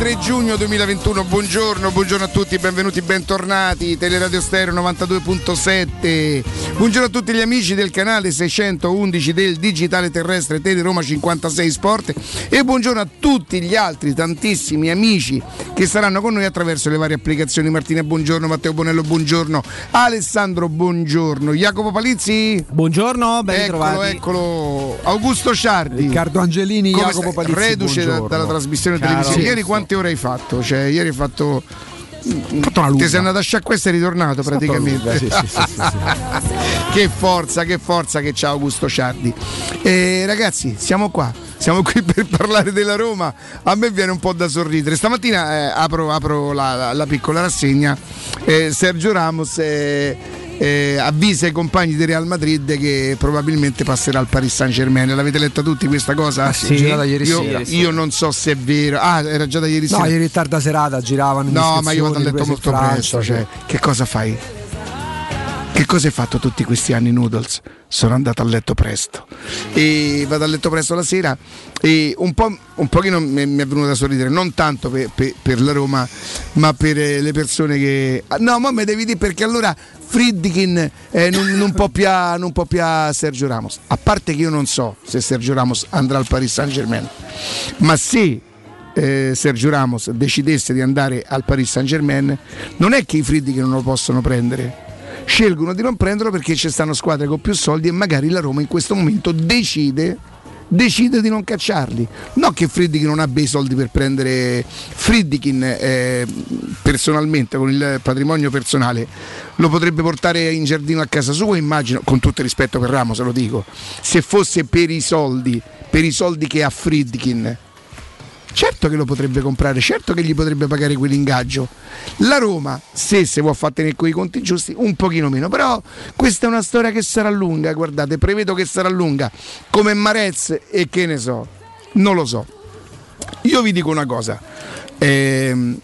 23 giugno 2021, buongiorno, buongiorno a tutti, benvenuti, bentornati, Teleradio Stereo 92.7, buongiorno a tutti gli amici del canale 611 del Digitale Terrestre Tele Roma 56 Sport. E buongiorno a tutti gli altri tantissimi amici che saranno con noi attraverso le varie applicazioni. Martina, buongiorno, Matteo Bonello, buongiorno, Alessandro, buongiorno, Jacopo Palizzi. Buongiorno, ben eccolo, trovati. Eccolo, Augusto Sciardi. Riccardo Angelini, Come Jacopo stai? Palizzi. Reduce da- dalla trasmissione Caro. televisiva. Ieri quante ore hai fatto? Cioè, ieri hai fatto. fatto una lunga. Ti sei andato a sciacquare e sei ritornato praticamente. Sì, sì, sì, sì, sì. che forza, che forza che c'ha Augusto Ciardi. Eh, ragazzi, siamo qua. Siamo qui per parlare della Roma. A me viene un po' da sorridere. Stamattina eh, apro, apro la, la- la piccola rassegna. Eh, Sergio Ramos eh, eh, avvisa i compagni di Real Madrid che probabilmente passerà al Paris Saint Germain. L'avete letta tutti questa cosa? sì, girata ieri io, sera. io non so se è vero. Ah, era già da ieri No, sera. ieri tarda serata giravano No, ma io vado a letto molto presto. Cioè. che cosa fai? Che cosa hai fatto tutti questi anni, Noodles? Sono andato a letto presto. E vado a letto presto la sera e un, po', un pochino mi mi è venuto da sorridere, non tanto per, per- per la Roma, ma per eh, le persone che. Ah, No, ma mi devi dire perché allora Friedkin eh, non, non può più a- non può più a Sergio Ramos. A parte che io non so se Sergio Ramos andrà al Paris Saint Germain, ma se eh, Sergio Ramos decidesse di andare al Paris Saint Germain, non è che i Friedkin non lo possono prendere. Scelgono di non prenderlo perché ci stanno squadre con più soldi e magari la Roma in questo momento decide decide di non cacciarli. No che Friedkin non abbia i soldi per prendere Friedkin eh, personalmente, con il patrimonio personale, lo potrebbe portare in giardino a casa sua, immagino, con tutto il rispetto per Ramos, lo dico, se fosse per i soldi, per i soldi che ha Friedkin. Certo che lo potrebbe comprare, certo che gli potrebbe pagare quell'ingaggio. La Roma, se si può far tenere quei conti giusti, un pochino meno. Però questa è una storia che sarà lunga, guardate, prevedo che sarà lunga. Come Marez e che ne so, non lo so. Io vi dico una cosa. ehm,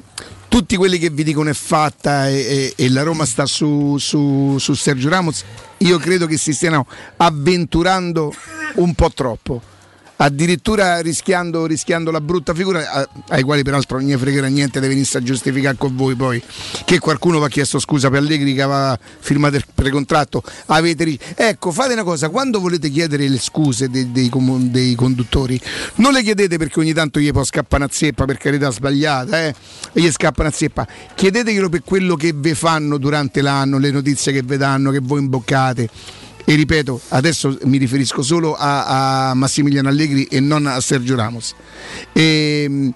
tutti quelli che vi dicono è fatta e, e- e la Roma sta su, su- su Sergio Ramos, io credo che si stiano avventurando un po' troppo addirittura rischiando, rischiando la brutta figura a- ai quali peraltro non gli fregherà niente di venisse a giustificare con voi poi che qualcuno va chiesto scusa per Allegri che aveva firmato il precontratto avete ecco fate una cosa quando volete chiedere le scuse dei, dei dei conduttori non le chiedete perché ogni tanto gli può scappare una zeppa per carità sbagliata eh? gli scappa una zeppa chiedeteglielo per quello che vi fanno durante l'anno le notizie che vi danno che voi imboccate e ripeto, adesso mi riferisco solo a, a Massimiliano Allegri e non a Sergio Ramos. E,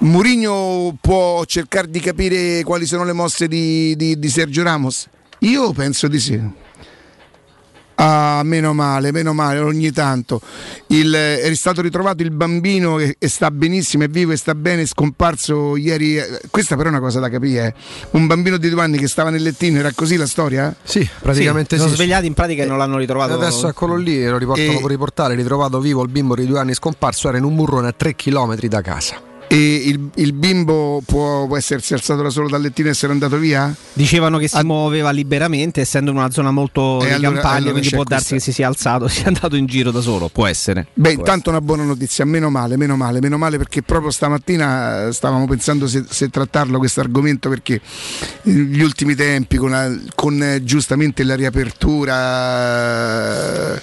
Mourinho può cercare di capire quali sono le mosse di, di- di Sergio Ramos? Io penso di sì. Ah, meno male, meno male, ogni tanto. Il- è stato ritrovato il bambino e, e sta benissimo, è vivo e sta bene, è scomparso ieri. eh, Questa però è una cosa da capire. eh. Un bambino di due anni che stava nel lettino, era così la storia? Sì, praticamente Sì, sì. sono svegliati in pratica e non l'hanno ritrovato. Adesso eccolo lì, lo riportano E- riportare, ritrovato vivo il bimbo di due anni scomparso, era in un burrone a 3 km da casa. E il, il bimbo può, può essersi alzato da solo dal lettino e essere andato via? Dicevano che si Ah. muoveva liberamente, essendo in una zona molto E di allora- campagna, allora quindi può darsi questa- che si sia alzato, sia andato in giro da solo. Può essere. Beh, Può intanto una buona notizia, meno male, meno male, meno male perché proprio stamattina eh, stavamo pensando se, se trattarlo questo argomento perché eh, gli ultimi tempi con, la- con, eh, giustamente la riapertura eh,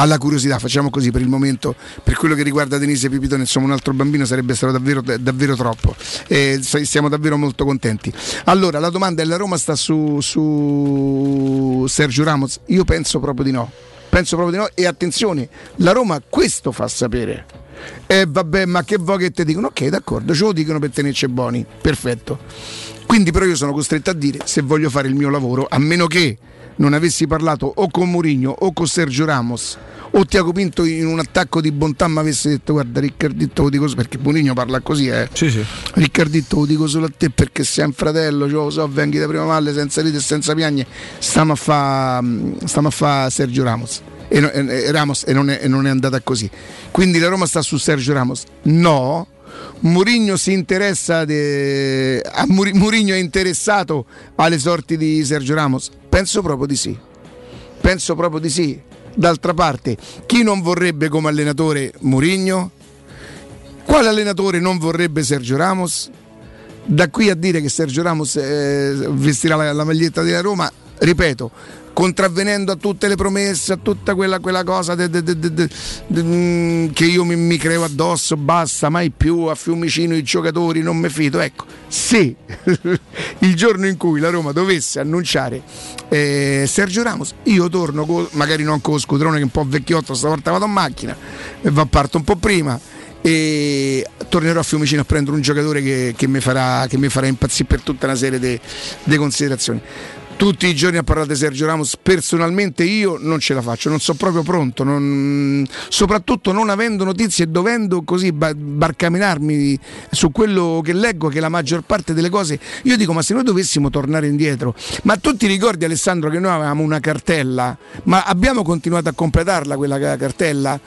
alla curiosità, facciamo così per il momento, per quello che riguarda Denise Pipitone, insomma un altro bambino sarebbe stato davvero, davvero troppo, Eh, s- siamo davvero molto contenti. Allora, la domanda è la Roma sta su, su Sergio Ramos? Io penso proprio di no. Penso proprio di no. E attenzione, la Roma questo fa sapere. E vabbè, ma che vuoi che ti dicono? Ok, d'accordo, ce lo dicono per tenerci buoni. Perfetto. Quindi però io sono costretto a dire, se voglio fare il mio lavoro, a meno che non avessi parlato o con Mourinho o con Sergio Ramos o Tiago Pinto in un attacco di bontà mi avesse detto guarda Riccarditto lo dico perché Mourinho parla così eh Sì, sì. Riccarditto lo dico solo a te perché sei un fratello, cioè, lo so, venghi da prima valle senza ride e senza piagne, stiamo a fa, stiamo a fa Sergio Ramos. E, e- e Ramos e non, è, e non è andata così. Quindi la Roma sta su Sergio Ramos? No. Mourinho si interessa de- Mourinho è interessato alle sorti di Sergio Ramos? Penso proprio di sì. Penso proprio di sì. D'altra parte, chi non vorrebbe come allenatore Mourinho? Quale allenatore non vorrebbe Sergio Ramos? Da qui a dire che Sergio Ramos eh, vestirà la, la maglietta della Roma, ripeto, contravvenendo a tutte le promesse, a tutta quella, quella cosa de, de, de, mm, che io mi, mi, creo addosso, basta, mai più a Fiumicino i giocatori, non mi fido. Ecco, se il giorno in cui la Roma dovesse annunciare eh, Sergio Ramos, io torno, co- magari non con lo scudrone che è un po' vecchiotto, stavolta vado in macchina, e va parto un po' prima e tornerò a Fiumicino a prendere un giocatore che, che, mi, farà, che mi, farà, impazzire per tutta una serie di considerazioni tutti i giorni a parlare di Sergio Ramos, personalmente io non ce la faccio, non sono proprio pronto, non, soprattutto non avendo notizie e dovendo così barcaminarmi su quello che leggo, che la maggior parte delle cose, io dico ma se noi dovessimo tornare indietro, ma tu ti ricordi Alessandro che noi avevamo una cartella, ma abbiamo continuato a completarla quella cartella?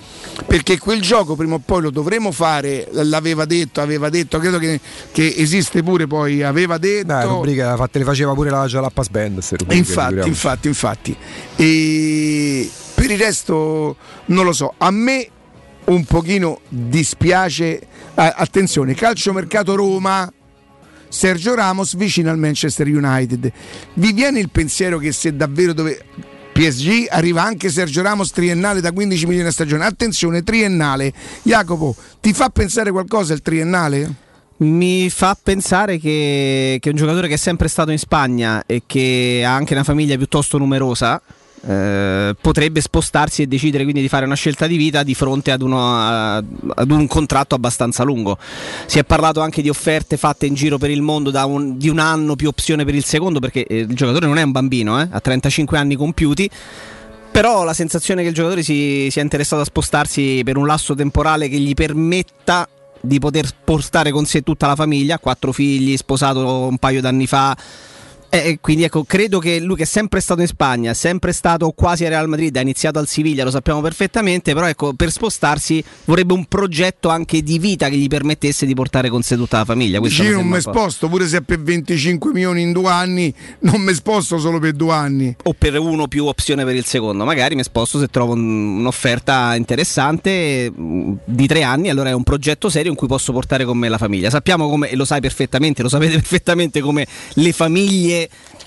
Perché quel gioco prima o poi lo dovremo fare, l'aveva detto, aveva detto, credo che, che esiste pure poi, aveva detto... Beh, rubrica, le faceva pure la Jalapas Band queste rubriche. Infatti, infatti, infatti. E per il resto non lo so, a me un pochino dispiace. Ah, attenzione, calciomercato Roma. Sergio Ramos vicino al Manchester United. Vi viene il pensiero che se davvero dove PSG arriva anche Sergio Ramos triennale da 15 milioni a stagione. Attenzione, triennale. Jacopo, ti fa pensare qualcosa il triennale? Mi fa pensare che, che, un giocatore che è sempre stato in Spagna e che ha anche una famiglia piuttosto numerosa eh, potrebbe spostarsi e decidere quindi di fare una scelta di vita di fronte ad, uno, ad, un contratto abbastanza lungo. Si è parlato anche di offerte fatte in giro per il mondo un, di un anno più opzione per il secondo perché eh, il giocatore non è un bambino, eh, ha 35 anni compiuti. Però la sensazione che il giocatore si sia interessato a spostarsi per un lasso temporale che gli permetta di poter portare con sé tutta la famiglia, quattro figli, sposato un paio d'anni fa eh, quindi ecco, credo che lui che è sempre stato in Spagna, sempre stato quasi a Real Madrid, ha iniziato al Siviglia, lo sappiamo perfettamente, però ecco, per spostarsi vorrebbe un progetto anche di vita che gli permettesse di portare con sé tutta la famiglia. Questo Io non mi sposto, pure se è per 25 milioni in due anni, non mi sposto solo per due anni. O per uno più opzione per il secondo, magari mi sposto se trovo un, un'offerta interessante mm, di tre anni, allora è un progetto serio in cui posso portare con me la famiglia. Sappiamo come, e lo sai perfettamente, lo sapete perfettamente come le famiglie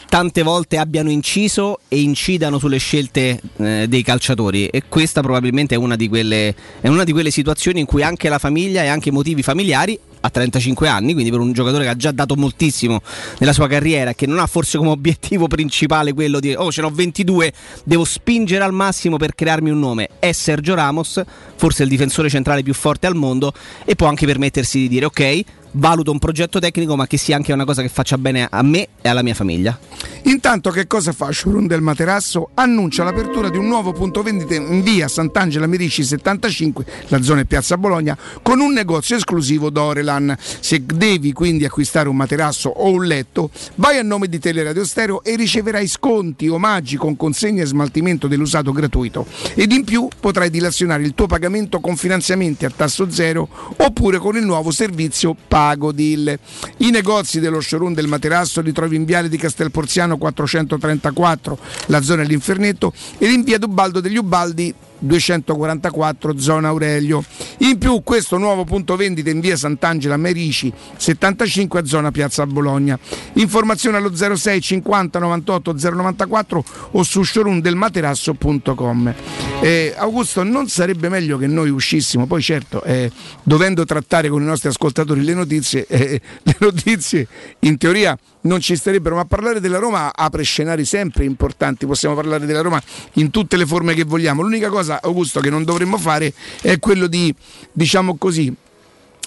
tante volte abbiano inciso e incidano sulle scelte eh, dei calciatori. E questa probabilmente è una, quelle, è una, di quelle, situazioni in cui anche la famiglia e anche i motivi familiari a 35 anni, quindi per un giocatore che ha già dato moltissimo nella sua carriera che non ha forse come obiettivo principale quello di oh ce n'ho 22, devo spingere al massimo per crearmi un nome, è Sergio Ramos, forse il difensore centrale più forte al mondo e può anche permettersi di dire ok, valuto un progetto tecnico ma che sia anche una cosa che faccia bene a me e alla mia famiglia. Intanto che cosa fa Showroom del Materasso? Annuncia l'apertura di un nuovo punto vendita in via Sant'Angela Merici 75, la zona è Piazza Bologna, con un negozio esclusivo Dorelan. Se devi quindi acquistare un materasso o un letto, vai a nome di Teleradio Stereo e riceverai sconti, omaggi con consegna e smaltimento dell'usato gratuito. Ed in più potrai dilazionare il tuo pagamento con finanziamenti a tasso zero oppure con il nuovo servizio PA Pagodil. I negozi dello showroom del materasso li trovi in Viale di Castelporziano 434, la zona dell'Infernetto, ed in via Dubaldo degli Ubaldi 244 zona Aurelio. In più questo nuovo punto vendita in via Sant'Angela Merici 75 a zona Piazza Bologna. Informazioni allo 06 50 98 094 o su showroomdelmaterasso.com. Eh, Augusto, non sarebbe meglio che noi uscissimo, poi certo, eh, dovendo trattare con i nostri ascoltatori le notizie, eh, le notizie in teoria non ci starebbero, ma parlare della Roma apre scenari sempre importanti, possiamo parlare della Roma in tutte le forme che vogliamo. L'unica cosa, Augusto, che non dovremmo fare è quello di, diciamo così,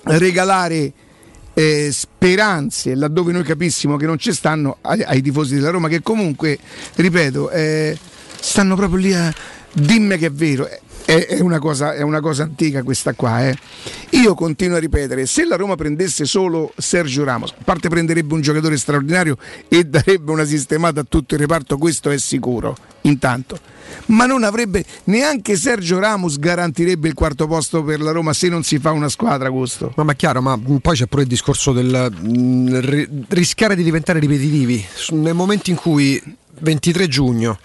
regalare eh, speranze laddove noi capissimo che non ci stanno ai, ai tifosi della Roma, che comunque, ripeto, eh, stanno proprio lì a dimmi che è vero è, una, cosa, è una cosa antica questa qua. Eh. Io continuo a ripetere, se la Roma prendesse solo Sergio Ramos, a parte prenderebbe un giocatore straordinario e darebbe una sistemata a tutto il reparto, questo è sicuro, intanto. Ma non avrebbe neanche Sergio Ramos garantirebbe il quarto posto per la Roma se non si fa una squadra, Gusto. Ma, ma chiaro, ma poi c'è pure il discorso del mh, mm, rischiare di diventare ripetitivi. Nel momento in cui 23 giugno,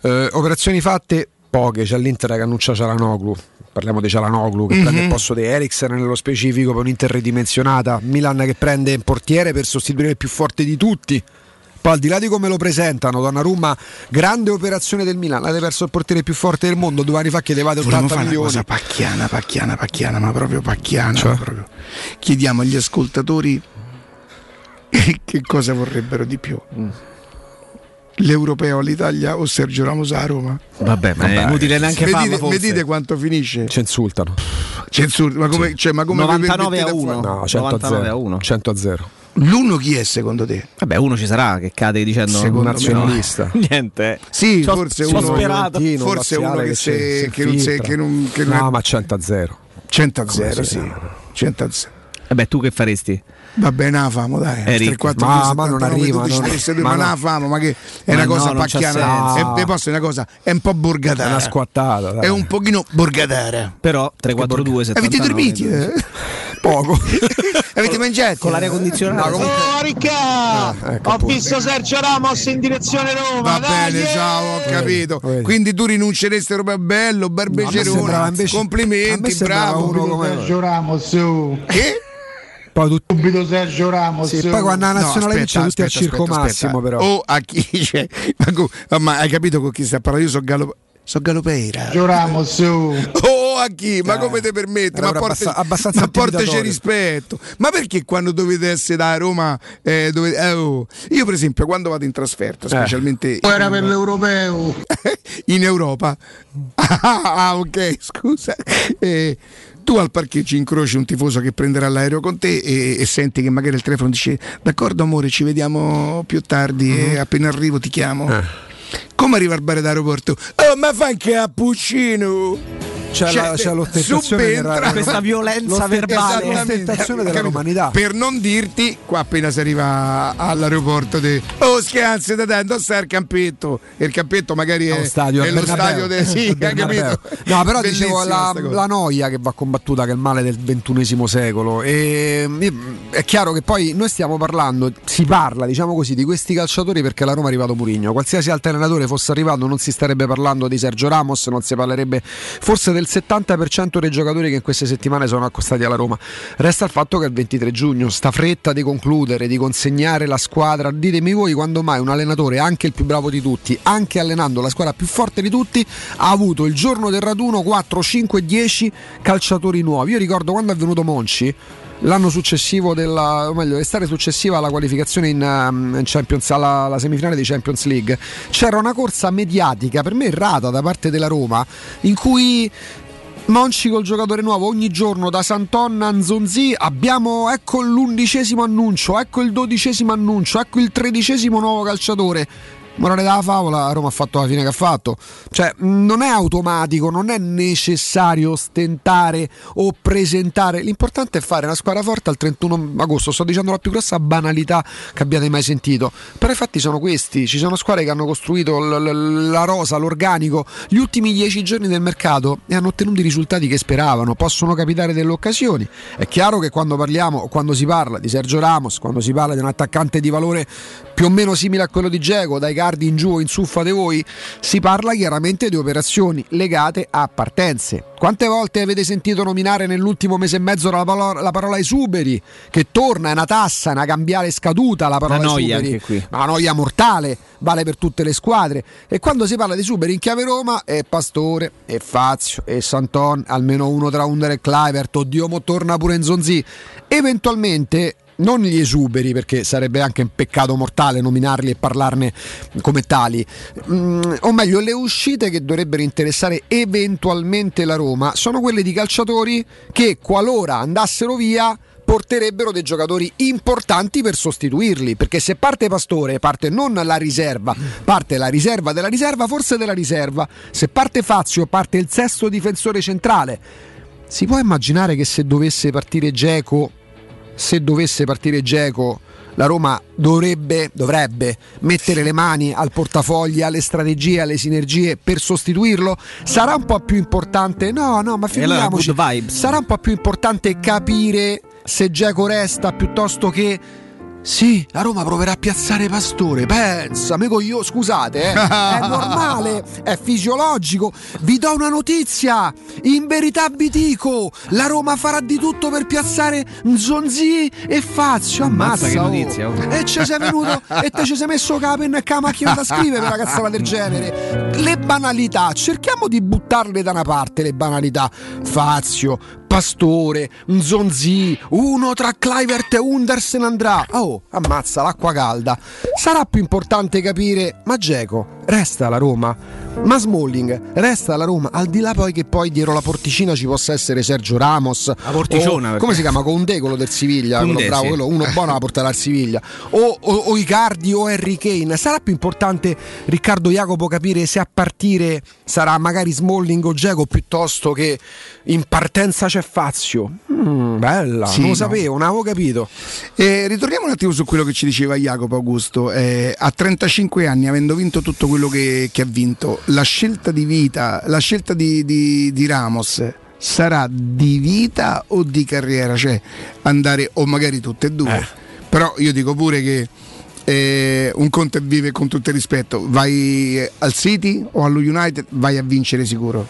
eh, operazioni fatte, poche, c'è l'Inter che annuncia Cialanoglu. Parliamo di Cialanoglu che prende il posto di Eriksen nello specifico per un'Inter ridimensionata. Milan che prende un portiere per sostituire il più forte di tutti. Poi al di là di come lo presentano, Donnarumma, grande operazione del Milan, avete perso il portiere più forte del mondo, due anni fa chiedevate Volevo 80 fare una milioni. cosa pacchiana, pacchiana, pacchiana, ma proprio pacchiana. Cioè? proprio. Chiediamo agli ascoltatori che cosa vorrebbero di più. Mm. L'europeo all'Italia o Sergio Ramos a Roma? Vabbè, ma è inutile neanche farlo. mi dite quanto finisce? Ci insultano. Censura, ma come, cioè, ma come vi 99 a permettete 1. fare? No, 100 a 99 a 0. 1. 100 a 0. L'uno chi è secondo te? Vabbè, uno ci sarà che cade dicendo Secondo nazionalista. Niente. Sì, C'ho- forse c'ho uno, sperato. Forse uno che, si- se- si che non, se- che non, che non No, è ma 100 a 0. 100 a 0, Come sì. si 100 a 0. Vabbè, tu che faresti? Va bene, la famo, dai. Eric. 3, 4, Ma- 2, ma non 79, arriva, 12, non- 32, ma ma no. non la famo, ma che è Ma una cosa no, non pacchiana. senso. E te posso una cosa, è un po' È borgatara. una squattata. dai. È un pochino borgatara. Però 3-4-2 Avete dormito? eh? poco. Avete mangiato? Con l'aria condizionata. No, comunque- Oh Ricca! ecco Ho appunto. visto Sergio Ramos in direzione Roma. Va dai, bene, eh! ciao, ho capito. vedi. Quindi tu rinunceresti a roba bello, No, barbecerone. a Complimenti, bravo. Sergio Ramos su. Che? Poi tutti- Subito Sergio Ramos sì, poi quando la No, nazionale vince tutti a aspetta, circo aspetta, massimo aspetta. però. O a chi c'è. Ma, ma hai capito con chi sta parlando? Io so Gallo. So Galopeira. Sergio Ramos su. Oh, a chi? Ma come ti permette? Ma, allora porta- abbassa- abbastanza ma portaci intimidatorio. rispetto. Ma perché quando dovete essere da Roma? eh, dovete- eh, oh. Io, per esempio, quando vado in trasferta, specialmente Era per l'europeo. in Europa. Ah, ok, scusa. Eh, tu al parcheggio incroci un tifoso che prenderà l'aereo con te e, e senti che magari il telefono dice d'accordo amore ci vediamo più tardi e appena arrivo ti chiamo. Come arriva al bar d'aeroporto? Oh ma fa un cappuccino! C'è, la, c'è l'ostentazione della- Questa violenza verbale. L'ostentazione della romanità. Per non dirti, qua appena si arriva all'aeroporto, di oh scherzi, da dai, non sta il campetto. E il campetto magari è, stadio, è lo stadio del sì, capito? No, però dicevo la, la noia che va combattuta, che è il male del ventunesimo secolo. E mm, è chiaro che poi noi stiamo parlando, si parla, diciamo così, di questi calciatori perché la Roma è arrivato Murigno. Qualsiasi altro allenatore fosse arrivato, non si starebbe parlando di Sergio Ramos, non si parlerebbe forse del 70% dei giocatori che in queste settimane sono accostati alla Roma. Resta il fatto che il 23 giugno, sta fretta di concludere, di consegnare la squadra. Ditemi voi quando mai un allenatore, anche il più bravo di tutti, anche allenando la squadra più forte di tutti, ha avuto il giorno del raduno 4, 5, 10 calciatori nuovi. Io ricordo quando è venuto Monci. L'anno successivo della, o meglio, l'estate successiva alla qualificazione in, um, in Champions, alla, alla semifinale di Champions League, c'era una corsa mediatica per me errata da parte della Roma in cui Monci col giocatore nuovo ogni giorno da Santonna a Nzonzi abbiamo ecco l'undicesimo annuncio, ecco il dodicesimo annuncio, ecco il tredicesimo nuovo calciatore. Morale della favola, Roma ha fatto la fine che ha fatto. Cioè, non è automatico, non è necessario ostentare o presentare. L'importante è fare una squadra forte al 31 agosto. Sto dicendo la più grossa banalità che abbiate mai sentito. Però i fatti sono questi. Ci sono squadre che hanno costruito l- l- la rosa, l'organico, gli ultimi dieci giorni del mercato e hanno ottenuto i risultati che speravano. Possono capitare delle occasioni. È chiaro che quando parliamo, quando si parla di Sergio Ramos, quando si parla di un attaccante di valore più o meno simile a quello di Geco, dai cardi in giù o in su fate voi, si parla chiaramente di operazioni legate a partenze. Quante volte avete sentito nominare nell'ultimo mese e mezzo la parola, la parola esuberi, che torna, è una tassa, è una cambiale scaduta la parola Una noia esuberi, una noia mortale, vale per tutte le squadre. E quando si parla di esuberi in chiave Roma è Pastore, è Fazio, è Santon, almeno uno tra Under e Clivert, oddio mo torna pure in Zonzi. Eventualmente non gli esuberi, perché sarebbe anche un peccato mortale nominarli e parlarne come tali, Mm, o meglio, le uscite che dovrebbero interessare eventualmente la Roma sono quelle di calciatori che qualora andassero via porterebbero dei giocatori importanti per sostituirli perché se parte Pastore parte non la riserva parte la riserva della riserva forse della riserva. Se parte Fazio parte il sesto difensore centrale. Si può immaginare che se dovesse partire Geco se dovesse partire Geco, la Roma dovrebbe, dovrebbe mettere le mani al portafogli, alle strategie, alle sinergie per sostituirlo. Sarà un po' più importante, no, no, ma figuriamoci, sarà un po' più importante capire se Geco resta piuttosto che Sì, la Roma proverà a piazzare Pastore. Pensa, amico io, scusate, eh. è normale, è fisiologico. Vi do una notizia. In verità vi dico, la Roma farà di tutto per piazzare Nzonzi e Fazio. Ammazza, Ammazza che oh. notizia, oh. E ci sei venuto e te ci sei messo penna e la macchina da scrivere per una cazzata del genere. Le banalità, cerchiamo di buttarle da una parte le banalità. Fazio, Pastore, Nzonzi, uno tra Clivert e Undersen andrà. Oh, ammazza l'acqua calda. Sarà più importante capire, ma Geco resta alla Roma? Ma Smalling resta alla Roma? Al di là poi che poi dietro la porticina ci possa essere Sergio Ramos. La porticiona, o- perché- come si chiama? Condé, quello del Siviglia, quello bravo, sì. quello uno buono la porterà al Siviglia. O, o, o Icardi o Harry Kane. Sarà più importante Riccardo Jacopo capire se a partire sarà magari Smalling o Geco piuttosto che in partenza c'è Fazio. Mm, bella, Sì, non lo no. sapevo, non avevo capito. Eh, ritorniamo un attimo su quello che ci diceva Jacopo Augusto. Eh, a 35 anni, avendo vinto tutto quello che, che ha vinto, la scelta di vita, la scelta di, di- di Ramos sarà di vita o di carriera? Cioè andare, o magari tutte e due. Però io dico pure che eh, un conto è vive con tutto il rispetto, vai eh, al City o allo United, vai a vincere sicuro.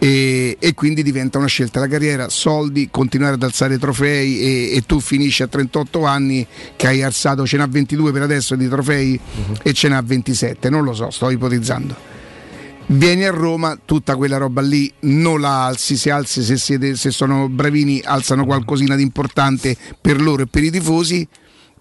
E, e quindi diventa una scelta la carriera, soldi, continuare ad alzare trofei e, e tu finisci a 38 anni che hai alzato, ce n'ha 22 per adesso di trofei e ce n'ha 27, non lo so, sto ipotizzando. Vieni a Roma, tutta quella roba lì non la alzi, se alzi se, siete- se sono bravini alzano qualcosina di importante per loro e per i tifosi,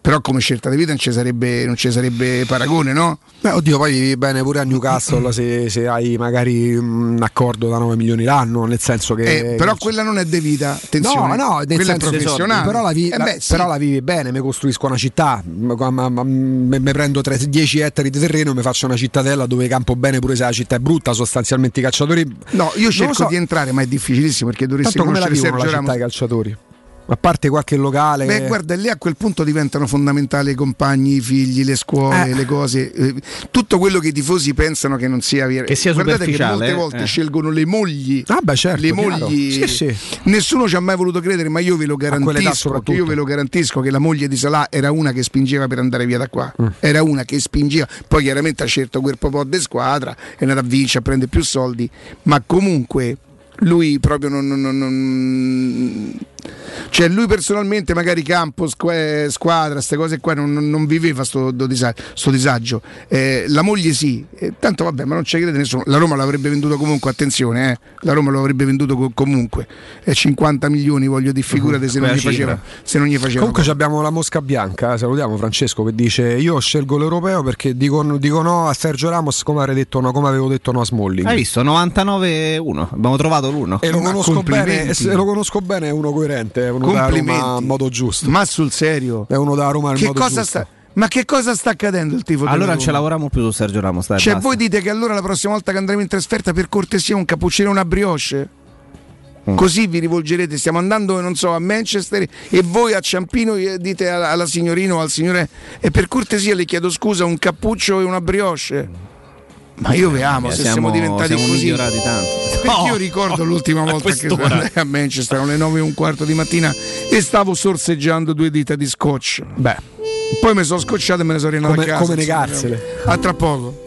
però come scelta di vita non ci sarebbe, non ci sarebbe paragone, no? Beh, oddio, poi vivi bene pure a Newcastle se, se hai magari un accordo da 9 milioni l'anno, nel senso che... Eh, però quella non è De Vita, attenzione. No, no, nel quella è senso- professionale. Però la, vi- Eh la- beh, sì. però la vivi bene, mi costruisco una città, mi prendo 3 10 ettari di terreno mi faccio una cittadella dove campo bene pure se la città è brutta, sostanzialmente i calciatori... No, io cerco so. di entrare, ma è difficilissimo perché dovresti Tanto come la conoscere vivono la Sergio città i Ramos. calciatori? A parte qualche locale... Beh, guarda, lì a quel punto diventano fondamentali i compagni, i figli, le scuole, Eh. le cose, eh, tutto quello che i tifosi pensano che non sia vero. Che sia Guardate che molte eh. volte Eh. scelgono le mogli. Ah, beh, certo, le mogli. Sì, sì. Nessuno ci ha mai voluto credere, ma io ve lo garantisco. soprattutto. Io ve lo garantisco che la moglie di Salah era una che spingeva per andare via da qua. Mm. Era una che spingeva. Poi chiaramente ha scelto quel po' di squadra, è andata a vincere, a prendere più soldi. Ma comunque lui proprio non. non- non- non- cioè lui personalmente magari campo, squa- squadra, queste cose qua non, non- viveva sto, do disagio, sto disagio. Eh, la moglie sì, Eh, tanto vabbè ma non ci crede nessuno, la Roma l'avrebbe venduto comunque, attenzione, eh. la Roma lo avrebbe venduto co- comunque, Eh, 50 milioni voglio dire, figurate se non, faceva, se non gli faceva. Comunque ci abbiamo la mosca bianca, eh, salutiamo Francesco che dice io scelgo l'europeo perché dico, dico no a Sergio Ramos come, avrei detto no, come avevo detto no a Smalling. Hai visto? 99-1. Abbiamo trovato l'uno. E lo conosco, bene, e lo conosco bene, è uno coerente, è uno da Complimenti. Roma in modo giusto. Ma sul serio? È uno da Roma in Che modo cosa giusto. sta, ma che cosa sta accadendo il tifo Allora non ce lavoriamo più su Sergio Ramos. Dai, Cioè, basta. voi dite che allora la prossima volta che andremo in trasferta, per cortesia, un cappuccino e una brioche? Così vi rivolgerete. Stiamo andando, non so, a Manchester e voi a Ciampino dite alla, alla signorina o al signore e per cortesia le chiedo scusa, un cappuccio e una brioche. Ma io vi amo, Eh, se siamo, diventati siamo così. migliorati tanto. Perché No! io ricordo l'ultima A volta che andai a Manchester alle 9 e un quarto di mattina e stavo sorseggiando due dita di scotch. Beh, Poi mi sono scocciato e me ne sono rinato a casa. come negarsele. A tra poco.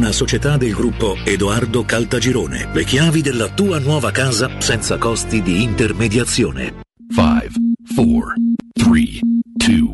una società del gruppo Edoardo Caltagirone. Le chiavi della tua nuova casa senza costi di intermediazione. 5, 4, 3, 2,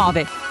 muove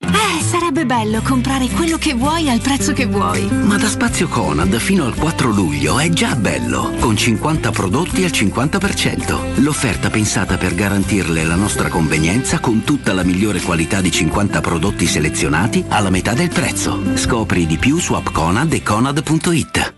Eh, sarebbe bello comprare quello che vuoi al prezzo che vuoi. Ma da Spazio Conad fino al 4 luglio è già bello, con 50 prodotti al 50%. L'offerta pensata per garantirle la nostra convenienza con tutta la migliore qualità di 50 prodotti selezionati alla metà del prezzo. Scopri di più su appconad e conad.it.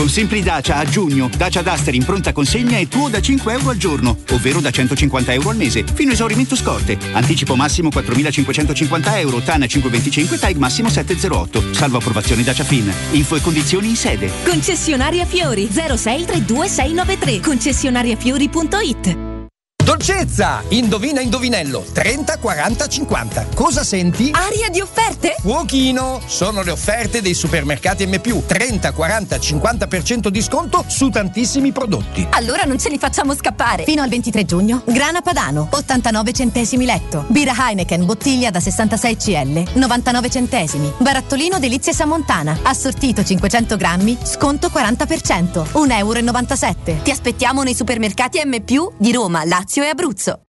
Con Simpli Dacia a giugno, Dacia Duster in pronta consegna è tuo da 5 euro al giorno, ovvero da 150 euro al mese, fino a esaurimento scorte. Anticipo massimo 4.550 euro, TAN 525, TAG massimo 708. Salvo approvazione Dacia Fin. Info e condizioni in sede. Concessionaria Fiori 06 32693 concessionariafiori.it Dolcezza! Indovina indovinello 30 40 50. Cosa senti? Aria di offerte? Fuochino! Sono le offerte dei supermercati M+, 30 40 50% di sconto su tantissimi prodotti. Allora non ce li facciamo scappare. Fino al 23 giugno, grana padano, 89 centesimi letto. Birra Heineken, bottiglia da 66 CL, 99 centesimi. Barattolino Delizie Samontana, assortito 500 grammi, sconto 40%, 1,97 euro. Ti aspettiamo nei supermercati M+, di Roma, Lazio e Abruzzo.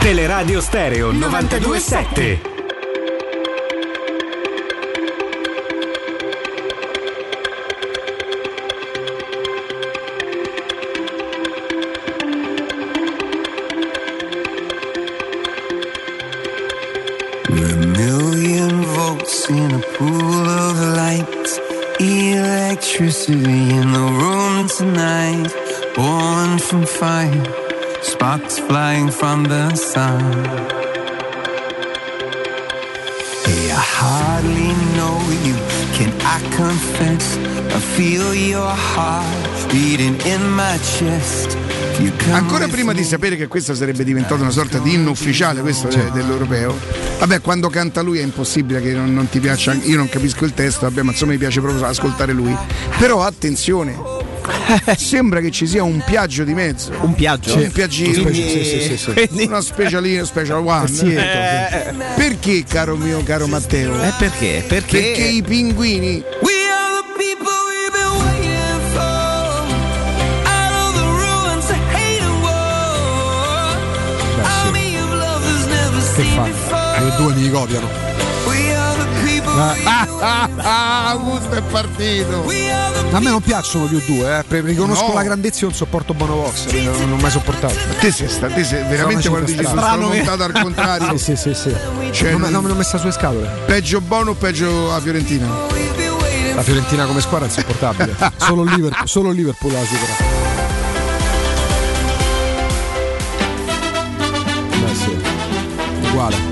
Teleradio Stereo 927. We're a in a pool of light. Electricity in the room tonight. Born from fire, sparks flying from the sun. Hey, I hardly know you. Can I confess? I feel your heart beating in my chest. Ancora prima di sapere che questa sarebbe diventata una sorta di inno ufficiale, questo de- dell'europeo, vabbè, quando canta lui è impossibile che non, non ti piaccia, io non capisco il testo, vabbè, ma insomma mi piace proprio ascoltare lui. Però attenzione, sembra che ci sia un piaggio di mezzo. Un piaggio? Un piaggino. Quindi- Sì, sì, sì, sì. quindi- Una specialina, special one. Sì, Eh, Perché, caro mio caro Matteo? Eh, perché? Perché? Perché i pinguini Che fa? Le due mi copiano. Ah, ah, ah, Augusto è partito. A me non piacciono più due, eh. Riconosco No. la grandezza e non sopporto Bono Vox, perché non, non ho mai sopportato. Te sei, sta- te sei veramente Sono quando dici strano. sono montato al contrario. sì, sì, sì. Cioè, non, me- non- l'ho messa sulle scatole. Peggio Bono o peggio a Fiorentina? La Fiorentina come squadra è insopportabile. solo Liverpool, solo Liverpool la supera. Uguale.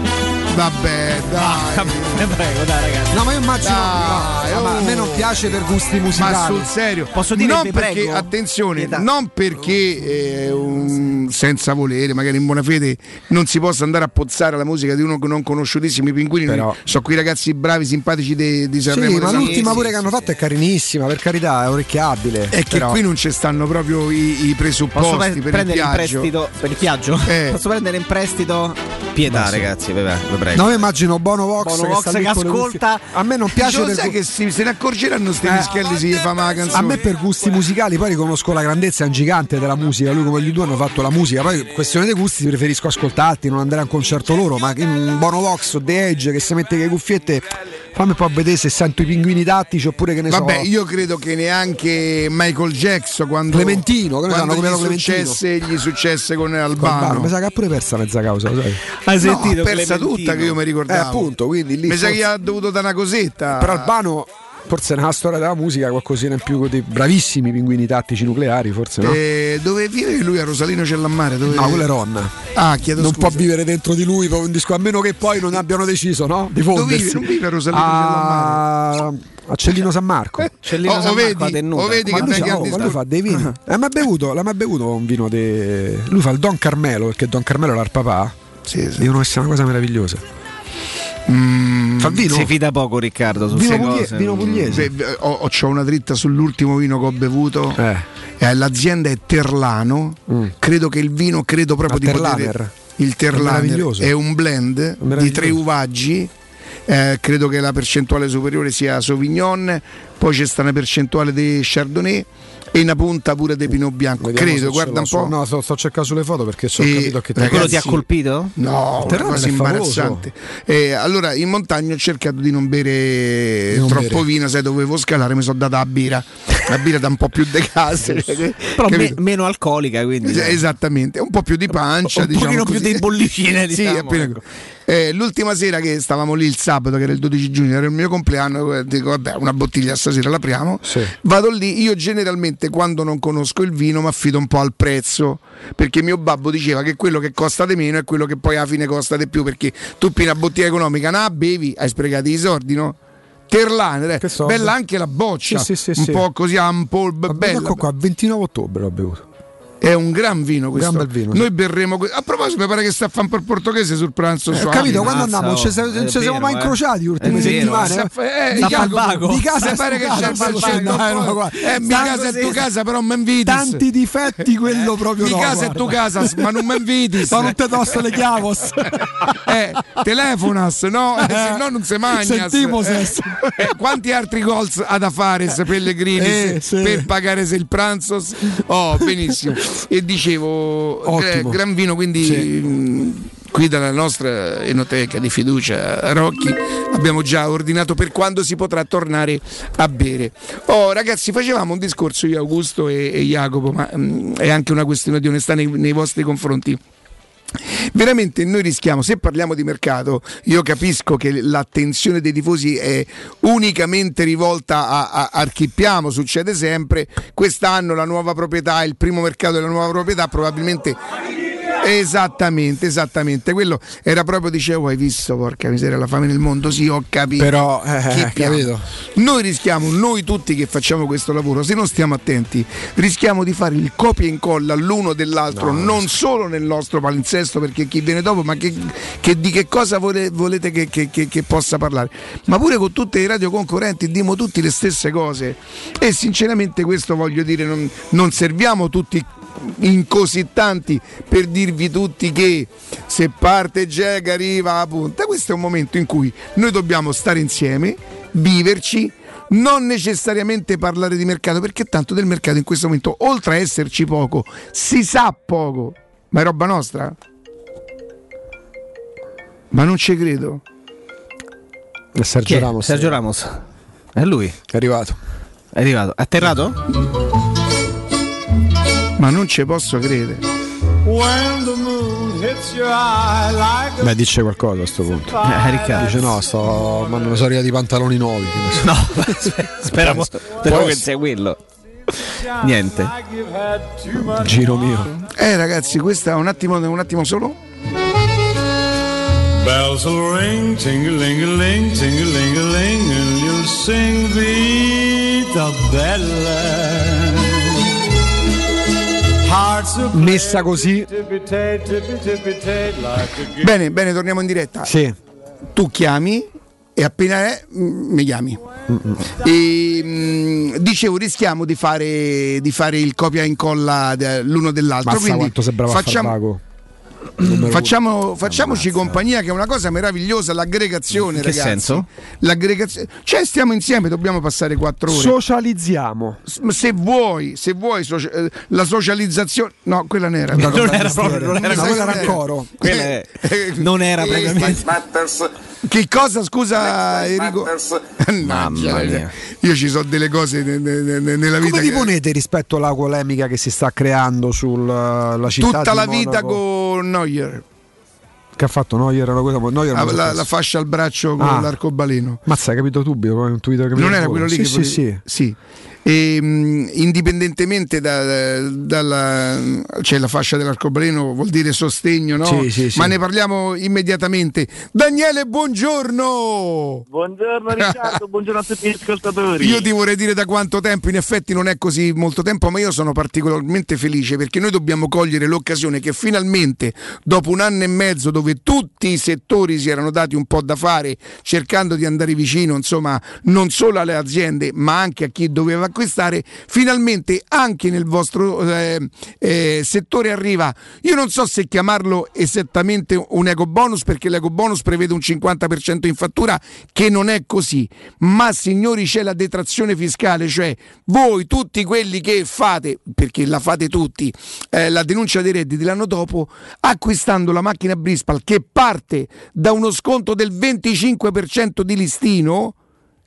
Vabbè, dai. prego, dai, ragazzi. No, ma io immagino. Dai, no, ma a me non oh. piace per gusti musicali. Ma sul serio, Posso dire non perché, prego? attenzione, Pietà. non perché eh, un- senza volere, magari in buona fede, non si possa andare a pozzare la musica di uno che non conosciutissimo. I pinguini Però- sono quei ragazzi bravi, simpatici di, di Sì, Sanremo. ma di l'ultima San- pure che hanno fatto è carinissima, per carità, è orecchiabile. È che Però- qui non ci stanno proprio i, i Posso presupposti pre- per il prendere in viaggio. prestito per il viaggio? Eh. Posso prendere in prestito pietà, sì. ragazzi, vabbè, vi prego. No, io immagino Bono Vox, Bono che, Vox che ascolta-. A me non piace Piace per sai gu- che si, se ne accorgeranno sti Eh. mischelli si fa ma la canzone. A me per gusti musicali, poi riconosco la grandezza, è un gigante della musica, lui come gli due hanno fatto la musica, poi questione dei gusti preferisco ascoltarti, non andare a un concerto loro, ma che un Bono Vox o The Edge che si mette le cuffiette, fammi poi vedere se sento i pinguini tattici oppure che ne Vabbè, so. io credo che neanche Michael Jackson quando Clementino, che quando sanno gli successe, gli successe con Albano. Albano. Mi sa che ha pure persa mezza causa, sai? Hai No, sentito ha persa Clementino? tutta che io mi Eh, ricordavo. appunto, quindi lì Mi sa che ha dovuto dare una cosetta. Però Albano forse nella storia della musica qualcosina in più di bravissimi pinguini tattici nucleari, forse no? Eh, dove vive lui a Rosalino Cellammare? Dove... No, quello è Ron. Ah, chiedo non scusa. può vivere dentro di lui un disco, a meno che poi non abbiano deciso, no? Di Dove fondersi. vive? Non vive a Rosalino a... a Cellino San Marco. Cellino Oh, San Marco vedi, a oh, vedi Ma che lui, bei fa, oh, lui fa dei vini. Eh, ma ha bevuto, l'ha mai bevuto un vino de... Lui fa il Don Carmelo, perché Don Carmelo era il papà. Sì, sì. Che sia una cosa meravigliosa. Mm, Fa il vino? Si fida poco Riccardo su Vino, puglie- cose. vino pugliese. Beh, ho, ho- c'ho una dritta sull'ultimo vino che ho bevuto. Eh. Eh, l'azienda è Terlano. Mm. Credo che il vino, credo proprio Ma di Terlaner? poter. Il È meraviglioso. è un blend di tre uvaggi. Eh, credo che la percentuale superiore sia Sauvignon, poi c'è sta una percentuale di Chardonnay e una punta pure di Pinot Bianco. Vediamo credo, guarda un l'ho su- po'. No, sto, sto cercando sulle foto perché ho E, capito che ragazzi, Quello ti ha colpito? No, una Terrano cosa è imbarazzante. Eh, allora in montagna ho cercato di non bere non troppo bere. vino, se dovevo scalare mi sono data la birra. La birra da un po' più de casa. Però me- meno alcolica, quindi. Es- Esattamente, un po' più di pancia, Un diciamo pochino più così. di bollicine, sì, diciamo, appena- ecco. Eh, l'ultima sera che stavamo lì il sabato, che era il 12 giugno, era il mio compleanno, eh, dico vabbè, una bottiglia stasera l'apriamo. Sì. Vado lì, io generalmente quando non conosco il vino mi affido un po' al prezzo, perché mio babbo diceva che quello che costa di meno è quello che poi alla fine costa di più, perché tu piena bottiglia economica, na bevi, hai sprecato i soldi, no? Terlaner, eh, bella anche la boccia, Sì, sì, un po' così ample, Vabbè, bella. ecco qua, 29 ottobre l'ho bevuto. È un gran vino questo. Gran bel vino, Noi sì. berremo. A proposito, mi pare che sta a fare per portoghese sul pranzo. Eh, capito, quando andiamo? Non ci siamo- non è ci siamo vero, mai eh. incrociati le ultime È vero, settimane. Sta eh. eh, di casa- Mi pare che c'è il un guarda. Eh, mi Sta casa è così. tu casa, però mi inviti. Tanti difetti quello proprio Mi no, casa è tu casa, ma non mi inviti. Ma non te dosso le chiavos. Eh, telefonas, no? Eh, se no non si mangia. Sentimo se- Eh, quanti altri gol ha da fare se Pellegrini Eh, per pagare se il pranzo? Oh, benissimo. E dicevo, Ottimo. gran vino, quindi Sì. mh, qui dalla nostra enoteca di fiducia Rocchi abbiamo già ordinato per quando si potrà tornare a bere. Oh, ragazzi, facevamo un discorso io, Augusto e, e Jacopo, ma mh, è anche una questione di onestà nei, nei vostri confronti. Veramente noi rischiamo, se parliamo di mercato, io capisco che l'attenzione dei tifosi è unicamente rivolta a, a Archippiamo, succede sempre, quest'anno la nuova proprietà, il primo mercato della nuova proprietà probabilmente Esattamente, esattamente. Quello era proprio, dicevo, hai visto, porca miseria, la fame nel mondo, sì, ho capito. Però, eh, piano. capito. Noi rischiamo, noi tutti che facciamo questo lavoro, se non stiamo attenti, rischiamo di fare il copia e incolla l'uno dell'altro, No, non solo nel nostro palinsesto, perché chi viene dopo, ma che, che- di che cosa vole- volete che, che- che- che possa parlare? Ma pure con tutte le radio concorrenti dimo tutti le stesse cose. E sinceramente questo voglio dire, non, non serviamo tutti in così tanti per dirvi tutti che se parte Gega arriva a punta. Questo è un momento in cui noi dobbiamo stare insieme, viverci, non necessariamente parlare di mercato, perché tanto del mercato in questo momento, oltre a esserci poco, si sa poco. Ma è roba nostra? Ma non ci credo. È Sergio? Ramos. Sergio Ramos. È lui. È arrivato. È arrivato. È atterrato? Ma non ci posso credere. When the moon hits your eye like a Beh, dice qualcosa a questo punto. Eh, Riccardo. Dice no, sto. Ma non mi sono arrivati i pantaloni nuovi. so. No, speriamo, speriamo che sia quello. Niente. Giro mio. Eh ragazzi, questa un attimo, un attimo solo. Bells will ring, ting-a-ling-a-ling, ting-a-ling-a-ling, and you'll sing. Hearts will Messa così. a. Bene, bene, torniamo in diretta. Sì. Tu chiami e appena è mm, mi chiami. E, mm, dicevo, rischiamo di fare, di fare il copia e incolla l'uno dell'altro. Mazza quindi quanto sembrava facciamo, Farmago. Facciamo- facciamoci compagnia, che è una cosa meravigliosa. L'aggregazione, che ragazzi. senso? L'aggregazione, cioè, stiamo insieme, dobbiamo passare quattro ore. Socializziamo. Se vuoi, se vuoi socia- eh, la socializzazione, no, quella non era. Non era proprio. Non era, proprio- quella era coro. Quella è- non era Eh, propriamente. Che cosa, scusa, Enrico? Mamma mia. Io ci so delle cose ne- ne- ne- nella vita. Come vi che- ponete rispetto alla polemica che si sta creando sulla città Tutta di la vita Monaco? Con Neuer, Che ha fatto Neuer? Era cosa- Neuer so la- la fascia al braccio con Ah. l'arcobaleno. Mazza, hai capito come un Twitter che Non era quello lì sì, che sì, sì. sì. E, mh, indipendentemente da- dalla cioè la fascia dell'arcobaleno vuol dire sostegno, no? Sì, sì, sì. Ma ne parliamo immediatamente. Daniele, buongiorno! Buongiorno Riccardo, buongiorno a tutti gli ascoltatori. Io ti vorrei dire da quanto tempo, in effetti non è così molto tempo, ma io sono particolarmente felice perché noi dobbiamo cogliere l'occasione che finalmente, dopo un anno e mezzo dove tutti i settori si erano dati un po' da fare, cercando di andare vicino, insomma, non solo alle aziende, ma anche a chi doveva acquistare, finalmente anche nel vostro eh, eh, settore arriva, io non so se chiamarlo esattamente un eco bonus perché l'eco bonus prevede un 50% in fattura che non è così, ma signori c'è la detrazione fiscale, cioè voi tutti quelli che fate, perché la fate tutti, eh, la denuncia dei redditi l'anno dopo, acquistando la macchina Brispal che parte da uno sconto del 25% di listino,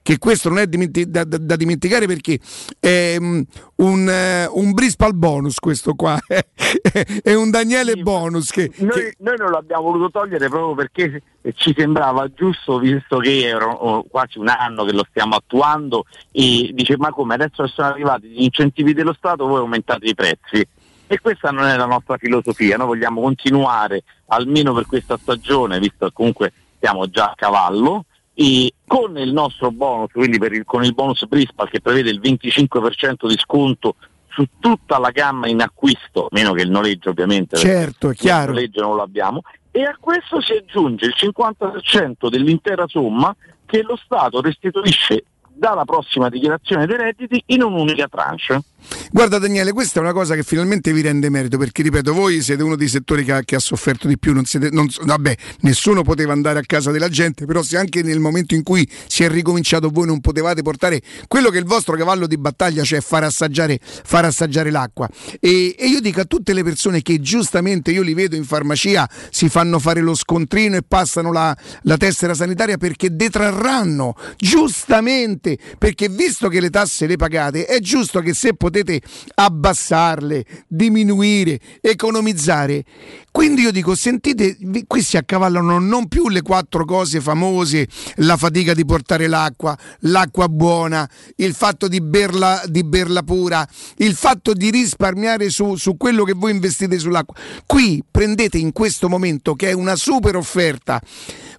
che questo non è dimenti- da, da- da dimenticare perché è mm, un, eh, un Brispal bonus questo qua, è un Daniele bonus che, Noi, noi non l'abbiamo voluto togliere proprio perché ci sembrava giusto, visto che era oh, quasi un anno che lo stiamo attuando, e dice ma come adesso che sono arrivati gli incentivi dello Stato voi aumentate i prezzi. E questa non è la nostra filosofia, noi vogliamo continuare almeno per questa stagione, visto che comunque siamo già a cavallo, e con il nostro bonus, quindi il- con il bonus Brispal che prevede il 25% di sconto su tutta la gamma in acquisto, meno che il noleggio ovviamente. certo, è chiaro. il noleggio non lo abbiamo, e a questo si aggiunge il 50% dell'intera somma che lo Stato restituisce dalla prossima dichiarazione dei redditi in un'unica tranche. Guarda Daniele, questa è una cosa che finalmente vi rende merito, perché ripeto, voi siete uno dei settori che ha, che ha sofferto di più, non siete, non vabbè, nessuno poteva andare a casa della gente, però se anche nel momento in cui si è ricominciato voi non potevate portare quello che è il vostro cavallo di battaglia, cioè far assaggiare, far assaggiare l'acqua. E, e io dico a tutte le persone che giustamente io li vedo in farmacia, si fanno fare lo scontrino e passano la, la tessera sanitaria perché detrarranno giustamente giuste, perché visto che le tasse le pagate, è giusto che se potete abbassarle, diminuire, economizzare. Quindi io dico, sentite, qui si accavallano non più le quattro cose famose, la fatica di portare l'acqua, l'acqua buona, il fatto di berla, di berla pura, il fatto di risparmiare su, su quello che voi investite sull'acqua. Qui prendete in questo momento, che è una super offerta,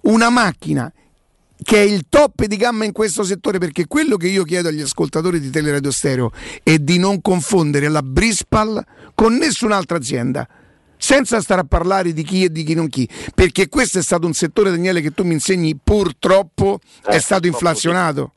una macchina che è il top di gamma in questo settore perché quello che io chiedo agli ascoltatori di Teleradio Stereo è di non confondere la Brispal con nessun'altra azienda senza stare a parlare di chi e di chi non chi perché questo è stato un settore Daniele che tu mi insegni purtroppo è Eh, stato purtroppo inflazionato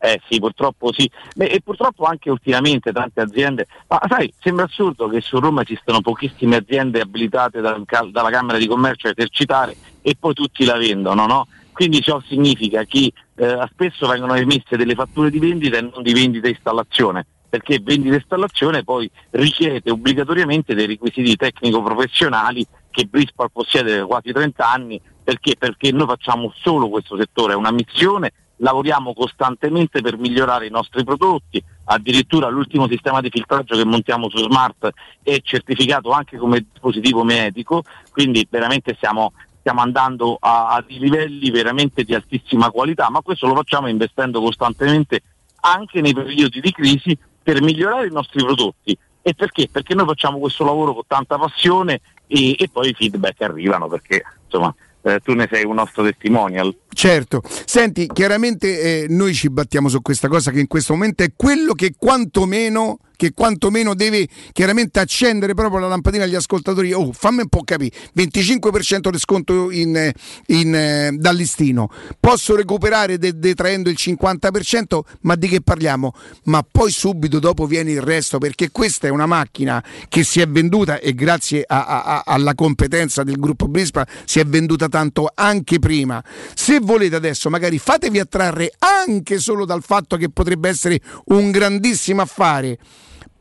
Eh sì, purtroppo sì. Beh, e purtroppo anche ultimamente tante aziende. Ma sai, sembra assurdo che su Roma esistano pochissime aziende abilitate dal dalla Camera di Commercio a esercitare e poi tutti la vendono, no? Quindi ciò significa che eh, spesso vengono emesse delle fatture di vendita e non di vendita e installazione, perché vendita e installazione poi richiede obbligatoriamente dei requisiti tecnico-professionali che Brispal possiede da quasi 30 anni, perché? Perché noi facciamo solo questo settore, è una missione lavoriamo costantemente per migliorare i nostri prodotti, addirittura l'ultimo sistema di filtraggio che montiamo su Smart è certificato anche come dispositivo medico, quindi veramente stiamo, stiamo andando a, a livelli veramente di altissima qualità, ma questo lo facciamo investendo costantemente anche nei periodi di crisi per migliorare i nostri prodotti. E perché? Perché noi facciamo questo lavoro con tanta passione e, e poi i feedback arrivano perché insomma eh, tu ne sei un nostro testimonial. Certo, senti, chiaramente eh, noi ci battiamo su questa cosa che in questo momento è quello che quantomeno, che quantomeno deve chiaramente accendere proprio la lampadina agli ascoltatori. Oh, fammi un po' capire, 25% di sconto in, in, eh, dal listino, posso recuperare de- detraendo il 50%, ma di che parliamo? Ma poi subito dopo viene il resto, perché questa è una macchina che si è venduta e grazie a- a- a- alla competenza del gruppo Brispa si è venduta tanto anche prima. Se volete adesso magari fatevi attrarre anche solo dal fatto che potrebbe essere un grandissimo affare.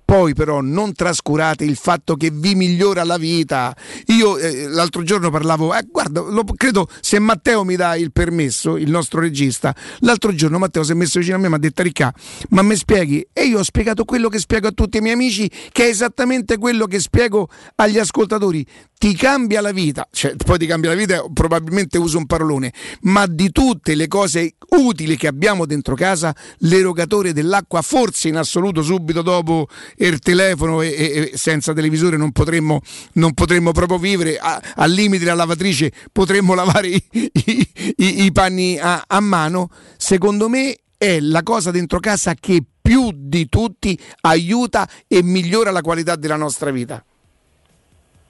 Poi però non trascurate il fatto che vi migliora la vita. Io eh, l'altro giorno parlavo, eh, guarda, lo, credo se Matteo mi dà il permesso, il nostro regista, l'altro giorno Matteo si è messo vicino a me e mi ha detto Ricca, ma mi spieghi? E io ho spiegato quello che spiego a tutti i miei amici, che è esattamente quello che spiego agli ascoltatori. Ti cambia la vita, cioè poi ti cambia la vita, probabilmente uso un parolone, ma di tutte le cose utili che abbiamo dentro casa, l'erogatore dell'acqua, forse in assoluto subito dopo il telefono e, e- senza televisore non potremmo, non potremmo proprio vivere, al limite la lavatrice potremmo lavare i, i- i- i panni a, a mano, secondo me è la cosa dentro casa che più di tutti aiuta e migliora la qualità della nostra vita.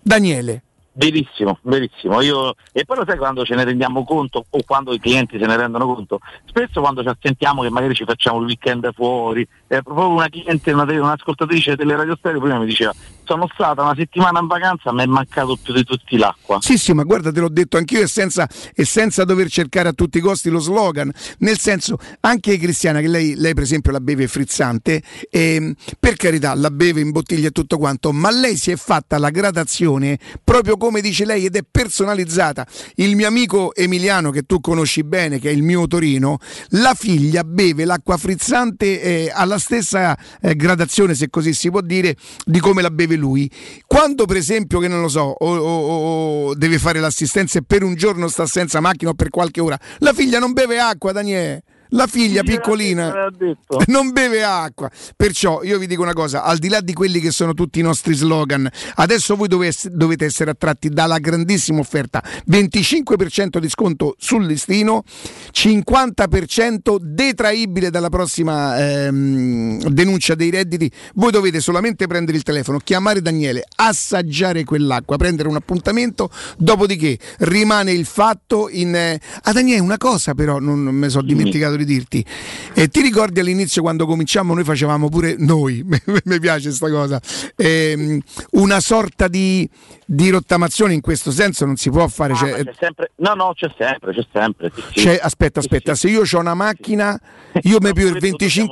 Daniele. Verissimo, verissimo. Io, e poi lo sai quando ce ne rendiamo conto o quando i clienti se ne rendono conto? Spesso quando ci assentiamo che magari ci facciamo il weekend fuori, eh, proprio una cliente, una, un'ascoltatrice delle radio stereo prima mi diceva sono stata una settimana in vacanza mi è mancato più di tutti l'acqua. Sì, sì, ma guarda, te l'ho detto anch'io e senza, e senza dover cercare a tutti i costi lo slogan. Nel senso, anche Cristiana, che lei, lei per esempio la beve frizzante, ehm, per carità, la beve in bottiglia e tutto quanto, ma lei si è fatta la gradazione proprio come dice lei ed è personalizzata. Il mio amico Emiliano, che tu conosci bene, che è il mio Torino, la figlia beve l'acqua frizzante eh, alla stessa eh, gradazione, se così si può dire, di come la beve lui. Quando per esempio, che non lo so, o, o- o deve fare l'assistenza e per un giorno sta senza macchina o per qualche ora, la figlia non beve acqua, Daniele. La figlia piccolina non beve acqua. Perciò io vi dico una cosa, al di là di quelli che sono tutti i nostri slogan, adesso voi dove- dovete essere attratti dalla grandissima offerta. 25% di sconto sul listino, 50% detraibile dalla prossima ehm, denuncia dei redditi. Voi dovete solamente prendere il telefono, chiamare Daniele, assaggiare quell'acqua, prendere un appuntamento, dopodiché rimane il fatto in... eh, Ah Daniele, una cosa però non, non mi sono dimenticato di dirti. Eh, ti ricordi all'inizio quando cominciamo noi facevamo pure noi, mi piace sta cosa, ehm, una sorta di, di rottamazione in questo senso non si può fare. Ah, cioè, c'è sempre, no, no, c'è sempre, c'è sempre. sì, sì. cioè, aspetta, aspetta, se io ho una macchina, io mi più il Questo dobbiamo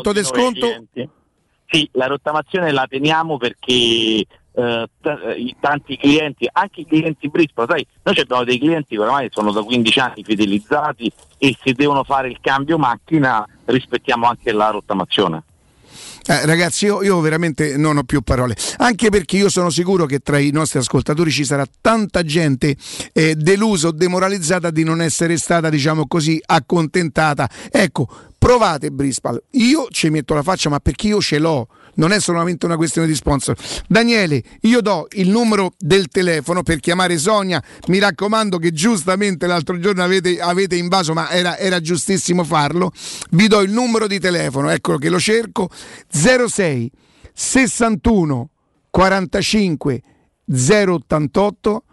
25% di sconto. Sì, la rottamazione la teniamo perché eh, t- eh, i tanti clienti, anche i clienti Brisbane, sai, noi abbiamo dei clienti che oramai sono da 15 anni fidelizzati e se devono fare il cambio macchina rispettiamo anche la rottamazione. Eh, ragazzi, io, io veramente non ho più parole, anche perché io sono sicuro che tra i nostri ascoltatori ci sarà tanta gente eh, delusa o demoralizzata di non essere stata, diciamo così, accontentata. Ecco, provate Brispal, io ci metto la faccia, ma perché io ce l'ho. Non è solamente una questione di sponsor. Daniele, io do il numero del telefono per chiamare Sonia. Mi raccomando che giustamente l'altro giorno avete, avete invaso, ma era, era giustissimo farlo. Vi do il numero di telefono, eccolo che lo cerco. 06 61 45 088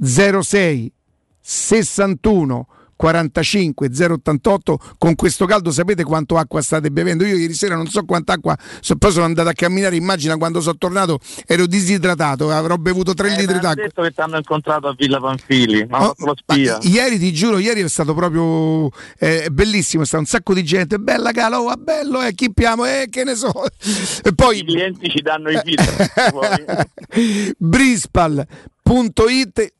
06 61 45 088 con questo caldo sapete quanto acqua state bevendo io ieri sera non so quanta acqua so, poi sono andato a camminare immagina quando sono tornato ero disidratato avrò bevuto 3 Eh, litri d'acqua detto che ti hanno incontrato a Villa Panfili, ma Oh, lo spia. ma ieri ti giuro, ieri è stato proprio eh, bellissimo, è stato un sacco di gente, bella cala, oh, bello, eh, chippiamo, eh, che ne so. E poi I clienti ci danno i feedback. brispal.it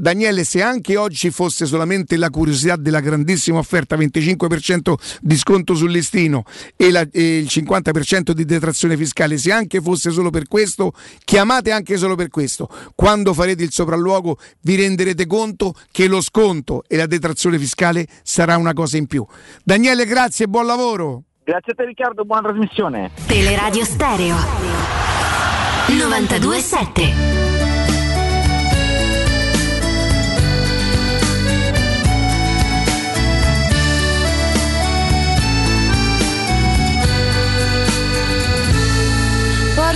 Daniele, se anche oggi fosse solamente la curiosità della grandissima offerta, 25% di sconto sul listino e, la- e il 50% di detrazione fiscale, se anche fosse solo per questo, chiamate anche solo per questo. Quando farete il sopralluogo vi renderete conto che lo sconto e la detrazione fiscale sarà una cosa in più. Daniele, grazie e buon lavoro. Grazie a te Riccardo, buona trasmissione. Teleradio Stereo 927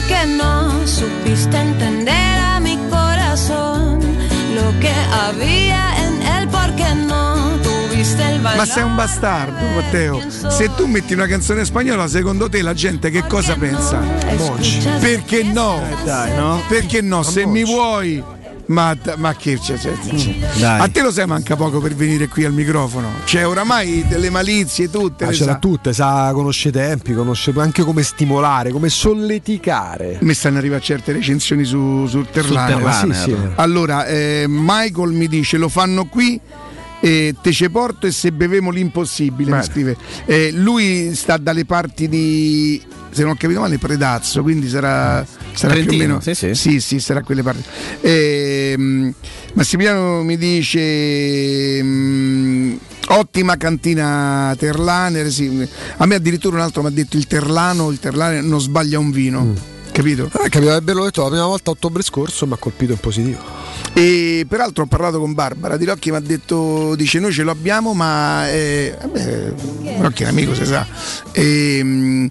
Porque no supiste entender a mi corazón lo que había en él, porque no tuviste el valor. Ma sei un bastardo, Matteo. Se tu metti una canzone spagnola, secondo te la gente che cosa pensa? Monci. Perché no? dai, no? Perché no? Se mi vuoi. Ma, ma che c'è? c'è- c'è-. A te lo sai manca poco per venire qui al microfono. C'è oramai delle malizie tutte. Ah, le ce l'ha tutte, sa, conosce i tempi, conosce anche come stimolare, come solleticare. Mi stanno arrivando certe recensioni su, sul. Terlano, Sì, sì. Allora, eh, Michael mi dice: lo fanno qui. E te ce porto e se bevemo l'impossibile, mi scrive. Eh, lui sta dalle parti di, se non ho capito male, Predazzo, quindi sarà, sarà più o meno. sì, sì. sì, sì, sarà quelle parti. Ehm, Massimiliano mi dice. mm, Ottima cantina Terlaner, sì. a me addirittura un altro mi ha detto il Terlano, il Terlaner non sbaglia un vino, capito? Ah, capito, l'ho detto la prima volta a ottobre scorso, mi ha colpito in positivo. E peraltro ho parlato con Barbara Di Rocchi, mi ha detto, dice noi ce lo abbiamo, ma eh, vabbè, Rocchi è un amico, si sa. Ehm,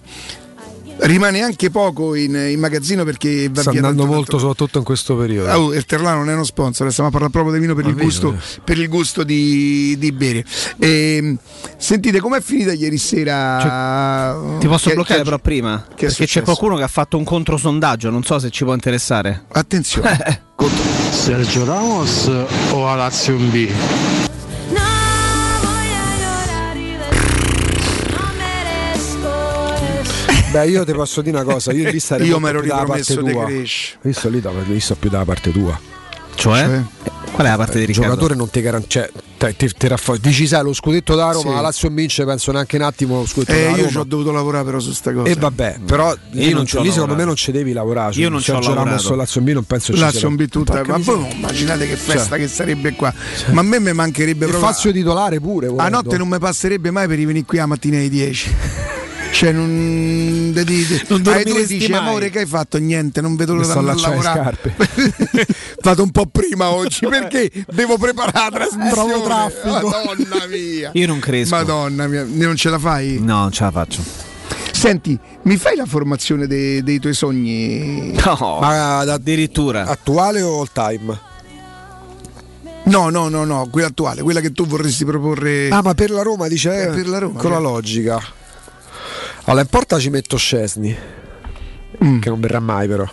rimane anche poco in, in magazzino perché va Sta via andando molto, tanto. soprattutto in questo periodo. Oh, il Terlano non è uno sponsor, stiamo a parlare proprio di vino per, il vero, gusto, eh. per il gusto di, di bere. Ehm, sentite, com'è finita ieri sera? Ti posso Che- bloccare che- però prima? che perché c'è qualcuno che ha fatto un controsondaggio, non so se ci può interessare. Attenzione. Sergio Ramos o a Lazio in B? Beh, io ti posso dire una cosa, io lì starei Io più dalla ripromesso tua. Cresci. Visto lì, dove- visto più dalla parte tua. Cioè? Qual è la parte di Il Riccardo? giocatore non ti garantisce. Cioè, ti, ti raffo- dici sai lo scudetto da Roma, Sì. la Lazio vince, penso neanche un attimo lo scudetto Eh, da io Roma. ci ho dovuto lavorare però su sta cosa. E vabbè, però lì, non non ci ho lì secondo me non ci devi lavorare. Io non ci ho Ramos lavorato. o Lazio B non penso ci Lazio sia- un B tutta, ma voi non immaginate che festa Cioè. che sarebbe qua. Ma a me mi mancherebbe Il proprio. Fazio titolare pure. A volendo. notte non mi passerebbe mai per venire qui a mattina alle 10. Cioè, non. De, di- de- Non alle due dice, mai. amore, che hai fatto? Niente, non vedo l'ora sto di lavorare. Vado un po' prima oggi perché devo preparare la trasmissione. Trovo traffico. Madonna mia. Io non cresco. Madonna mia, non ce la fai? No, non ce la faccio. Senti, mi fai la formazione dei, dei tuoi sogni? No, Ma da- addirittura. attuale o all time? No, no, no, no, quella attuale, quella che tu vorresti proporre. Ah, ma per la Roma dice Eh, per la Roma, con la certo. logica. Allora, in porta ci metto Scesni, Mm. che non verrà mai però.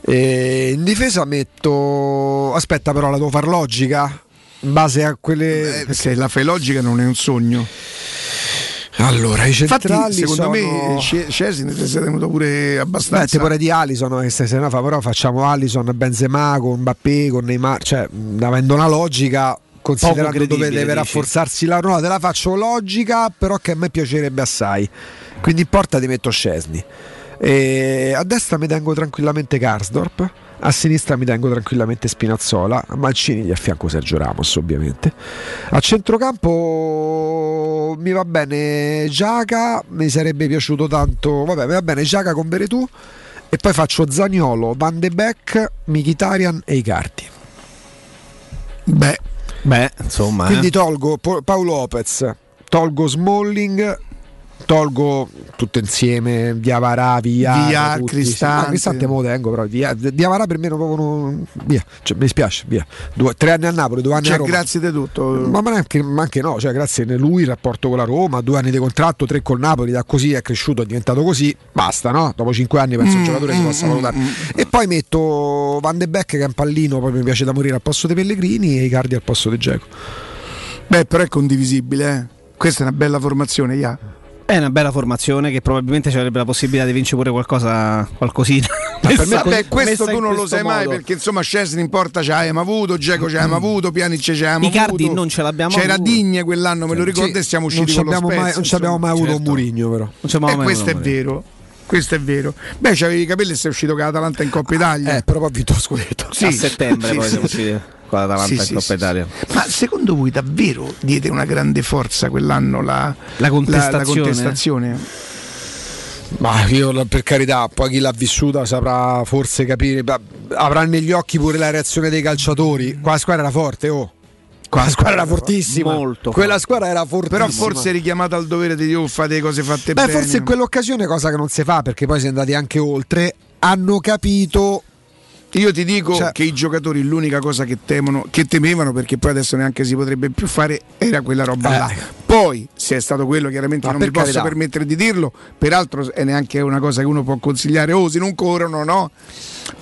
E in difesa metto. Aspetta, però la devo far logica. In base a quelle. Eh, se la fai logica non è un sogno. Allora, i Infatti, centrali secondo sono... me Scesni ti sei tenuto pure Beh, abbastanza. te pure di Alison che stai sera fa, però facciamo Alison, Benzema con Mbappé, con Neymar, cioè avendo una logica considerando dove deve dici. rafforzarsi la no, te la faccio logica, però che a me piacerebbe assai. Quindi in porta ti metto Scesni. E a destra mi tengo tranquillamente Karsdorp, a sinistra mi tengo tranquillamente Spinazzola, a Mancini gli affianco Sergio Ramos ovviamente. A centrocampo mi va bene Giaca, mi sarebbe piaciuto tanto, vabbè mi va bene Giaca con Beretù e poi faccio Zaniolo, Van de Beek, Mkhitaryan e Icardi. Beh, Beh, insomma. Quindi eh. tolgo Paolo Lopez, tolgo Smalling, tolgo tutto insieme Diavara, Via, Via, tutti. Cristante. Ah, Cristante me lo tengo, però Via, Diavara per me non proprio non- via, cioè, mi dispiace, via. Due- tre anni a Napoli, due anni a cioè, Roma. grazie di tutto. Ma, ma neanche, ma anche no, cioè, grazie a lui il rapporto con la Roma, due anni di contratto, tre col Napoli, da così è cresciuto, è diventato così, basta, no? Dopo cinque anni penso Mm, il giocatore si possa valutare. E poi metto Van de Beek che è un pallino, poi mi piace da morire al posto dei Pellegrini e Icardi al posto di Geco. Beh, però è condivisibile, eh. Questa è una bella formazione, ya. È una bella formazione che probabilmente ci avrebbe la possibilità di vincere pure qualcosa, qualcosina. Vabbè, questo tu non lo questo sai mai modo. perché insomma Scesni in porta ci abbiamo avuto, Geco ci abbiamo avuto, Pianic ci abbiamo Icardi avuto. non ce l'abbiamo C'era avuto. Digne quell'anno, me lo ricordo, e siamo usciti ci con lo abbiamo mai, Spezia, non ci abbiamo mai avuto un Murigno però. Non E mai questo è vero. Questo è vero. Beh, c'avevi i capelli e sei uscito con l'Atalanta in Coppa Italia. Eh, però poi ha vinto lo scudetto. Sì, a settembre sì, poi sì, siamo sì. usciti con l'Atalanta Sì, in sì, Coppa sì, Italia. Ma secondo voi davvero diede una grande forza quell'anno la, La contestazione? la contestazione? Ma io la- per carità, poi chi l'ha vissuta saprà forse capire, avrà negli occhi pure la reazione dei calciatori. Qua la squadra era forte, oh. Qua la squadra era fortissima. Molto Quella forte. squadra era fortissima. Però forse è richiamata al dovere di Dio fare le cose fatte Beh, bene. forse in quell'occasione, cosa che non si fa, perché poi si è andati anche oltre, hanno capito. Io ti dico Cioè- che i giocatori l'unica cosa che temono, che temevano, perché poi adesso neanche si potrebbe più fare, era quella roba Eh. là. Poi, se è stato quello, chiaramente Ma non mi posso carità. permettere di dirlo, peraltro è neanche una cosa che uno può consigliare, oh, se non corrono, no.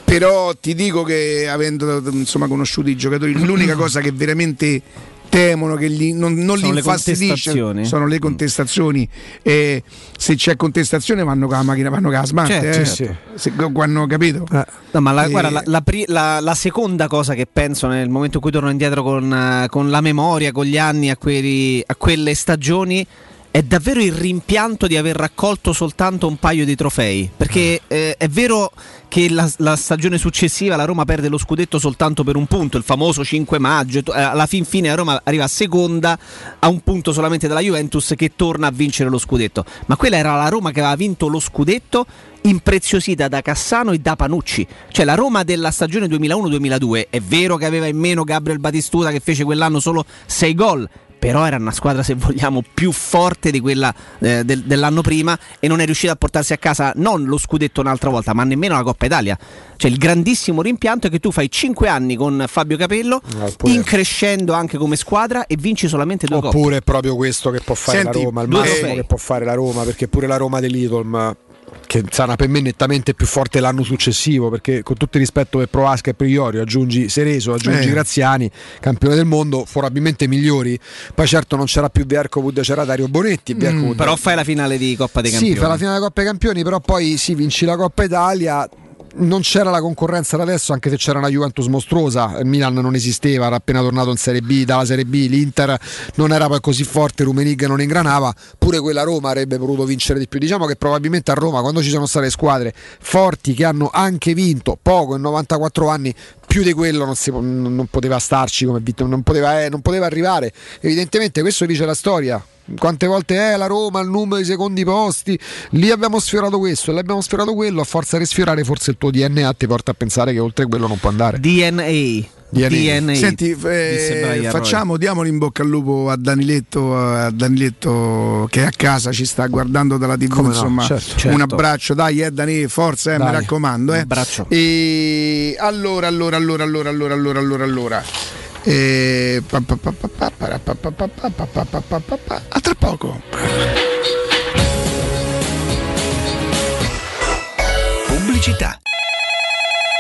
Però ti dico che avendo insomma, conosciuto i giocatori, l'unica cosa che veramente temono che gli, non, non li Sono le infastidisce contestazioni? sono le contestazioni e se c'è contestazione vanno con la macchina vanno con la smart Certo, eh. certo. Se- quando capito No, ma la, E- guarda, la, la la- la seconda cosa che penso nel momento in cui torno indietro con, eh, con la memoria, con gli anni, a, quelli- a quelle stagioni, è davvero il rimpianto di aver raccolto soltanto un paio di trofei. Perché eh, è vero che la, la stagione successiva la Roma perde lo scudetto soltanto per un punto, il famoso 5 maggio. eh, alla fin fine la Roma arriva seconda a un punto solamente dalla Juventus che torna a vincere lo scudetto. Ma quella era la Roma che aveva vinto lo scudetto impreziosita da Cassano e da Panucci. Cioè la Roma della stagione 2001-2002 è vero che aveva in meno Gabriel Batistuta che fece quell'anno solo 6 gol. Però era una squadra, se vogliamo, più forte di quella eh, del- dell'anno prima e non è riuscita a portarsi a casa non lo scudetto un'altra volta, ma nemmeno la Coppa Italia. Cioè il grandissimo rimpianto è che tu fai 5 anni con Fabio Capello, oppure- increscendo anche come squadra e vinci solamente due coppe. Oppure è proprio questo che può fare Senti, la Roma, il massimo che può fare la Roma, perché pure la Roma dell'Idolm che sarà per me nettamente più forte l'anno successivo, perché con tutto il rispetto per Proasca e per Iorio, aggiungi Sereso, aggiungi Eh. Graziani, campione del mondo, probabilmente migliori. Poi certo non c'era più Verkovud, c'era Dario Bonetti, Verkovud. Però fai la finale di Coppa dei Campioni. Sì, fa la finale della Coppa dei Campioni, però poi sì, vinci la Coppa Italia. Non c'era la concorrenza da adesso, anche se c'era una Juventus mostruosa. Il Milan non esisteva, era appena tornato in Serie B, dalla Serie B. L'Inter non era poi così forte, Rumenig non ingranava. Pure quella Roma avrebbe potuto vincere di più. Diciamo che probabilmente a Roma, quando ci sono state squadre forti che hanno anche vinto poco in 94 anni, più di quello non, si, non poteva starci come vittima, non poteva, eh, non poteva arrivare. Evidentemente questo dice la storia. Quante volte è la Roma il numero di secondi posti? Lì abbiamo sfiorato questo lì abbiamo sfiorato quello. A forza di sfiorare, forse il tuo DNA ti porta a pensare che oltre quello non può andare. DNA. DNA. DNA. Senti, eh, facciamo, diamolo in bocca al lupo a Daniletto, a Daniletto che è a casa ci sta guardando dalla TV. Come insomma, no? certo, certo. un abbraccio, dai, eh, Dani, forza, eh, dai. mi raccomando. Eh. Abbraccio. E allora, allora, allora, allora, allora, allora, allora, allora. E... A tra poco. Pubblicità.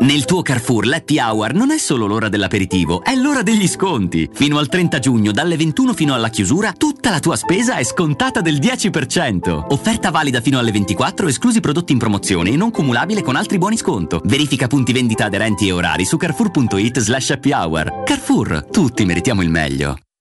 Nel tuo Carrefour l'Happy Hour non è solo l'ora dell'aperitivo, è l'ora degli sconti. Fino al 30 giugno, dalle 21 fino alla chiusura, tutta la tua spesa è scontata del 10%. Offerta valida fino alle 24, esclusi prodotti in promozione e non cumulabile con altri buoni sconto. Verifica punti vendita aderenti e orari su carrefour.it slash happy hour. Carrefour, tutti meritiamo il meglio.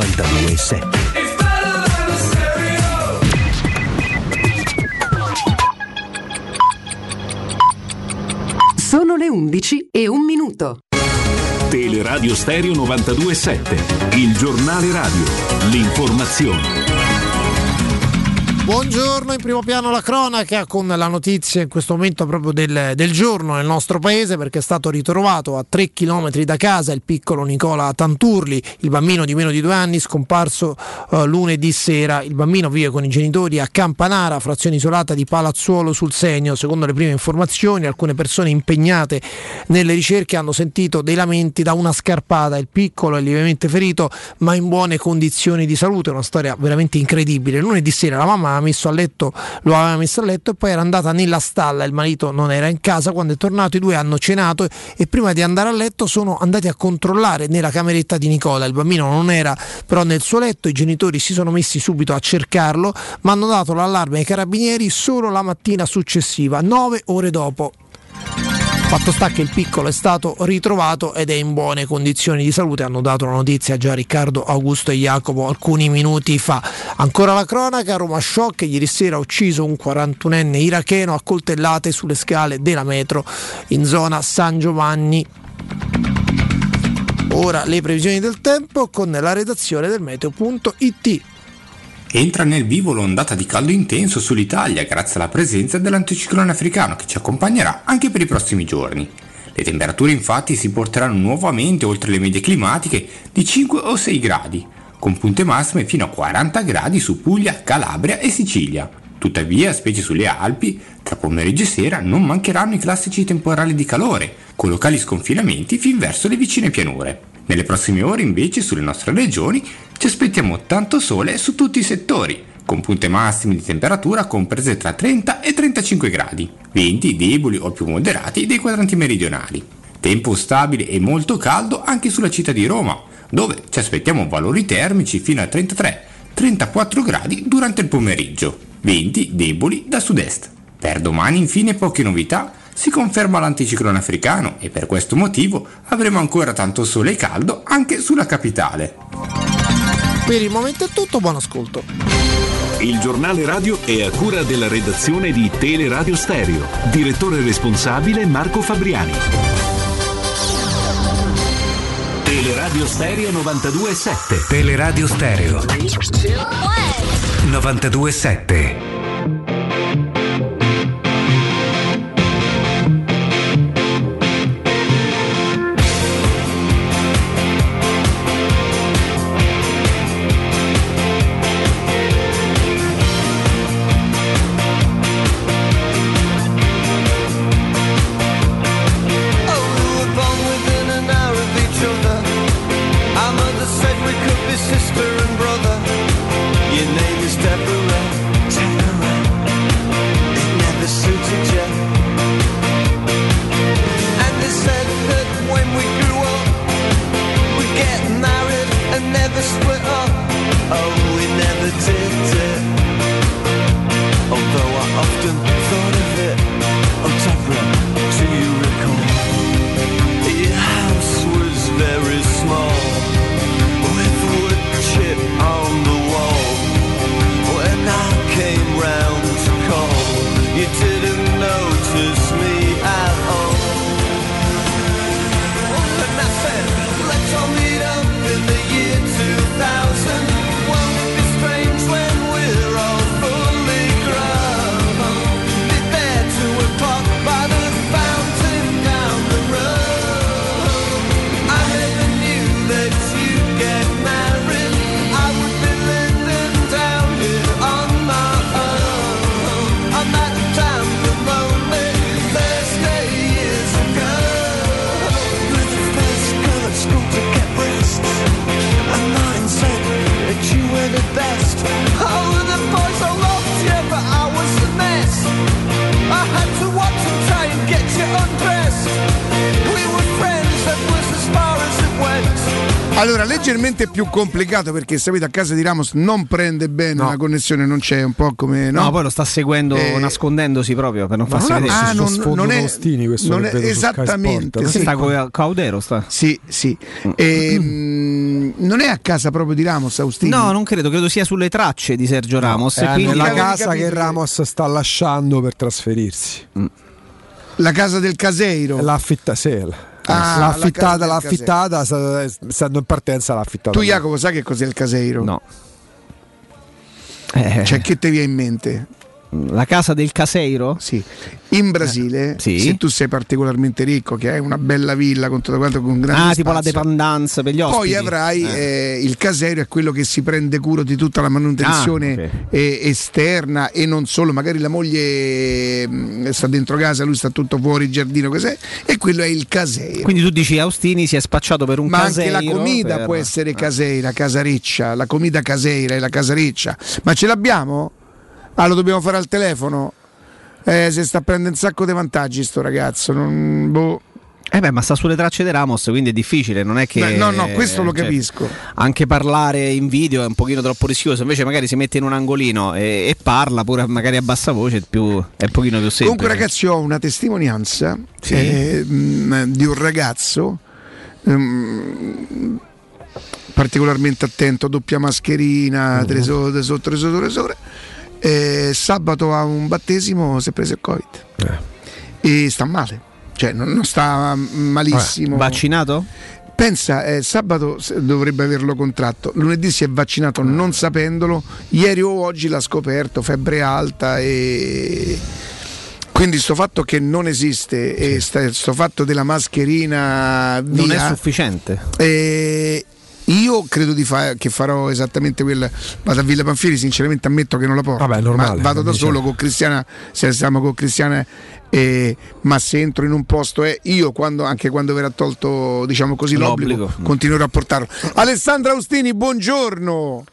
927. Sono le 11 e un minuto. Teleradio Stereo 927, il giornale radio, l'informazione. Buongiorno, in primo piano la cronaca con la notizia in questo momento proprio del, del, giorno nel nostro paese perché è stato ritrovato a 3 km da casa il piccolo Nicola Tanturli, il bambino di meno di due anni scomparso uh, lunedì sera. Il bambino vive con i genitori a Campanara, frazione isolata di Palazzuolo sul Segno. Secondo le prime informazioni alcune persone impegnate nelle ricerche hanno sentito dei lamenti da una scarpata. Il piccolo è lievemente ferito ma in buone condizioni di salute, una storia veramente incredibile. Lunedì sera la mamma messo a letto, lo aveva messo a letto e poi era andata nella stalla, il marito non era in casa, quando è tornato i due hanno cenato e prima di andare a letto sono andati a controllare nella cameretta di Nicola, il bambino non era però nel suo letto, i genitori si sono messi subito a cercarlo, ma hanno dato l'allarme ai carabinieri solo la mattina successiva, nove ore dopo. Fatto sta che il piccolo è stato ritrovato ed è in buone condizioni di salute, hanno dato la notizia già Riccardo, Augusto e Jacopo alcuni minuti fa. Ancora la cronaca, Roma Shock ieri sera ha ucciso un 41enne iracheno a coltellate sulle scale della metro in zona San Giovanni. Ora le previsioni del tempo con la redazione del meteo.it. Entra nel vivo l'ondata di caldo intenso sull'Italia grazie alla presenza dell'anticiclone africano che ci accompagnerà anche per i prossimi giorni. Le temperature infatti si porteranno nuovamente oltre le medie climatiche di 5 o 6 gradi, con punte massime fino a 40 gradi su Puglia, Calabria e Sicilia. Tuttavia, specie sulle Alpi, tra pomeriggio e sera non mancheranno i classici temporali di calore, con locali sconfinamenti fin verso le vicine pianure. Nelle prossime ore invece sulle nostre regioni ci aspettiamo tanto sole su tutti i settori, con punte massime di temperatura comprese tra 30 e 35 gradi, venti deboli o più moderati dei quadranti meridionali. Tempo stabile e molto caldo anche sulla città di Roma, dove ci aspettiamo valori termici fino a 33-34 gradi durante il pomeriggio, venti deboli da sud-est. Per domani infine poche novità si conferma l'anticiclone africano e per questo motivo avremo ancora tanto sole e caldo anche sulla capitale. Per il momento è tutto, buon ascolto. Il giornale radio è a cura della redazione di Teleradio Stereo. Direttore responsabile Marco Fabriani. Teleradio Stereo 927. Teleradio Stereo 927. Leggermente più complicato perché sapete a casa di Ramos non prende bene la connessione, non c'è un po' come no. No, poi lo sta seguendo Eh, nascondendosi proprio per non Ma farsi non è- vedere. ah, non- non è- non è- esattamente, sì. sta con Caudero sta. Sì, sì. Ehm, non è a casa proprio di Ramos, Austini? No, non credo, credo sia sulle tracce di Sergio Ramos. È e quindi- nella casa che Ramos sta lasciando per trasferirsi. La casa del Caseiro. L'ha affitta- sì, l- Ah, l'ha la affittata, casa del l'ha affittata, sa- essendo in partenza l'ha affittata. Tu Jacopo sai che cos'è il Caseiro? No. Cioè che ti viene in mente? La casa del Caseiro? Sì. In Brasile, Sì. se tu sei particolarmente ricco, che hai una bella villa con tutto quanto con grande Ah, tipo la spazio, dependance per gli ospiti. Poi avrai eh, il caserio, è quello che si prende cura di tutta la manutenzione Ah, ok. eh, esterna e non solo, magari la moglie mh, sta dentro casa, lui sta tutto fuori, il giardino, cos'è? E quello è il caseiro. Quindi tu dici Austini si è spacciato per un Ma anche caseiro. la comida per- può essere caseira, casareccia, la comida caseira e la casareccia. Ma ce l'abbiamo? Ah, lo dobbiamo fare al telefono? Eh, si sta prendendo un sacco di vantaggi sto ragazzo. Non, boh. Eh beh, ma sta sulle tracce di Ramos, quindi è difficile, non è che... Beh, no, no, questo lo cioè, capisco. Anche parlare in video è un pochino troppo rischioso, invece magari si mette in un angolino e, e parla pure magari a bassa voce, è, più, è un pochino più semplice. Comunque, ragazzi, ho una testimonianza Sì. eh, mh, di un ragazzo ehm, particolarmente attento, doppia Mm. mascherina, tresore, tresore, tresore, tresore. Eh, sabato a un battesimo si è preso il Covid. E sta male, cioè non, non sta malissimo. Vaccinato? Pensa, eh, sabato dovrebbe averlo contratto, lunedì si è vaccinato non sapendolo, ieri o oggi l'ha scoperto, febbre alta e quindi sto fatto che non esiste e sta- sto fatto della mascherina Non via, è sufficiente. eh, io credo di fa- che farò esattamente quel. Vado a Villa Panfieri, sinceramente ammetto che non la porto. Vabbè, normale, Ma vado da dice- solo con Cristiana, se stiamo con Cristiana, eh, ma se entro in un posto eh, io quando, anche quando verrà tolto diciamo così l'obbligo, L'obbligo. continuerò a portarlo. Alessandra Austini, buongiorno.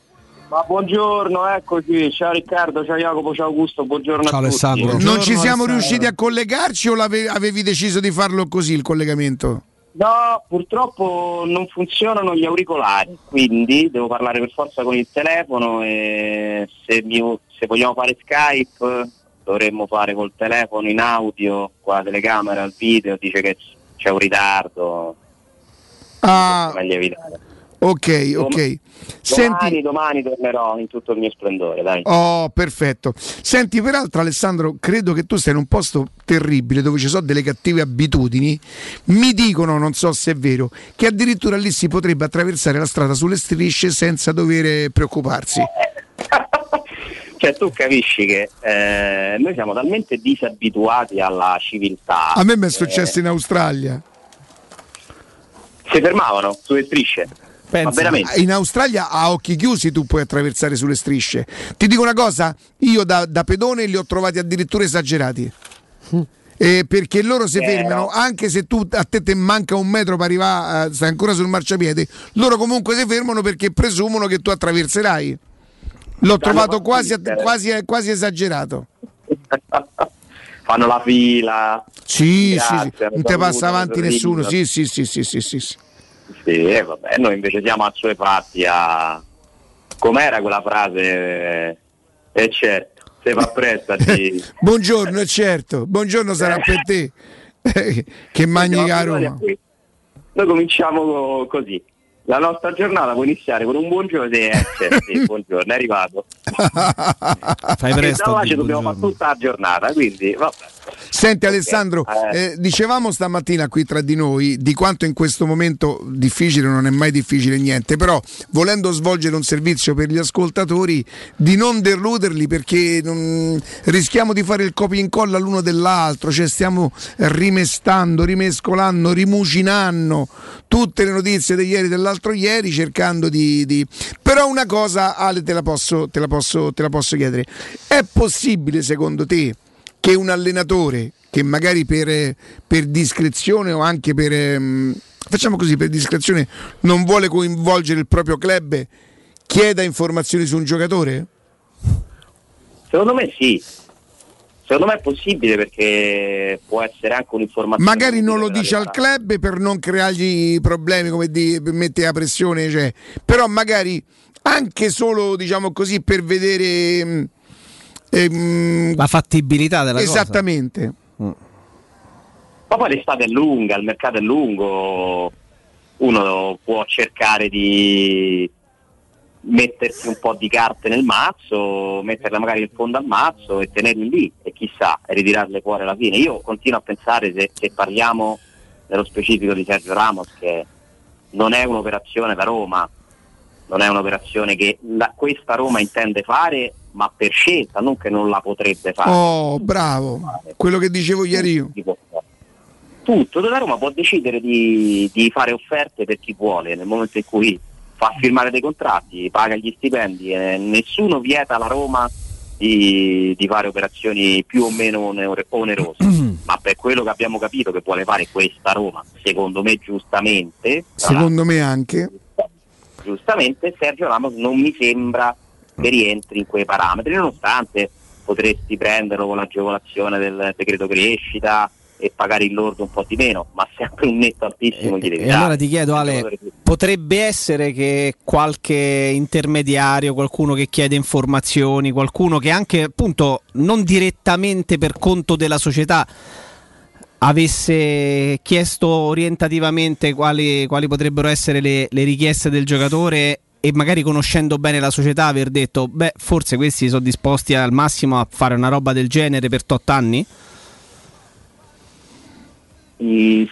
Ma buongiorno, eccoci. Ciao Riccardo, ciao Jacopo, ciao Augusto, buongiorno a tutti. non ci siamo riusciti a collegarci o avevi deciso di farlo così il collegamento? No, purtroppo non funzionano gli auricolari, quindi devo parlare per forza con il telefono e se, mi- se vogliamo fare Skype dovremmo fare col telefono in audio, con la telecamera, il video, dice che c'è un ritardo, Ah, meglio evitare. Ok, ok. Senti, Domani, domani tornerò in tutto il mio splendore, dai. Oh, perfetto. Senti, peraltro, Alessandro, credo che tu stai in un posto terribile dove ci sono delle cattive abitudini. Mi dicono, non so se è vero, che addirittura lì si potrebbe attraversare la strada sulle strisce senza dover preoccuparsi. Cioè tu capisci che eh, noi siamo talmente disabituati alla civiltà. A me mi è eh, successo in Australia. si fermavano sulle strisce. Veramente? In Australia a occhi chiusi tu puoi attraversare sulle strisce. Ti dico una cosa, io da, da pedone li ho trovati addirittura esagerati. Eh, perché loro si Eh, fermano, no. anche se tu a te te manca un metro per arrivare, eh, stai ancora sul marciapiede, loro comunque si fermano perché presumono che tu attraverserai. L'ho Danno trovato quasi, quasi, quasi esagerato. Fanno la fila. Sì, Grazie, sì, sì. non ti passa avanti nessuno. Sì, sì, sì, sì, sì, sì, sì. Eh, vabbè, noi invece siamo assuefatti a... Com'era quella frase? E certo, se fa pressa di... Buongiorno, è certo. Buongiorno sarà per te. che magni a Roma. Noi cominciamo co- così. La nostra giornata può iniziare con un buongiorno e eh, certo, sì, buongiorno, è arrivato. Fai e presto. da là a ci dire dobbiamo fare buongiorno. tutta la giornata, quindi vabbè. Senti Alessandro, Eh. eh, dicevamo stamattina qui tra di noi di quanto in questo momento difficile non è mai difficile niente, però volendo svolgere un servizio per gli ascoltatori di non deluderli perché non- rischiamo di fare il copia e incolla l'uno dell'altro, cioè stiamo rimestando, rimescolando, rimucinando tutte le notizie di ieri e dell'altro ieri cercando di, di- Però una cosa Ale te la posso, te la posso, te la posso chiedere, è possibile secondo te che un allenatore che magari per, per discrezione o anche per ehm, facciamo così per discrezione non vuole coinvolgere il proprio club chieda informazioni su un giocatore? Secondo me sì. Secondo me è possibile perché può essere anche un'informazione. Magari non lo dice al club per non creargli problemi, come di, per mettere la pressione, cioè. però magari anche solo diciamo così per vedere ehm, La fattibilità della esattamente. Ma poi l'estate è lunga, il mercato è lungo, uno può cercare di mettersi un po' di carte nel mazzo, metterle magari in fondo al mazzo e tenerli lì e chissà, e ritirarle fuori alla fine. Io continuo a pensare se, se parliamo nello specifico di Sergio Ramos che non è un'operazione da Roma, non è un'operazione che la- questa Roma intende fare ma per scelta, non che non la potrebbe fare. Oh, bravo, quello che dicevo ieri io. tutto, la Roma può decidere di, di fare offerte per chi vuole nel momento in cui fa firmare dei contratti, paga gli stipendi, e nessuno vieta alla Roma di, di fare operazioni più o meno oner- onerose, ma per quello che abbiamo capito che vuole fare questa Roma, secondo me giustamente, Secondo me anche. giustamente Sergio Ramos non mi sembra che rientri in quei parametri, nonostante potresti prenderlo con l'agevolazione del decreto crescita e pagare il lordo un po' di meno, ma sempre un netto altissimo gli devi E dare. allora ti chiedo Ale, potrebbe essere che qualche intermediario, qualcuno che chiede informazioni, qualcuno che anche appunto non direttamente per conto della società avesse chiesto orientativamente quali, quali potrebbero essere le, le richieste del giocatore e magari conoscendo bene la società aver detto beh forse questi sono disposti al massimo a fare una roba del genere per tot anni? Mm,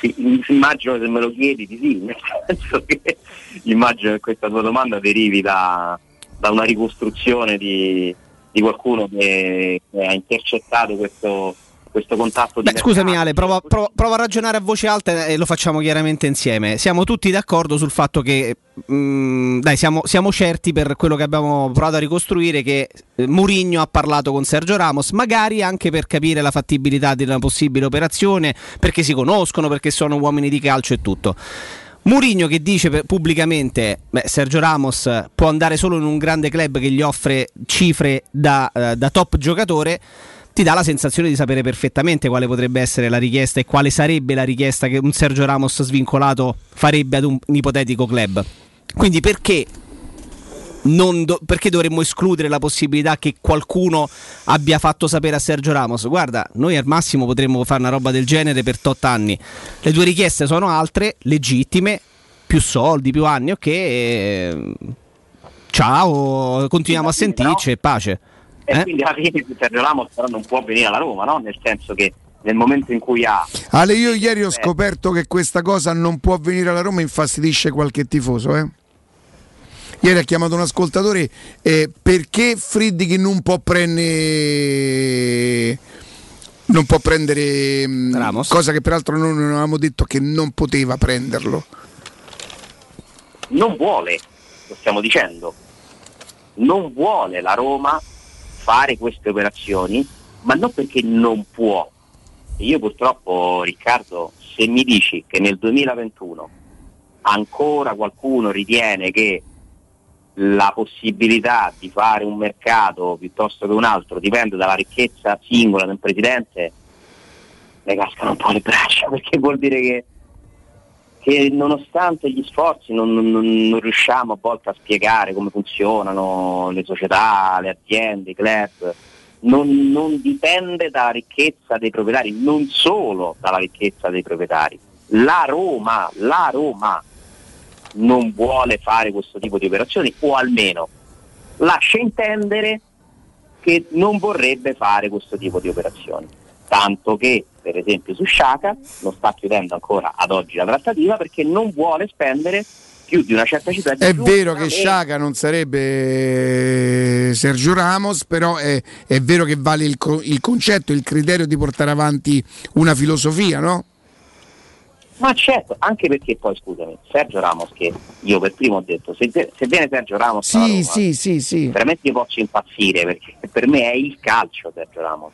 sì, immagino se me lo chiedi di sì, nel senso che immagino che questa tua domanda derivi da, da una ricostruzione di, di qualcuno che, che ha intercettato questo, questo contatto Beh, scusami Ale, prova, prova- prova a ragionare a voce alta e lo facciamo chiaramente insieme. Siamo tutti d'accordo sul fatto che, mm, dai, siamo, siamo certi per quello che abbiamo provato a ricostruire che eh, Mourinho ha parlato con Sergio Ramos, magari anche per capire la fattibilità di una possibile operazione, perché si conoscono, perché sono uomini di calcio e tutto. Mourinho che dice pubblicamente beh, Sergio Ramos può andare solo in un grande club che gli offre cifre da, eh, da top giocatore ti dà la sensazione di sapere perfettamente quale potrebbe essere la richiesta e quale sarebbe la richiesta che un Sergio Ramos svincolato farebbe ad un, ipotetico club. Quindi perché, non do- perché dovremmo escludere la possibilità che qualcuno abbia fatto sapere a Sergio Ramos? Guarda, noi al massimo potremmo fare una roba del genere per tot anni. Le tue richieste sono altre, legittime, più soldi, più anni, ok. Ciao, continuiamo a sentirci e pace. E Eh? quindi alla fine Sergio Ramos però non può venire alla Roma, no? Nel senso che nel momento in cui ha Ale, io ieri ho scoperto che questa cosa non può avvenire alla Roma, infastidisce qualche tifoso. Eh? Ieri ha chiamato un ascoltatore eh, perché Friedrich non può prendere. Non può prendere mm, cosa che peraltro noi non avevamo detto che non poteva prenderlo. non vuole, lo stiamo dicendo, non vuole la Roma fare queste operazioni, ma non perché non può. Io purtroppo, Riccardo, se mi dici che nel 2021 ancora qualcuno ritiene che la possibilità di fare un mercato piuttosto che un altro dipende dalla ricchezza singola del presidente, le cascano un po' le braccia perché vuol dire che che nonostante gli sforzi non, non- non riusciamo a volte a spiegare come funzionano le società, le aziende, i club, non, non dipende dalla ricchezza dei proprietari, non solo dalla ricchezza dei proprietari. La Roma, la Roma non vuole fare questo tipo di operazioni o almeno lascia intendere che non vorrebbe fare questo tipo di operazioni. Tanto che, per esempio, su Sciaca non sta chiudendo ancora ad oggi la trattativa perché non vuole spendere più di una certa cifra di È vero che Sciaca non sarebbe Sergio Ramos, però è, è vero che vale il, co- il concetto, il criterio di portare avanti una filosofia, no? Ma certo, anche perché poi scusami, Sergio Ramos che io per primo ho detto, se, se viene Sergio Ramos Sì, Roma, sì, sì, sì. veramente posso impazzire perché per me è il calcio Sergio Ramos,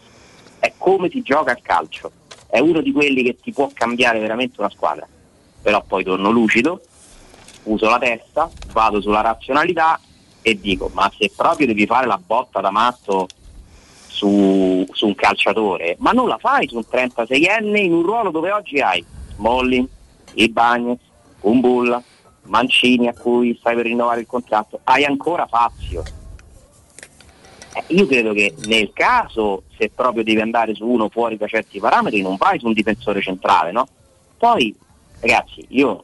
è come si gioca a calcio, è uno di quelli che ti può cambiare veramente una squadra, però poi torno lucido, uso la testa, vado sulla razionalità e dico ma se proprio devi fare la botta da matto su su un calciatore, ma non la fai su un 36enne in un ruolo dove oggi hai Smalling, Ibagnez, Umbulla, Mancini a cui stai per rinnovare il contratto, hai ancora Fazio. Eh, io credo che nel caso, se proprio devi andare su uno fuori da certi parametri, non vai su un difensore centrale, no? Poi, ragazzi, io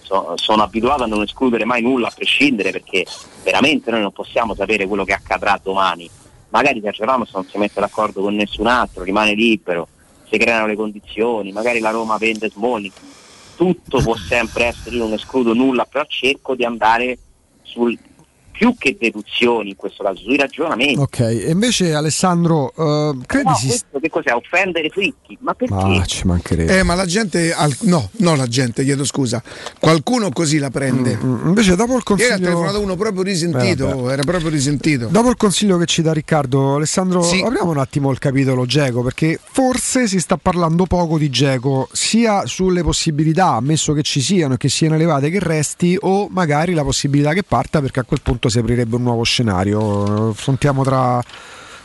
so- sono abituato a non escludere mai nulla a prescindere perché veramente noi non possiamo sapere quello che accadrà domani. Magari Sergio Ramos non si mette d'accordo con nessun altro, rimane libero, si creano le condizioni, magari la Roma vende Smalling, tutto può sempre essere, io non escludo nulla, però cerco di andare sul più che deduzioni in questo caso, sui ragionamenti. Ok, e invece Alessandro, eh, credi No, si... questo che cos'è? Offendere fritti? Ma perché? Ah, ci mancherebbe. Eh, ma la gente, al- no, no, la gente, chiedo scusa, qualcuno così la prende. Mm, Invece dopo il Ieri ha consiglio... telefonato uno proprio risentito, Eh, era proprio risentito. Dopo il consiglio che ci dà Riccardo, Alessandro, Sì. apriamo un attimo il capitolo Geco perché forse si sta parlando poco di Geco, sia sulle possibilità, ammesso che ci siano e che siano elevate, che resti, o magari la possibilità che parta perché a quel punto si aprirebbe un nuovo scenario. Affrontiamo tra,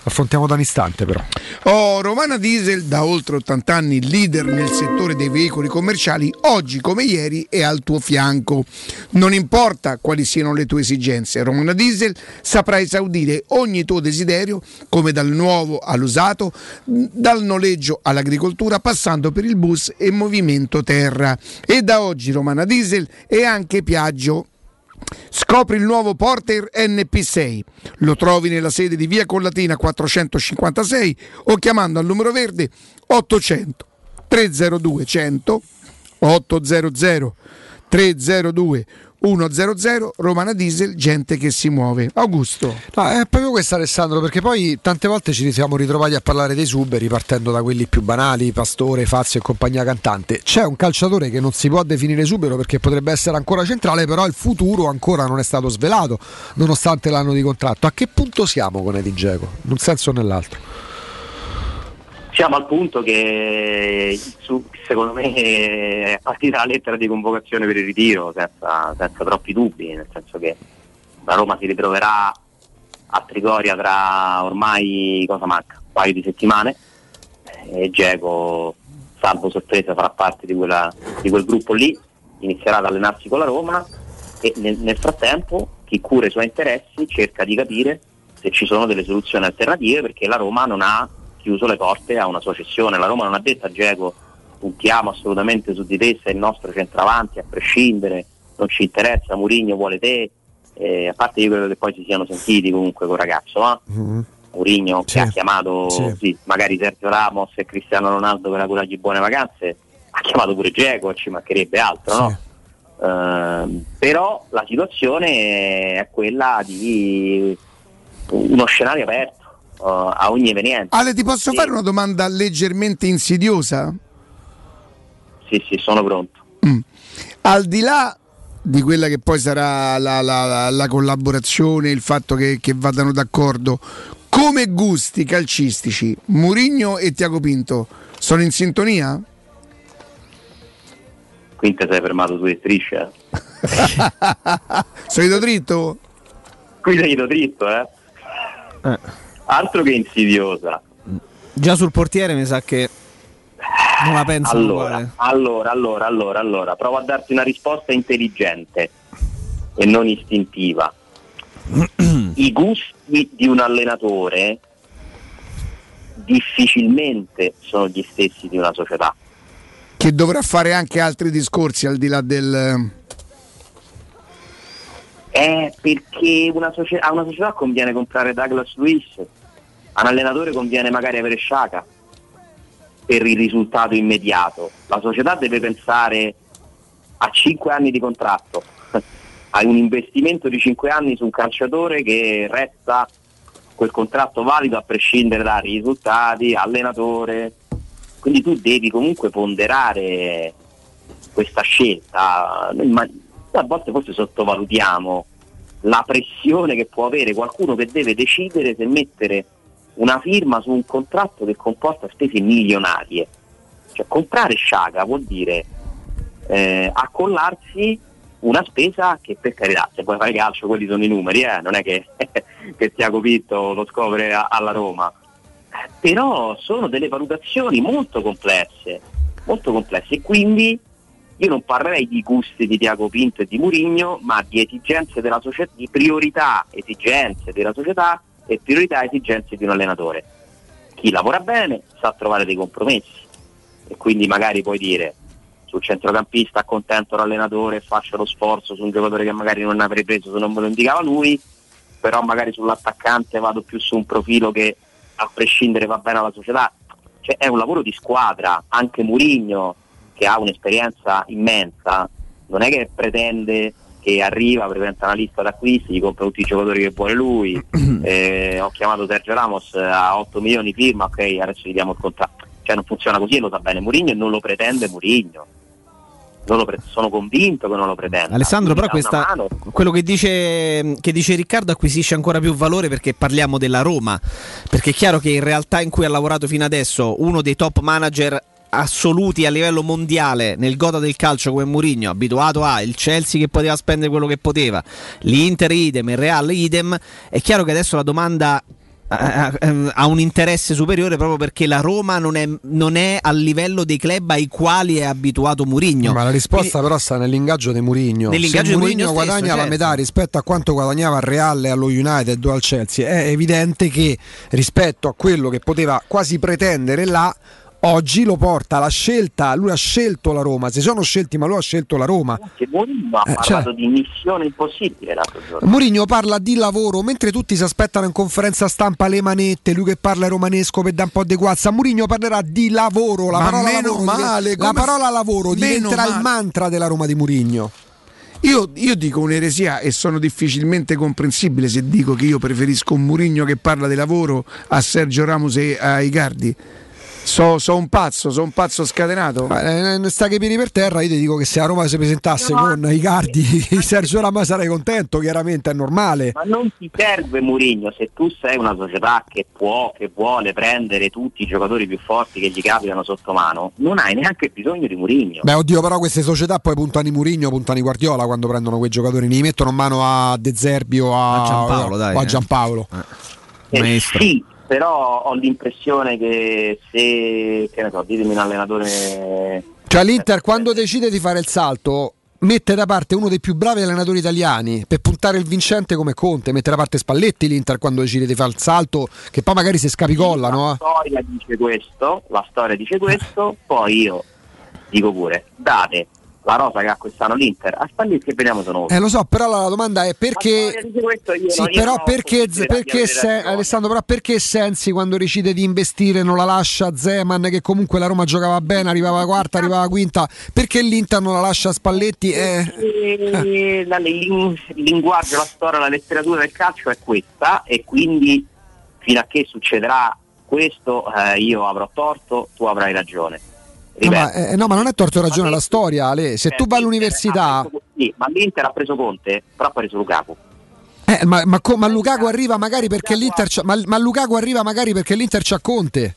affrontiamo da un istante però. Oh, Romana Diesel, da oltre 80 anni leader nel settore dei veicoli commerciali, oggi come ieri è al tuo fianco. Non importa quali siano le tue esigenze, Romana Diesel saprà esaudire ogni tuo desiderio, come dal nuovo all'usato, dal noleggio all'agricoltura, passando per il bus e movimento terra. E da oggi Romana Diesel è anche Piaggio. Scopri il nuovo Porter NP6. Lo trovi nella sede di Via Collatina 456 o chiamando al numero verde 800 302 100 800 302 100 Romana Diesel, gente che si muove. Augusto. No, è proprio questo Alessandro, perché poi tante volte ci siamo ritrovati a parlare dei suberi partendo da quelli più banali, Pastore, Fazio e compagnia cantante. C'è un calciatore che non si può definire subero perché potrebbe essere ancora centrale, però il futuro ancora non è stato svelato, nonostante l'anno di contratto. A che punto siamo con Edin Dzeko? In un senso o nell'altro? Siamo al punto che su- secondo me è partita la lettera di convocazione per il ritiro senza, senza troppi dubbi, nel senso che la Roma si ritroverà a Trigoria tra ormai cosa manca? Un paio di settimane e Geco, salvo sorpresa, farà parte di, quella- di quel gruppo lì, inizierà ad allenarsi con la Roma e nel, nel frattempo chi cura i suoi interessi cerca di capire se ci sono delle soluzioni alternative perché la Roma non ha chiuso le porte a una sua cessione. La Roma non ha detto a Geco puntiamo assolutamente su di te, sei il nostro centravanti a prescindere, non ci interessa, Murigno vuole te, Eh, a parte io credo che poi si siano sentiti comunque col ragazzo, no? Murigno che ha chiamato Sì. sì, magari Sergio Ramos e Cristiano Ronaldo per augurargli buone vacanze, ha chiamato pure Geco, ci mancherebbe altro, no? Ehm, però la situazione è quella di uno scenario aperto eh, a ogni evenienza. Ale, ti posso fare una domanda leggermente insidiosa? Sì, sì, sono pronto. Al di là di quella che poi sarà la, la- la- la collaborazione, il fatto che, che vadano d'accordo, come gusti calcistici, Murigno e Tiago Pinto sono in sintonia? Quindi ti sei fermato sulle strisce. Sono ido dritto? Qui sei ido dritto, eh? Altro che insidiosa. Già sul portiere mi sa che non la penso Allora, allora, allora, allora, allora, provo a darti una risposta intelligente e non istintiva. I gusti di un allenatore difficilmente sono gli stessi di una società. Che dovrà fare anche altri discorsi al di là del... È perché una socie- a una società conviene comprare Douglas Luiz, un allenatore conviene magari avere Sciaca per il risultato immediato. La società deve pensare a 5 anni di contratto, a un investimento di 5 anni su un calciatore che resta quel contratto valido a prescindere dai risultati, allenatore. Quindi tu devi comunque ponderare questa scelta. A volte forse sottovalutiamo la pressione che può avere qualcuno che deve decidere se mettere una firma su un contratto che comporta spese milionarie. Cioè comprare Sciaga vuol dire eh, accollarsi una spesa che per carità, se vuoi fare calcio quelli sono i numeri, eh, non è che, che Tiago Pinto lo scopre a- alla Roma. però sono delle valutazioni molto complesse, molto complesse e quindi io non parlerei di gusti di Tiago Pinto e di Murigno, ma di esigenze della società, di priorità, esigenze della società e priorità, esigenze di un allenatore. Chi lavora bene sa trovare dei compromessi e quindi magari puoi dire sul centrocampista accontento l'allenatore faccio lo sforzo su un giocatore che magari non avrei preso se non me lo indicava lui, però magari sull'attaccante vado più su un profilo che a prescindere va bene alla società. Cioè, è un lavoro di squadra, anche Murigno che ha un'esperienza immensa, non è che pretende che arriva, presenta una lista d'acquisti, gli compra tutti i giocatori che vuole lui, eh, ho chiamato Sergio Ramos a 8 milioni firma, ok adesso gli diamo il contratto. Cioè non funziona così e lo sa bene Murigno e non lo pretende Murigno. Pre- sono convinto che non lo pretenda. Alessandro, però questa, quello che dice, che dice Riccardo acquisisce ancora più valore perché parliamo della Roma. Perché è chiaro che in realtà in cui ha lavorato fino adesso uno dei top manager assoluti a livello mondiale nel gota del calcio come Mourinho, abituato a il Chelsea che poteva spendere quello che poteva, l'Inter idem, il Real idem, è chiaro che adesso la domanda eh, eh, ha un interesse superiore proprio perché la Roma non è, non è al livello dei club ai quali è abituato Mourinho. Ma la risposta però sta nell'ingaggio di Murigno. Nell'ingaggio Se di Mourinho Mourinho stesso, guadagna la certo. metà rispetto a quanto guadagnava al Real, allo United o al Chelsea, è evidente che rispetto a quello che poteva quasi pretendere là Oggi lo porta la scelta, lui ha scelto la Roma, si sono scelti ma lui ha scelto la Roma. Che Mourinho ha Eh, parlato cioè- di missione impossibile l'altro giorno. Mourinho parla di lavoro, mentre tutti si aspettano in conferenza stampa le manette, lui che parla romanesco per dare un po' di guazza. Mourinho parlerà di lavoro, la Ma parola meno lavoro, male, la parola lavoro diventerà il male. mantra della Roma di Mourinho. Io, io dico un'eresia e sono difficilmente comprensibile se dico che io preferisco un Murigno che parla di lavoro a Sergio Ramos e a Icardi. So, so un pazzo, so un pazzo scatenato. Eh, sta che piedi per terra, io ti dico che se la Roma si presentasse con i cardi Sergio Rama sarei contento, chiaramente è normale. Ma non ti serve Mourinho se tu sei una società che può, che vuole prendere tutti i giocatori più forti che gli capitano sotto mano, non hai neanche bisogno di Mourinho. Beh, oddio, però queste società poi puntano i Murigno, puntano i Guardiola quando prendono quei giocatori, ne mettono in mano a De Zerbi o a, A Giampaolo, dai, o a eh. Giampaolo. Eh, sì, però ho l'impressione che se, che ne so, ditemi un allenatore... Cioè l'Inter quando decide di fare il salto mette da parte uno dei più bravi allenatori italiani per puntare il vincente come Conte, mette da parte Spalletti l'Inter quando decide di fare il salto che poi magari si scapicolla, La no? storia dice questo, la storia dice questo, poi io dico pure, date la rosa che ha quest'anno l'Inter a Spalletti e vediamo se non Eh lo so, però la domanda è perché questo io Sì, però perché, perché avere se-. Alessandro, però perché Sensi quando decide di investire non la lascia Zeman che comunque la Roma giocava bene, arrivava quarta, arrivava quinta, perché l'Inter non la lascia Spalletti? Eh, E la- il il linguaggio, la storia, la letteratura del calcio è questa e quindi fino a che succederà questo eh, io avrò torto, tu avrai ragione. No, ma, eh, no, ma non è torto ragione la storia, Ale. Se tu vai all'università, sì, ma l'Inter ha preso Conte, però ha preso Lukaku. eh, ma, ma ma Lukaku arriva magari perché l'Inter c'ha, ma, ma Lukaku arriva magari perché l'Inter c'ha Conte.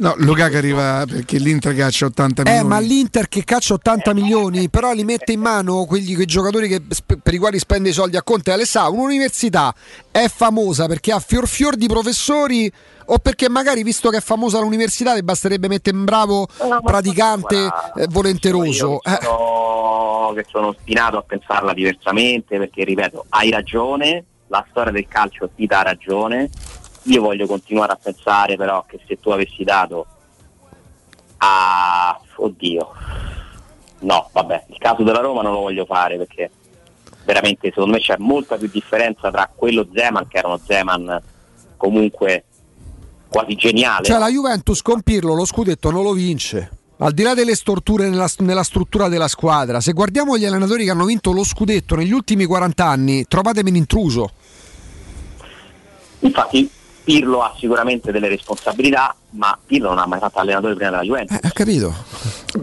No, Lukaku arriva perché l'Inter caccia 80 Eh, milioni. ma l'Inter che caccia 80 milioni, però li mette in mano quegli, quei giocatori che- per i quali spende i soldi a Conte. Alessà, un'università è famosa perché ha fior fior di professori o perché magari, visto che è famosa l'università, le basterebbe mettere un bravo praticante eh, volenteroso. Io che sono, che sono ostinato a pensarla diversamente perché, ripeto, hai ragione, la storia del calcio ti dà ragione. Io voglio continuare a pensare però che se tu avessi dato a... oddio, no, vabbè, il caso della Roma non lo voglio fare perché veramente secondo me c'è molta più differenza tra quello Zeman, che era uno Zeman comunque quasi geniale. Cioè la Juventus con Pirlo lo scudetto non lo vince. Al di là delle storture nella, nella struttura della squadra, se guardiamo gli allenatori che hanno vinto lo scudetto negli ultimi 40 anni, trovatemi un intruso. Infatti Pirlo ha sicuramente delle responsabilità, ma Pirlo non ha mai fatto allenatore prima della Juventus. Ha capito?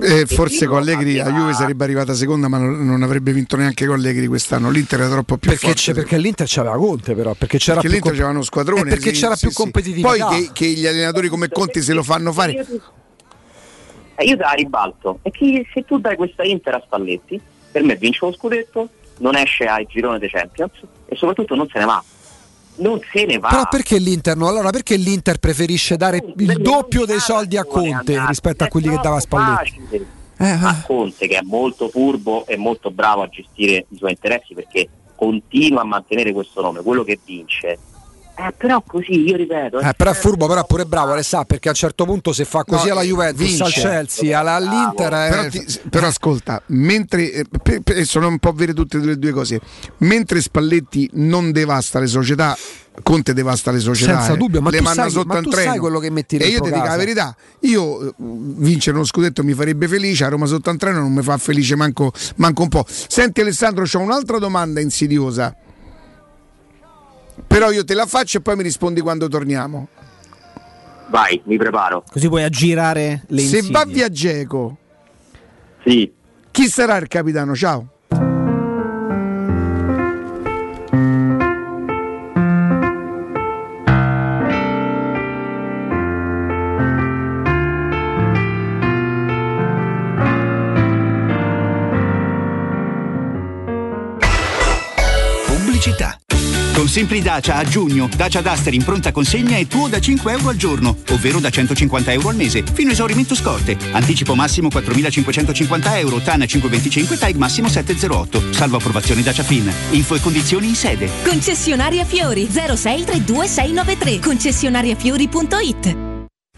Eh, forse con Allegri la Juve sarebbe arrivata seconda, ma non, non avrebbe vinto neanche con Allegri quest'anno. L'Inter era troppo più Perché, forte. c'è- perché l'Inter c'aveva Conte, però. Perché c'era Perché più l'Inter comp- c'era uno squadrone. Eh, perché sì, c'era sì, più sì. competitività. Poi che, che gli allenatori come Conti se lo fanno fare. Eh, io te la ribalto. E che se tu dai questa Inter a Spalletti, per me vince lo scudetto, non esce ai girone dei Champions e soprattutto non se ne va. Non se ne va. Però perché l'Inter no? Allora perché l'Inter preferisce dare il doppio dei soldi a Conte rispetto a quelli che dava a Spalletti? facile a Conte che è molto furbo e molto bravo a gestire i suoi interessi perché continua a mantenere questo nome, quello che vince. Eh, però così, io ripeto. Eh, però è furbo, però è pure bravo, le sa, perché a un certo punto se fa così No, alla Juventus, vince. al Chelsea, alla- all'Inter... eh, Però, ti- però ascolta, mentre eh, pe- pe- sono un po' vere tutte le due cose. Mentre Spalletti non devasta le società, Conte devasta le società. Senza eh. dubbio, ma le tu manda sai- sotto ma tu treno. sai quello che metti E io ti dico la verità: io eh, vincere uno scudetto mi farebbe felice, a Roma sotto al treno non mi fa felice manco, manco un po'. Senti Alessandro, c'ho un'altra domanda insidiosa. Però io te la faccio e poi mi rispondi quando torniamo. Vai, mi preparo. Così puoi aggirare le Se insidie. va via Geco, Sì. chi sarà il capitano? Ciao. Simpli Dacia a giugno, Dacia Duster in pronta consegna è tuo da 5 euro al giorno, ovvero da 150 euro al mese, fino a esaurimento scorte. Anticipo massimo 4.550 euro, TAN 525, TAG massimo 708. Salvo approvazione Dacia Fin. Info e condizioni in sede. Concessionaria Fiori 0632693 concessionariafiori.it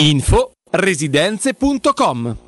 Info residenze.com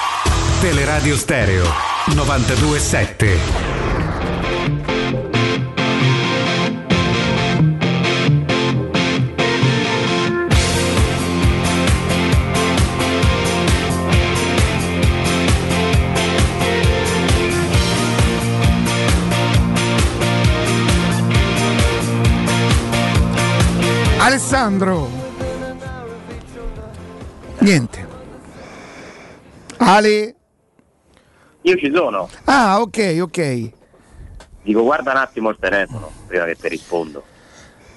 Teleradio Stereo 927. Alessandro. Niente. Ale. Io ci sono. Ah, ok, ok. Dico guarda un attimo il telefono prima che ti rispondo.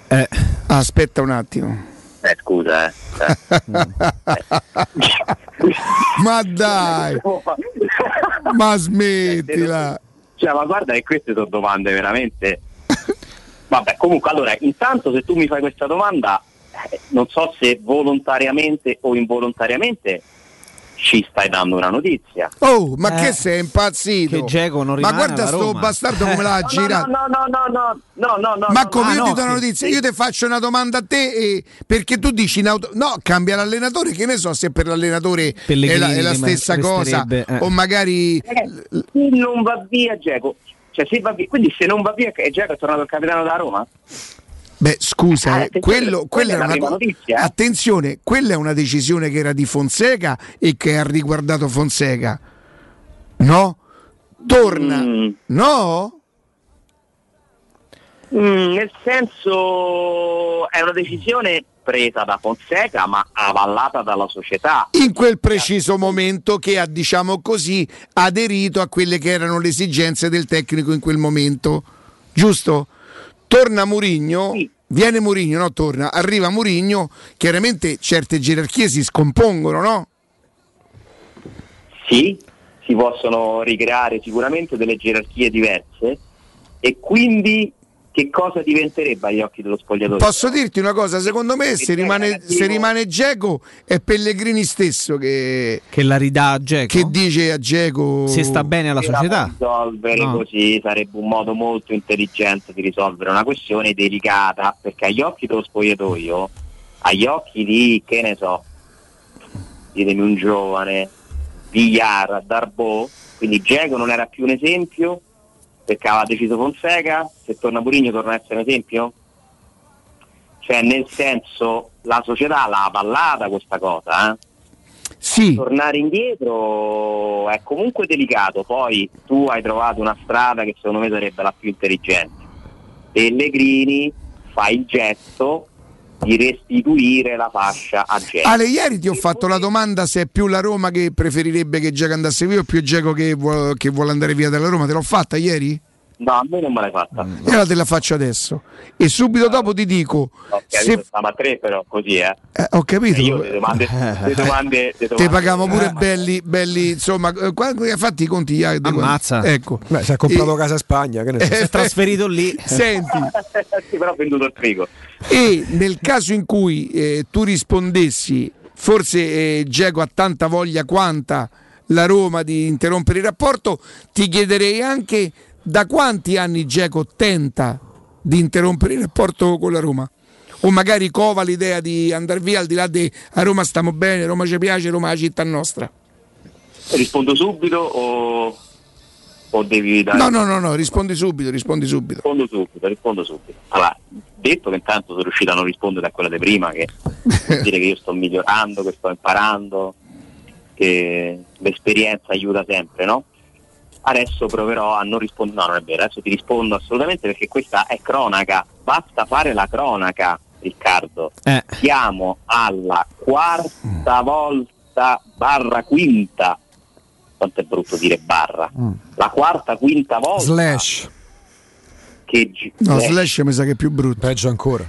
Eh, aspetta un attimo. Eh scusa, eh. Ma dai. Ma smettila. Cioè, ma guarda che queste sono domande veramente. Vabbè, comunque allora, intanto se tu mi fai questa domanda, eh, non so se volontariamente o involontariamente ci stai dando una notizia. Oh, ma Eh. che sei impazzito? Che Dzeko non Ma rimane guarda alla sto Roma. bastardo come l'ha No, girato. No, no, no, no, no, no, no. Ma come no, io no, ti do una notizia, sì. io ti faccio una domanda a te e- perché tu dici in auto- no, cambia l'allenatore, che ne so se per l'allenatore è la, è la stessa cosa eh. o magari se non va via Geco, cioè se va via, quindi se non va via Geco è tornato il capitano della Roma? Beh, scusa, Eh, eh, attenzione, quello, quella quella una notizia, eh. attenzione, quella è una decisione che era di Fonseca e che ha riguardato Fonseca. No? Torna. Mm. No? Mm, nel senso è una decisione presa da Fonseca ma avallata dalla società. In quel preciso momento che ha, diciamo così, aderito a quelle che erano le esigenze del tecnico in quel momento. Giusto? Torna Murigno, viene Murigno, no? Torna, arriva Murigno, chiaramente certe gerarchie si scompongono, no? Sì, si possono ricreare sicuramente delle gerarchie diverse e quindi che cosa diventerebbe agli occhi dello spogliatore? Posso dirti una cosa, secondo me se rimane, se rimane Geco è Pellegrini stesso che, Che la ridà a Dzeko? che dice a Geco Se sta bene alla società. risolvere No. così sarebbe un modo molto intelligente di risolvere una questione delicata perché agli occhi dello spogliatoio, agli occhi di che ne so, ditemi un giovane, Villar, Darbo, quindi Geco non era più un esempio perché aveva deciso Fonseca, se torna Mourinho torna a essere un esempio? Cioè nel senso la società l'ha ballata questa cosa, eh? Sì. Tornare indietro è comunque delicato, poi tu hai trovato una strada che secondo me sarebbe la più intelligente. Pellegrini fa il gesto di restituire la fascia a Geco. Ale, ieri ti ho fatto la domanda se è più la Roma che preferirebbe che Geco andasse via o più Geco che vuole andare via dalla Roma. Te l'ho fatta ieri? No, a me non me l'hai fatta. E allora te la faccio adesso. E subito dopo ti dico, Ho se, capito, stiamo a tre però così, eh. eh, ho capito, Io le domande, le domande, le te domande- paghiamo pure eh, belli, belli, insomma, eh, qua- hai fatto i conti ieri. Ammazza. Ecco. Beh, si è comprato casa a Spagna, che ne so. Eh, Si è trasferito lì. Senti, sì, però ho venduto il frigo. e nel caso in cui eh, tu rispondessi, forse eh, Geco ha tanta voglia quanta la Roma di interrompere il rapporto, ti chiederei anche da quanti anni Geco tenta di interrompere il rapporto con la Roma? O magari cova l'idea di andare via al di là di a Roma stiamo bene, Roma ci piace, Roma è la città nostra. Rispondo subito o, o devi dare... No, no, no, no, rispondi subito, rispondi subito. Rispondo subito, rispondo subito. Allora, detto che intanto sono riuscito a non rispondere a quella di prima, che vuol dire che io sto migliorando, che sto imparando, che l'esperienza aiuta sempre, no? Adesso proverò a non rispondere, no non è vero, adesso ti rispondo assolutamente perché questa è cronaca, basta fare la cronaca Riccardo. Eh. Siamo alla quarta volta barra quinta, quanto è brutto dire barra, la quarta quinta volta Slash. che, gi- No, eh, Slash mi sa che è più brutto. Peggio ancora.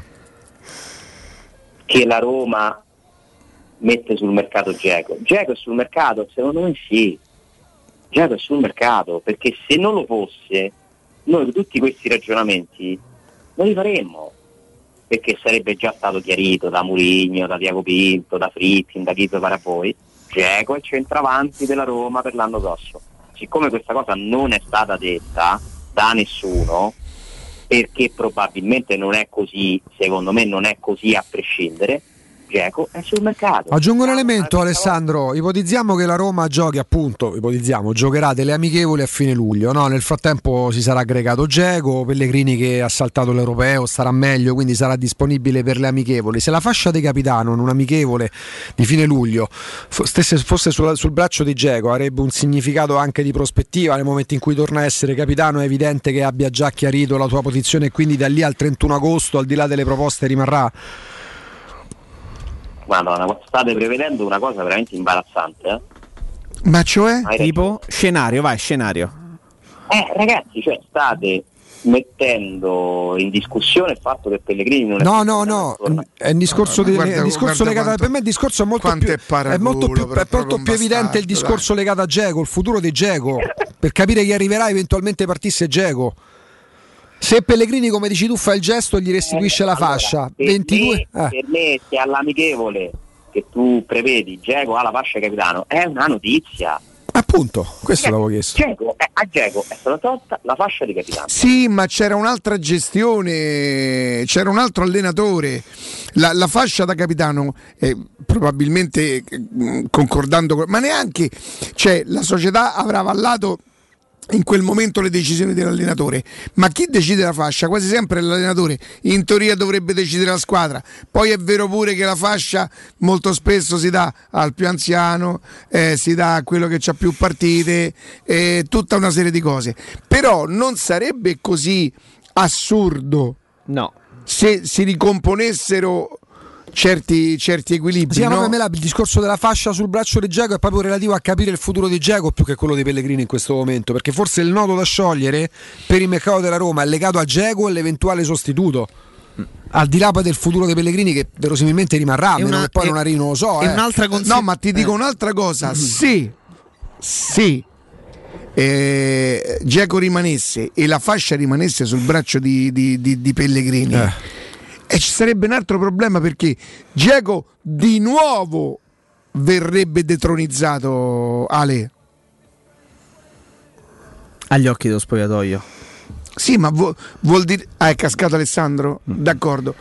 che la Roma mette sul mercato Geco. Geco è sul mercato? Secondo me sì. È sul mercato, perché se non lo fosse, noi tutti questi ragionamenti non li faremmo, perché sarebbe già stato chiarito da Murigno, da Diaco Pinto, da Frittin, da a voi. Geco è centravanti della Roma per l'anno prossimo. Siccome questa cosa non è stata detta da nessuno, perché probabilmente non è così, secondo me non è così a prescindere, Geco è sul mercato. Aggiungo un elemento Alessandro, ipotizziamo che la Roma giochi appunto, ipotizziamo, giocherà delle amichevoli a fine luglio, no? nel frattempo si sarà aggregato Geco, Pellegrini che ha saltato l'europeo starà meglio, quindi sarà disponibile per le amichevoli. Se la fascia di capitano in un'amichevole di fine luglio stesse- fosse sul, sul braccio di Geco avrebbe un significato anche di prospettiva nel momento in cui torna a essere capitano, è evidente che abbia già chiarito la sua posizione e quindi da lì al 31 agosto, al di là delle proposte, rimarrà. Madonna, state prevedendo una cosa veramente imbarazzante. Eh, Ma cioè? Hai Tipo scenario, vai, scenario. Eh, ragazzi, cioè state mettendo in discussione il fatto che Pellegrini non è No, più no, no, è un discorso, No, no, di- guarda- è un discorso legato quanto- per me il discorso è molto più, è molto più, è molto più evidente il discorso legato a Geco, il futuro di Geco, per capire chi arriverà eventualmente partisse Geco. Se Pellegrini, come dici tu, fa il gesto gli restituisce la Allora, fascia, per 22 me, eh. per me se all'amichevole che tu prevedi Geco ha la fascia capitano è una notizia. Appunto, questo l'avevo chiesto. Geco, eh, a Geco è stata tolta la fascia di capitano. Sì, ma c'era un'altra gestione, c'era un altro allenatore. La, la fascia da capitano, eh, probabilmente eh, concordando, con- ma neanche, cioè la società avrà avallato in quel momento le decisioni dell'allenatore. Ma chi decide la fascia? Quasi sempre l'allenatore. In teoria dovrebbe decidere la squadra. Poi è vero pure che la fascia molto spesso si dà al più anziano, eh, si dà a quello che ha più partite, eh, tutta una serie di cose. Però non sarebbe così assurdo No. se si ricomponessero certi, certi equilibri. Sì, no? per me la- il discorso della fascia sul braccio di Geco è proprio relativo a capire il futuro di Geco più che quello di Pellegrini in questo momento, perché forse il nodo da sciogliere per il mercato della Roma è legato a Geco e l'eventuale sostituto. Al di là poi del futuro dei Pellegrini che verosimilmente rimarrà, a meno che poi non arrivi, non lo so. e eh. un'altra consi- No, ma ti dico un'altra cosa. Se, se eh, Geco rimanesse e la fascia rimanesse sul braccio di, di- di- di Pellegrini, e ci sarebbe un altro problema perché Geco di nuovo verrebbe detronizzato Ale. Agli occhi dello spogliatoio. Sì, ma vu- vuol dire. Ah, è cascato Alessandro? D'accordo.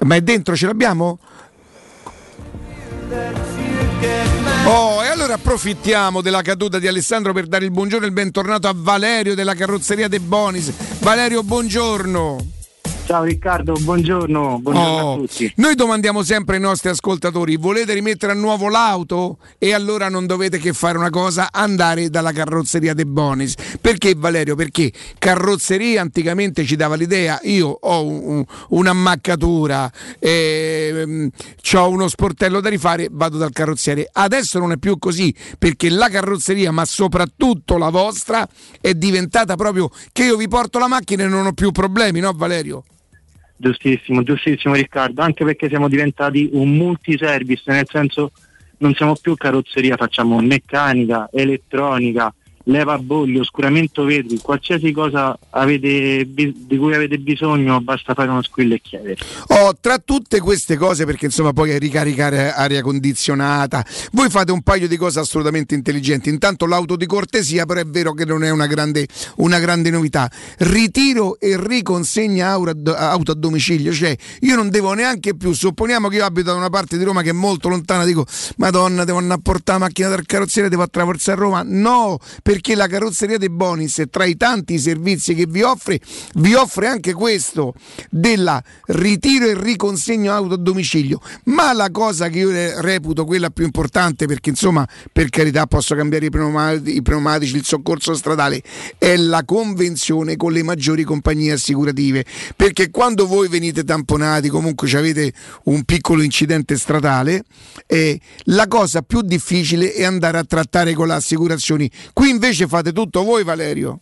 Ma è dentro, ce l'abbiamo? Oh, e allora approfittiamo della caduta di Alessandro per dare il buongiorno e il bentornato a Valerio della carrozzeria De Bonis. Valerio, buongiorno. Ciao Riccardo, buongiorno, buongiorno Oh, a tutti. Noi domandiamo sempre ai nostri ascoltatori: volete rimettere a nuovo l'auto? E allora non dovete che fare una cosa: andare dalla carrozzeria De Bonis. Perché Valerio? Perché carrozzeria anticamente ci dava l'idea: io ho un- un- un'ammaccatura, ehm, ho uno sportello da rifare, vado dal carrozziere. Adesso non è più così perché la carrozzeria, ma soprattutto la vostra, è diventata proprio che io vi porto la macchina e non ho più problemi, no Valerio? Giustissimo, giustissimo Riccardo, anche perché siamo diventati un multiservice, nel senso non siamo più carrozzeria, facciamo meccanica, elettronica, leva bolli, oscuramento vetri, qualsiasi cosa avete di cui avete bisogno, basta fare uno squillo e chiedere. Oh, tra tutte queste cose, perché insomma poi ricaricare aria condizionata, voi fate un paio di cose assolutamente intelligenti. Intanto l'auto di cortesia, però è vero che non è una grande, una grande novità. Ritiro e riconsegna auto a domicilio, cioè io non devo neanche più, supponiamo che io abito da una parte di Roma che è molto lontana, dico Madonna, devo andare a portare la macchina dal carrozziere, devo attraversare Roma. No, perché la carrozzeria dei Bonis, tra i tanti servizi che vi offre, vi offre anche questo della ritiro e riconsegno auto a domicilio. Ma la cosa che io reputo quella più importante, perché insomma, per carità, posso cambiare i pneumatici, i pneumatici il soccorso stradale, è la convenzione con le maggiori compagnie assicurative. Perché quando voi venite tamponati, comunque avete un piccolo incidente stradale, eh, la cosa più difficile è andare a trattare con le assicurazioni. Qui invece fate tutto voi, Valerio.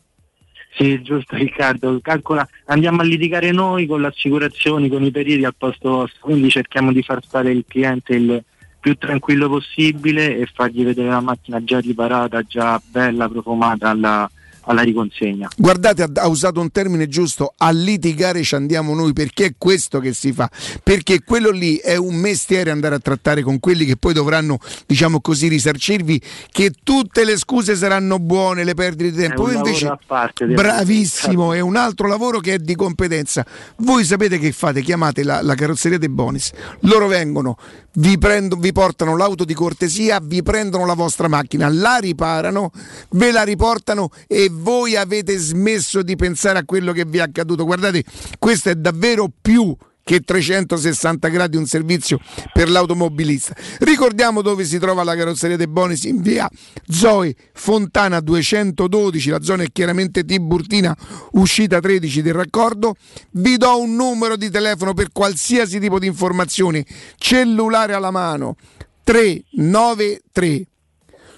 Sì, giusto Riccardo, calcola, andiamo a litigare noi con le assicurazioni, con i periodi al posto vostro, quindi cerchiamo di far stare il cliente il più tranquillo possibile e fargli vedere la macchina già riparata, già bella, profumata alla, alla riconsegna. Guardate, ha, usato un termine giusto, a litigare ci andiamo noi, perché è questo che si fa, perché quello lì è un mestiere andare a trattare con quelli che poi dovranno, diciamo così, risarcirvi, che tutte le scuse saranno buone, le perdite di tempo. È invece, bravissimo, è un altro lavoro che è di competenza. Voi sapete che fate? Chiamate la, la carrozzeria dei Bonis, loro vengono, vi, prendo, vi portano l'auto di cortesia, vi prendono la vostra macchina, la riparano, ve la riportano e voi avete smesso di pensare a quello che vi è accaduto. Guardate, questo è davvero più che 360 gradi un servizio per l'automobilista. Ricordiamo dove si trova la carrozzeria dei Bonis in via Zoe Fontana 212, la zona è chiaramente Tiburtina, uscita 13 del raccordo. Vi do un numero di telefono per qualsiasi tipo di informazioni, cellulare alla mano 393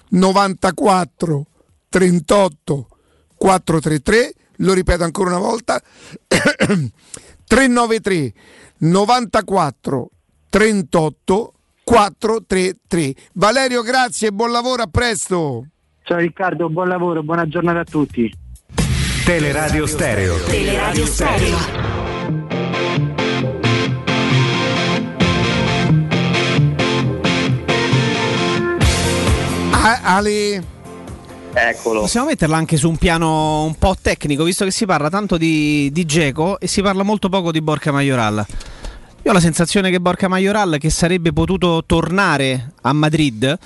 94 38 433, lo ripeto ancora una volta, 393 94 38 433. Valerio, grazie e buon lavoro, a presto. Ciao Riccardo, buon lavoro, buona giornata a tutti. Teleradio Stereo. Teleradio Stereo. A- Ale, Eccolo. Possiamo metterla anche su un piano un po' tecnico, visto che si parla tanto di, di Geco e si parla molto poco di Borca Majoral. Io ho la sensazione che Borca Majoral, che sarebbe potuto tornare a Madrid,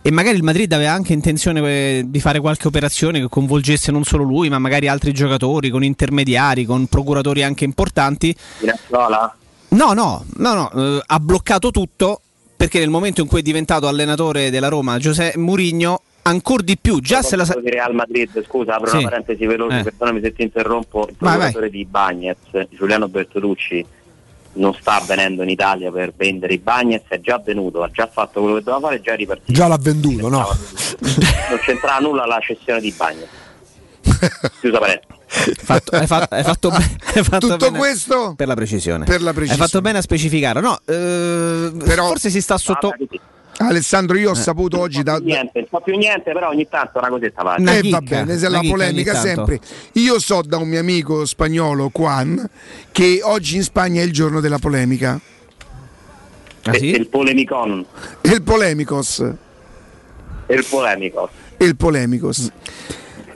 e magari il Madrid aveva anche intenzione di fare qualche operazione che coinvolgesse non solo lui, ma magari altri giocatori, con intermediari, con procuratori anche importanti. Spinazzola? No, no, no, no, eh, ha bloccato tutto perché nel momento in cui è diventato allenatore della Roma Giuseppe Murigno, ancora di più, già se la sa- di Real Madrid, scusa, apro Sì. una parentesi veloce, Eh. perdonami se ti interrompo, il procuratore di Bagnez, Giuliano Bertolucci, non sta venendo in Italia per vendere i Bagnez, è già venuto, ha già fatto quello che doveva fare, è già ripartito. Già l'ha venduto, no? Non c'entrava nulla la cessione di Bagnez. Chiusa parentesi. fatto- hai fatto, hai fatto be- hai fatto Tutto bene questo per la precisione. per la precisione. Hai fatto bene a specificare. No, eh, Però- forse si sta sotto. Alessandro, Eh. io ho saputo oggi da, Niente, non fa più niente, però ogni tanto una cosetta va. Una Eh, va bene, se la polemica sempre. Io so da un mio amico spagnolo, Juan, che oggi in Spagna è il giorno della polemica. Ah, E- sì? e il polemicon, E il polemicos. e il polemico. E il polemicos.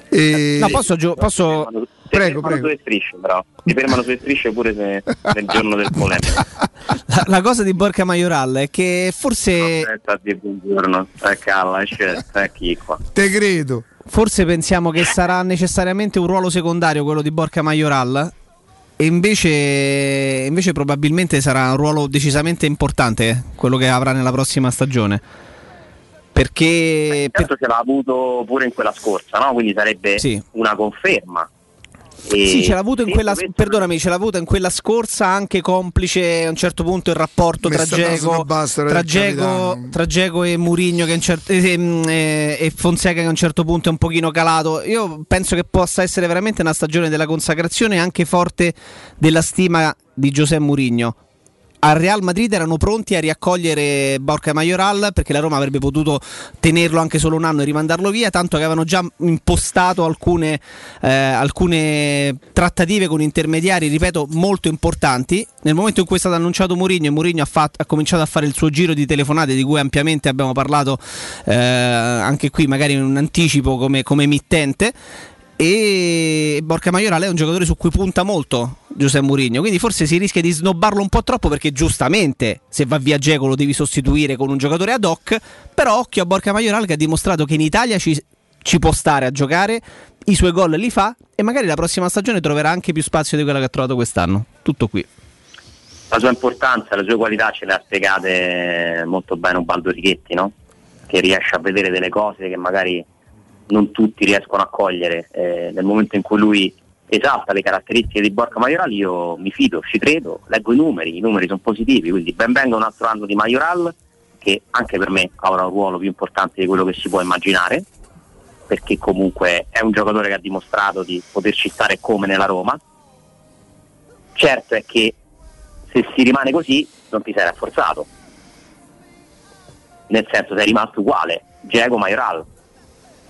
E- No, posso, gio- posso- Si Prego, fermano prego. sulle strisce, però. Si fermano sulle strisce pure se nel giorno del polemico. la, la cosa di Borca Majoral è che forse, Aspetta, di buongiorno. Eh, calla, eh, chi qua. Te credo. forse pensiamo che sarà necessariamente un ruolo secondario quello di Borca Majoral. E invece, invece probabilmente sarà un ruolo decisamente importante eh, quello che avrà nella prossima stagione. Perché, per- Certo ce l'ha avuto pure in quella scorsa, no? Quindi sarebbe Sì. una conferma. E Sì, ce l'ha avuto in quella, perdonami, ce l'ha avuto in quella scorsa anche complice a un certo punto il rapporto tra Geco, tra, capitano. tra Dzeko e Murigno che a un cer- eh, ehm, eh, e Fonseca che a un certo punto è un pochino calato. Io penso che possa essere veramente una stagione della consacrazione anche forte della stima di Giuseppe Murigno. Al Real Madrid erano pronti a riaccogliere Borca Majoral perché la Roma avrebbe potuto tenerlo anche solo un anno e rimandarlo via, tanto che avevano già impostato alcune, eh, alcune trattative con intermediari, ripeto, molto importanti. Nel momento in cui è stato annunciato Mourinho e Mourinho ha, ha cominciato a fare il suo giro di telefonate di cui ampiamente abbiamo parlato eh, anche qui, magari in un anticipo come, come emittente. E Borca Maiorale è un giocatore su cui punta molto Giuseppe Mourinho, quindi forse si rischia di snobbarlo un po' troppo perché giustamente se va via Geco lo devi sostituire con un giocatore ad hoc, però occhio a Borca Maiorale che ha dimostrato che in Italia ci, ci può stare a giocare, i suoi gol li fa e magari la prossima stagione troverà anche più spazio di quella che ha trovato quest'anno. Tutto qui. La sua importanza, le sue qualità ce le ha spiegate molto bene Ubaldo Righetti, no? che riesce a vedere delle cose che magari non tutti riescono a cogliere. Eh, nel momento in cui lui esalta le caratteristiche di Borca Majoral io mi fido, ci credo, leggo i numeri, i numeri sono positivi, quindi ben venga un altro anno di Majoral che anche per me avrà un ruolo più importante di quello che si può immaginare, perché comunque è un giocatore che ha dimostrato di poterci stare come nella Roma. Certo è che se si rimane così non ti sei rafforzato, nel senso sei rimasto uguale, Diego Majoral.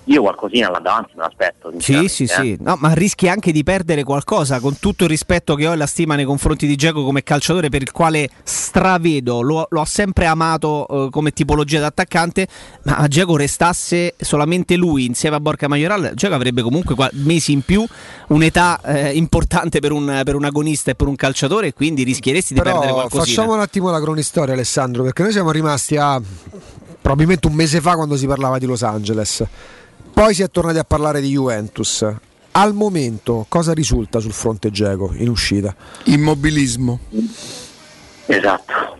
Io qualcosina là davanti me l'aspetto. Sì, sì, sinceramente, sì. No, ma rischi anche di perdere qualcosa con tutto il rispetto che ho e la stima nei confronti di Geco come calciatore per il quale stravedo, lo, lo ho sempre amato eh, come tipologia d'attaccante, ma a Geco restasse solamente lui insieme a Borca Majoral, Geco avrebbe comunque qua- mesi in più, un'età eh, importante per un, per un agonista e per un calciatore e quindi rischieresti di perdere Però qualcosina. facciamo un attimo la cronistoria Alessandro, perché noi siamo rimasti a probabilmente un mese fa quando si parlava di Los Angeles. Poi si è tornati a parlare di Juventus. Al momento cosa risulta sul fronte Geco in uscita? Immobilismo. Esatto.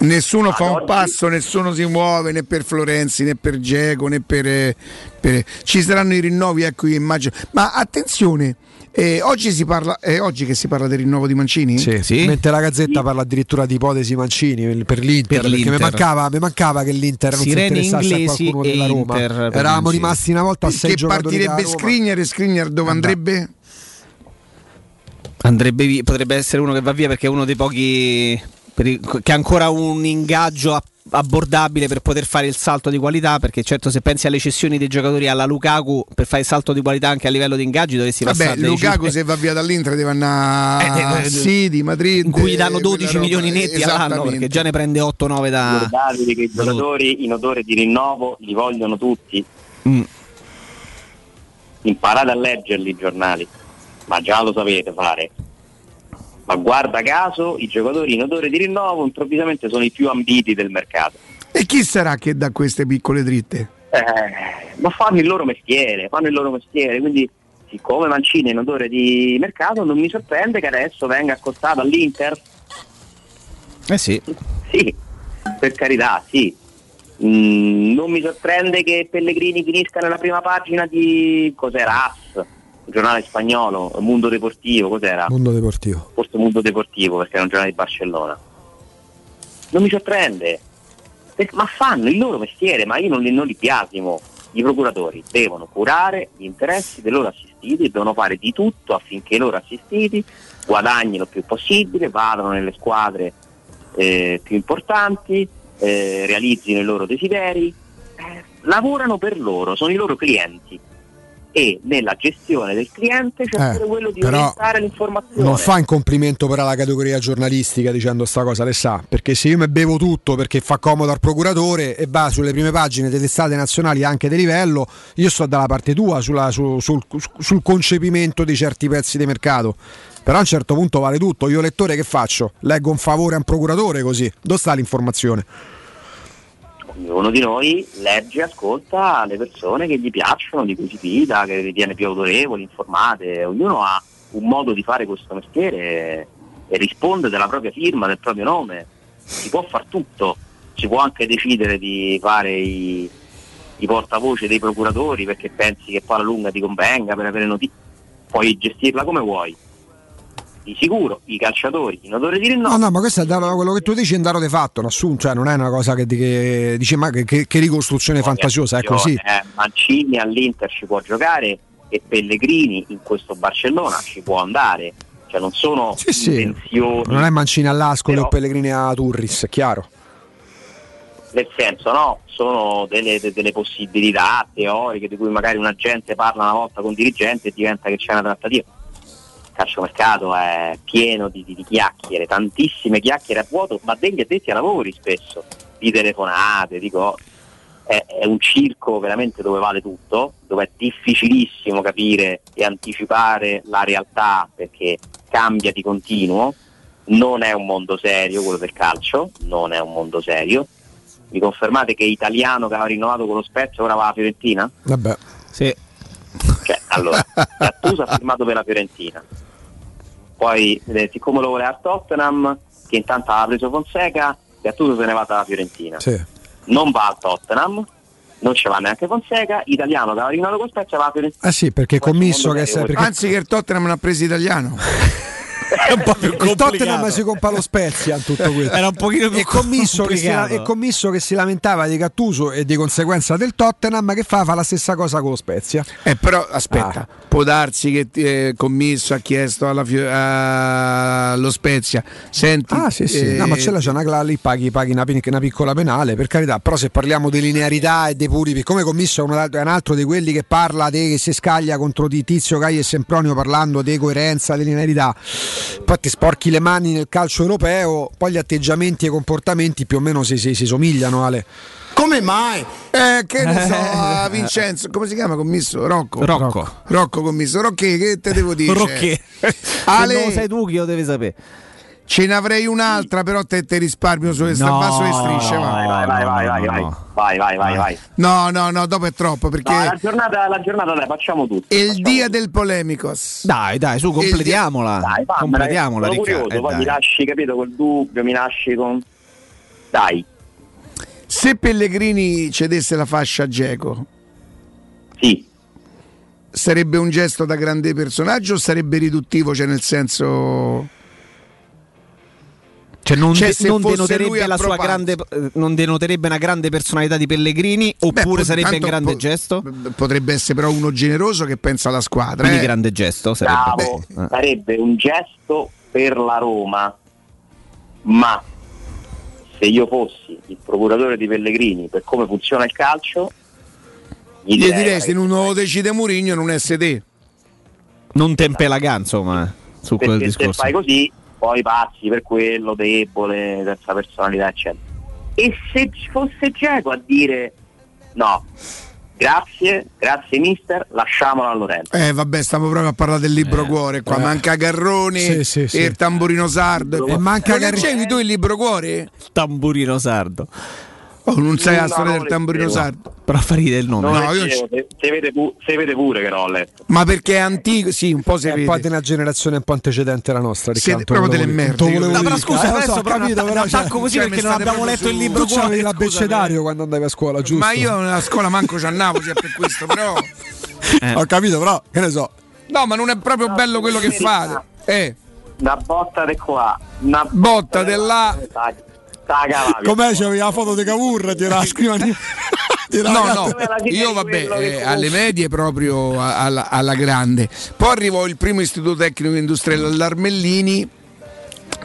Nessuno fa un passo, nessuno si muove né per Florenzi né per Geco né per, eh, per- Ci saranno i rinnovi, ecco io immagino. Ma attenzione, eh, oggi, si parla, è oggi che si parla del rinnovo di Mancini? Sì. Mentre la Gazzetta parla addirittura di ipotesi Mancini per l'Inter, Per perché l'Inter. mi mancava, mi mancava che l'Inter non Sirene si interessasse a qualcuno della e Roma. Inter Eravamo rimasti una volta a sei Che partirebbe. Skriniar e Skriniar dove andrebbe? Andrebbe via- potrebbe essere uno che va via perché è uno dei pochi che ha ancora un ingaggio a- abbordabile per poter fare il salto di qualità perché certo se pensi alle cessioni dei giocatori alla Lukaku per fare il salto di qualità anche a livello di ingaggi dovresti Vabbè, passare Lukaku se va via dall'Inter deve andare a Eh, eh, City, Madrid. in cui gli danno eh, 12 quella milioni roba. netti all'anno perché già ne prende 8-9 da Ricordatevi che i giocatori in odore di rinnovo li vogliono tutti. Mm. Imparate a leggerli i giornali, ma già lo sapete fare. Ma guarda caso, i giocatori in odore di rinnovo improvvisamente sono i più ambiti del mercato. E chi sarà che dà queste piccole dritte? Eh, ma fanno il loro mestiere, fanno il loro mestiere, quindi siccome Mancini è in odore di mercato non mi sorprende che adesso venga accostato all'Inter. Eh sì. Sì, per carità, sì. Mm, non mi sorprende che Pellegrini finisca nella prima pagina di cos'era AS, giornale spagnolo, Mundo Deportivo, cos'era? Mondo Deportivo. Forse Mundo Deportivo perché era un giornale di Barcellona. Non mi sorprende, perché- ma fanno il loro mestiere, ma io non li, non li biasimo. I procuratori devono curare gli interessi dei loro assistiti e devono fare di tutto affinché i loro assistiti guadagnino il più possibile, vadano nelle squadre eh, più importanti, eh, realizzino i loro desideri, eh, lavorano per loro, sono i loro clienti e nella gestione del cliente c'è Eh, pure quello di orientare l'informazione. Non fa un complimento però alla categoria giornalistica dicendo sta cosa, le sa, perché se io mi bevo tutto perché fa comodo al procuratore e va sulle prime pagine delle testate nazionali anche di livello, io sto dalla parte tua sulla- su- sul, sul concepimento di certi pezzi di mercato. Però a un certo punto vale tutto. Io lettore che faccio? Leggo un favore a un procuratore così. Dove sta l'informazione? Ognuno di noi legge e ascolta le persone che gli piacciono, di cui si fida, che ritiene più autorevoli, informate, ognuno ha un modo di fare questo mestiere e, risponde della propria firma, del proprio nome, si può far tutto, si può anche decidere di fare i, i portavoce dei procuratori perché pensi che poi alla lunga ti convenga per avere notizie, puoi gestirla come vuoi. Di sicuro i calciatori in odore di rinnovo No, no, ma questo è dato- quello che tu dici è un dato di fatto, un assunto, cioè non è una cosa che, che dici ma che, che- che ricostruzione fantasiosa, è così. Eh, Mancini all'Inter ci può giocare e Pellegrini in questo Barcellona ci può andare. cioè non sono Sì, sì. Non è Mancini all'Ascoli Però- o Pellegrini a Turris, è chiaro. nel senso no, sono delle, de- delle possibilità teoriche di cui magari un agente parla una volta con un dirigente e diventa che c'è una trattativa. Il calciomercato è pieno di, di- di chiacchiere, tantissime chiacchiere a vuoto, ma degli addetti ai lavori spesso, di telefonate, di cose. È, è un circo veramente dove vale tutto, dove è difficilissimo capire e anticipare la realtà perché cambia di continuo. Non è un mondo serio quello del calcio, non è un mondo serio. Mi confermate che Italiano che aveva rinnovato con lo Spezia ora va alla Fiorentina? Vabbè. Sì. Allora, Gattuso ha firmato per la Fiorentina. Poi, eh, siccome lo voleva a Tottenham, che intanto aveva preso Fonseca, Gattuso se ne va dalla Fiorentina. Sì. Non va al Tottenham, non ci va neanche Fonseca, Italiano che aveva rinnovato con lo Spezia va alla Fiorentina. Ah sì, perché commisso che se- perché Anzi, che il Tottenham non ha preso italiano. il Tottenham si compra lo Spezia in tutto questo. Era un pochino più e commisso, che si, complicato. e commisso che si lamentava di Gattuso e di conseguenza del Tottenham che fa, fa la stessa cosa con lo Spezia. Eh, però aspetta, può darsi che eh, commisso ha chiesto alla Fio- allo Spezia. Senti, Ah sì sì, eh, no, ma c'è la c'è una cla- lì paghi, paghi una, una piccola penale, per carità, però se parliamo di linearità e dei puri, come commisso è un, è un altro di quelli che parla di che si scaglia contro di Tizio, Caio e Sempronio parlando di coerenza, di linearità, poi ti sporchi le mani nel calcio europeo, poi gli atteggiamenti e i comportamenti più o meno si, si- si somigliano Ale. Come mai? Eh, che ne so, a Vincenzo, come si chiama commisso? Rocco. Rocco. Rocco commisso. Rocche, che te devo dire? Rocche. Ale, Se non lo sai tu che lo devi sapere. Ce ne avrei un'altra, però te, te risparmio sulle No, basso le strisce. va. Vai, vai, vai, vai, vai, vai, vai, vai, vai, vai. No, no, no, dopo è troppo perché No, la giornata, la giornata dai, facciamo tutto. è il dia del polemicos. Dai, dai, su, completiamola. Dai, fammela, completiamola, Riccardo. curioso, eh, poi dai. mi lasci, capito, col dubbio, mi lasci con... Dai, Se Pellegrini cedesse la fascia a Geco, sì. sarebbe un gesto da grande personaggio o sarebbe riduttivo? Cioè, nel senso. Cioè, non, Cioè, de- non denoterebbe la sua grande, non denoterebbe una grande personalità di Pellegrini oppure Beh, sarebbe un grande po- gesto? Potrebbe essere però uno generoso che pensa alla squadra. Quindi eh. grande gesto sarebbe. Bravo, Eh. sarebbe un gesto per la Roma, ma se io fossi il procuratore di Pellegrini per come funziona il calcio, gli Gli direi, se non lo decide Mourinho non è SD. Non tempelaga, insomma, eh, su quel perché se discorso. fai così poi passi per quello debole, senza personalità, eccetera. E se ci fosse Geco a dire no, grazie, grazie mister, lasciamolo a Lorenzo. Eh vabbè, stiamo proprio a parlare del libro cuore qua. eh. Manca Garroni Sì, sì, sì. e il tamburino sardo. E manca leggevi tu il libro cuore? Tamburino sardo. Oh, non sai la No, storia non del tamburino sardo. Però fa ridere il nome. Non no, io se, se vede pu- se vede pure che l'ho letto. Ma perché è antico? Sì, un po' si È vede. poi di una generazione un po' antecedente alla nostra, Siete Riccardo. proprio non delle merde, non No, però dire. scusa, Eh, lo adesso so, però capito, un però, attacco cioè, così cioè, perché non abbiamo letto il su- libro tu c'avevi l'abbecedario quando andavi a scuola, giusto? Ma io a scuola manco ci andavo, sia per questo, però. Eh. Ho capito, però, che ne so. No, ma non è proprio bello quello che fate. Eh, Una botta di qua, una botta di là. Com'è c'avevi la foto di Cavour? Ti la scrivania. No, no, io vabbè, eh, alle medie proprio alla, alla grande. Poi arrivò il primo istituto tecnico industriale all'Armellini,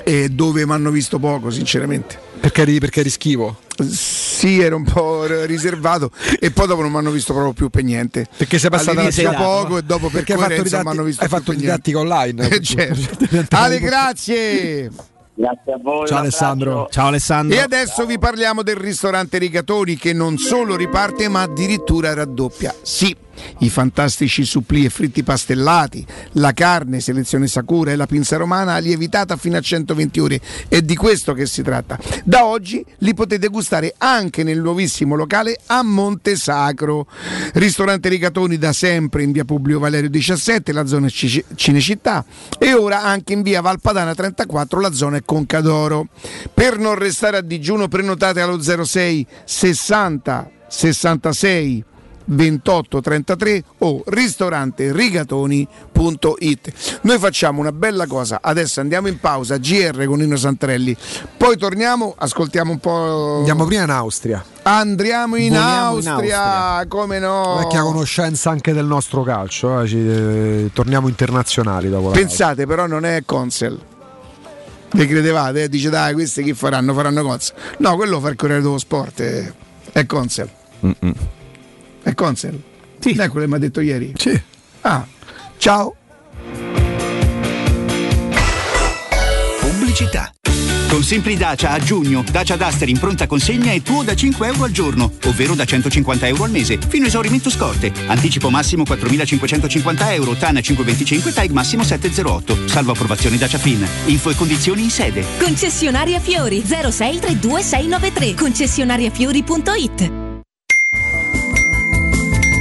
eh, dove mi hanno visto poco, sinceramente. Perché eri, perché eri schivo? Sì, ero un po' riservato e poi dopo non mi hanno visto proprio più per niente. Perché sei passato alla poco e dopo per Perché hai fatto, coerenza mi didatti- hanno visto hai più fatto didattica online. Eh, certo. Ale, grazie. Grazie a voi. Ciao Alessandro. Ciao Alessandro. E adesso vi parliamo del ristorante Rigatoni che non solo riparte ma addirittura raddoppia. Sì, i fantastici supplì e fritti pastellati, la carne selezione Sakura e la pinza romana lievitata fino a 120 ore. È di questo che si tratta. Da oggi li potete gustare anche nel nuovissimo locale a Montesacro. Ristorante Rigatoni da sempre in via Publio Valerio 17, la zona Ci- Cinecittà e ora anche in via Valpadana 34, la zona è Concadoro. Per non restare a digiuno prenotate allo 06 60 66 2833 o ristorante rigatoni.it. Noi facciamo una bella cosa, adesso andiamo in pausa, GR con Nino Santrelli, poi torniamo, ascoltiamo un po'... Andiamo prima in Austria. Andiamo in, Voliamo in Austria, come no? Vecchia conoscenza anche del nostro calcio, eh, ci- eh, torniamo internazionali dopo Pensate però non è Consel. Le credevate? eh? Dice dai, questi chi faranno? Faranno Consel. No, quello fa il Corriere dello Sport, eh, è Consel. È Consel? Sì. Non è quello che mi ha detto ieri? Sì. Ah, ciao. Pubblicità. Con Simpli Dacia a giugno, Dacia Duster in pronta consegna è tuo da 5 euro al giorno, ovvero da 150 euro al mese, fino a esaurimento scorte. Anticipo massimo 4.550 euro, TAN 525, TAG massimo 708. Salvo approvazione Dacia Fin. Info e condizioni in sede. Concessionaria Fiori 0632693 concessionariafiori.it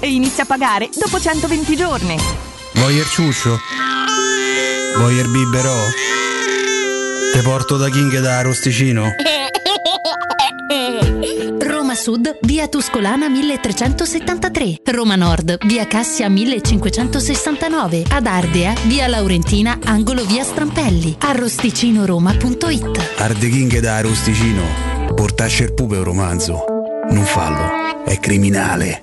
e inizia a pagare dopo 120 giorni. Vuoi il ciuscio? Vuoi il biberò? Te porto da King da Arosticino? Roma Sud, via Tuscolana 1373. Roma Nord, via Cassia 1569. Ad Ardea, via Laurentina, angolo via Strampelli. Arrosticinoroma.it Arde King da Arosticino. Portasce il pupe un romanzo. Non fallo, è criminale.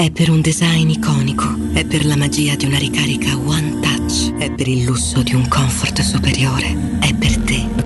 È per un design iconico, è per la magia di una ricarica One Touch, è per il lusso di un comfort superiore, è per te.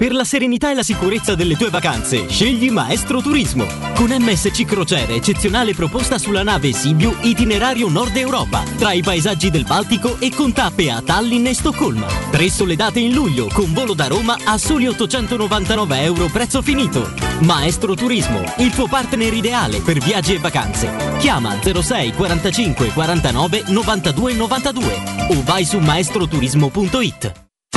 Per la serenità e la sicurezza delle tue vacanze, scegli Maestro Turismo. Con MSC Crociere, eccezionale proposta sulla nave Sibiu Itinerario Nord Europa, tra i paesaggi del Baltico e con tappe a Tallinn e Stoccolma. Tre sole date in luglio, con volo da Roma a soli 899 euro prezzo finito. Maestro Turismo, il tuo partner ideale per viaggi e vacanze. Chiama 06 45 49 92 92 o vai su maestroturismo.it.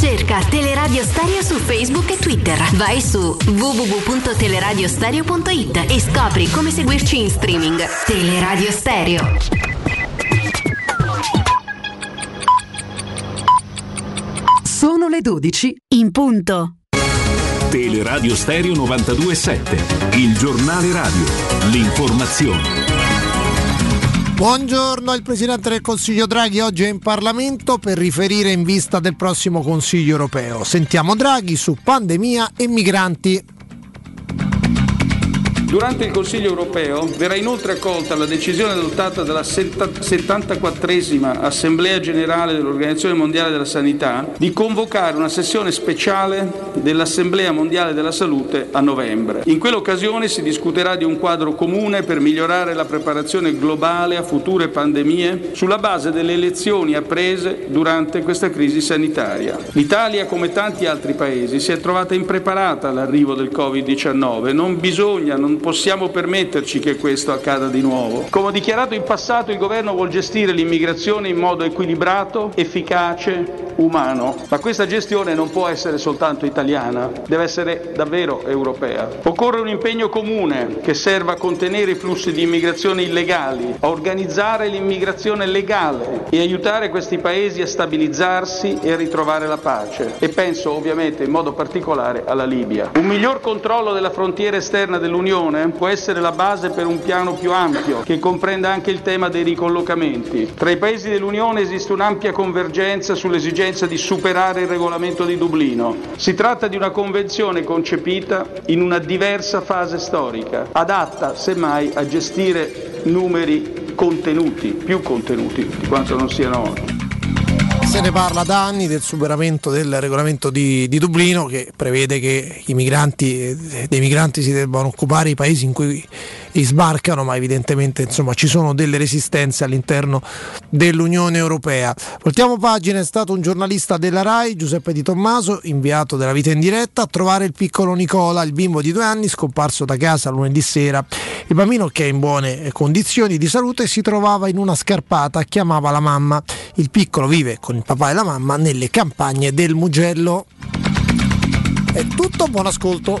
Cerca Teleradio Stereo su Facebook e Twitter. Vai su www.teleradiostereo.it e scopri come seguirci in streaming. Teleradio Stereo. Sono le 12 in punto. Teleradio Stereo 927, il giornale radio, l'informazione. Buongiorno, il Presidente del Consiglio Draghi oggi è in Parlamento per riferire in vista del prossimo Consiglio europeo. Sentiamo Draghi su pandemia e migranti. Durante il Consiglio europeo verrà inoltre accolta la decisione adottata dalla 74esima Assemblea Generale dell'Organizzazione Mondiale della Sanità di convocare una sessione speciale dell'Assemblea Mondiale della Salute a novembre. In quell'occasione si discuterà di un quadro comune per migliorare la preparazione globale a future pandemie sulla base delle lezioni apprese durante questa crisi sanitaria. L'Italia, come tanti altri paesi, si è trovata impreparata all'arrivo del Covid-19. Non bisogna, non possiamo permetterci che questo accada di nuovo. Come ho dichiarato in passato, il governo vuole gestire l'immigrazione in modo equilibrato, efficace, umano, ma questa gestione non può essere soltanto italiana, deve essere davvero europea. Occorre un impegno comune che serva a contenere i flussi di immigrazione illegali, a organizzare l'immigrazione legale e aiutare questi paesi a stabilizzarsi e a ritrovare la pace. E penso ovviamente in modo particolare alla Libia. Un miglior controllo della frontiera esterna dell'Unione può essere la base per un piano più ampio che comprenda anche il tema dei ricollocamenti. Tra i paesi dell'Unione esiste un'ampia convergenza sull'esigenza di superare il regolamento di Dublino. Si tratta di una convenzione concepita in una diversa fase storica, adatta semmai a gestire numeri contenuti, più contenuti di quanto non siano oggi. Se ne parla da anni del superamento del regolamento di, di Dublino che prevede che migranti, dei migranti si debbano occupare i paesi in cui sbarcano, ma evidentemente insomma, ci sono delle resistenze all'interno dell'Unione Europea. Voltiamo pagina, è stato un giornalista della RAI, Giuseppe Di Tommaso, inviato della vita in diretta, a trovare il piccolo Nicola, il bimbo di due anni, scomparso da casa lunedì sera. Il bambino, che è in buone condizioni di salute, si trovava in una scarpata, chiamava la mamma. Il piccolo vive con il papà e la mamma nelle campagne del Mugello. È tutto, buon ascolto.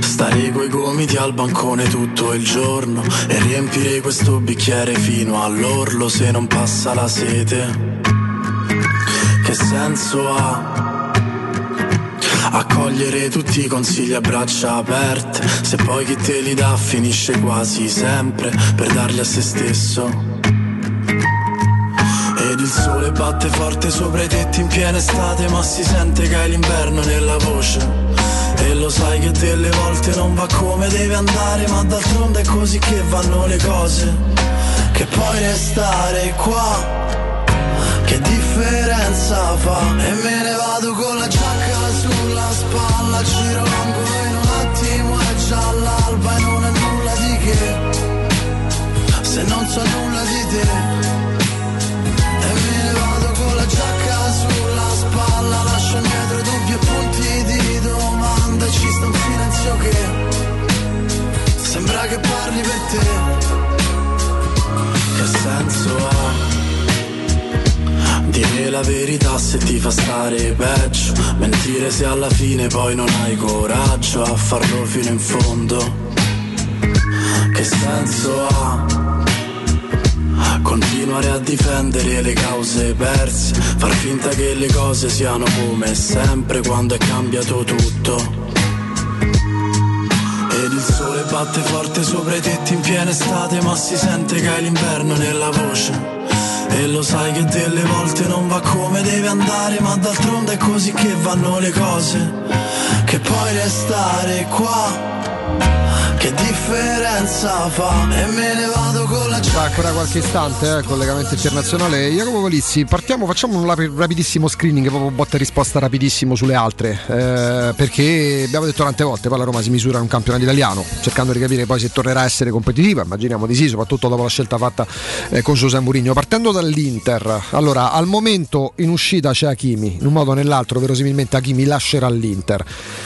Stare coi gomiti al bancone tutto il giorno e riempire questo bicchiere fino all'orlo se non passa la sete. Che senso ha? Accogliere tutti i consigli a braccia aperte, se poi chi te li dà finisce quasi sempre per darli a se stesso. Ed il sole batte forte sopra i tetti in piena estate, ma si sente che hai l'inverno nella voce. E lo sai che delle volte non va come deve andare, ma d'altronde è così che vanno le cose. Che puoi restare qua, che differenza fa? E me ne vado con la giacca sulla spalla, giro l'angolo in un attimo, è già l'alba e non è nulla di che. Se non so nulla di te, sogni per te. Che senso ha? Dire la verità se ti fa stare peggio Mentire se alla fine poi non hai coraggio a farlo fino in fondo Che senso ha? Continuare a difendere le cause perse Far finta che le cose siano come sempre quando è cambiato tutto ed il sole batte forte sopra i tetti in piena estate Ma si sente che hai l'inverno nella voce e lo sai che delle volte non va come deve andare, ma d'altronde è così che vanno le cose. Che puoi restare qua. Che differenza fa? E me ne vado con Tra ancora qualche istante, eh, collegamento internazionale. Jacopo Volizzi, partiamo, facciamo un rapidissimo screening, proprio botta e risposta rapidissimo sulle altre. eh, perché abbiamo detto tante volte, poi la Roma si misura in un campionato italiano, cercando di capire poi se tornerà a essere competitiva, immaginiamo di sì, soprattutto dopo la scelta fatta eh, con José Mourinho. Partendo dall'Inter, allora al momento in uscita c'è Hakimi, in un modo o nell'altro verosimilmente Hakimi lascerà l'Inter.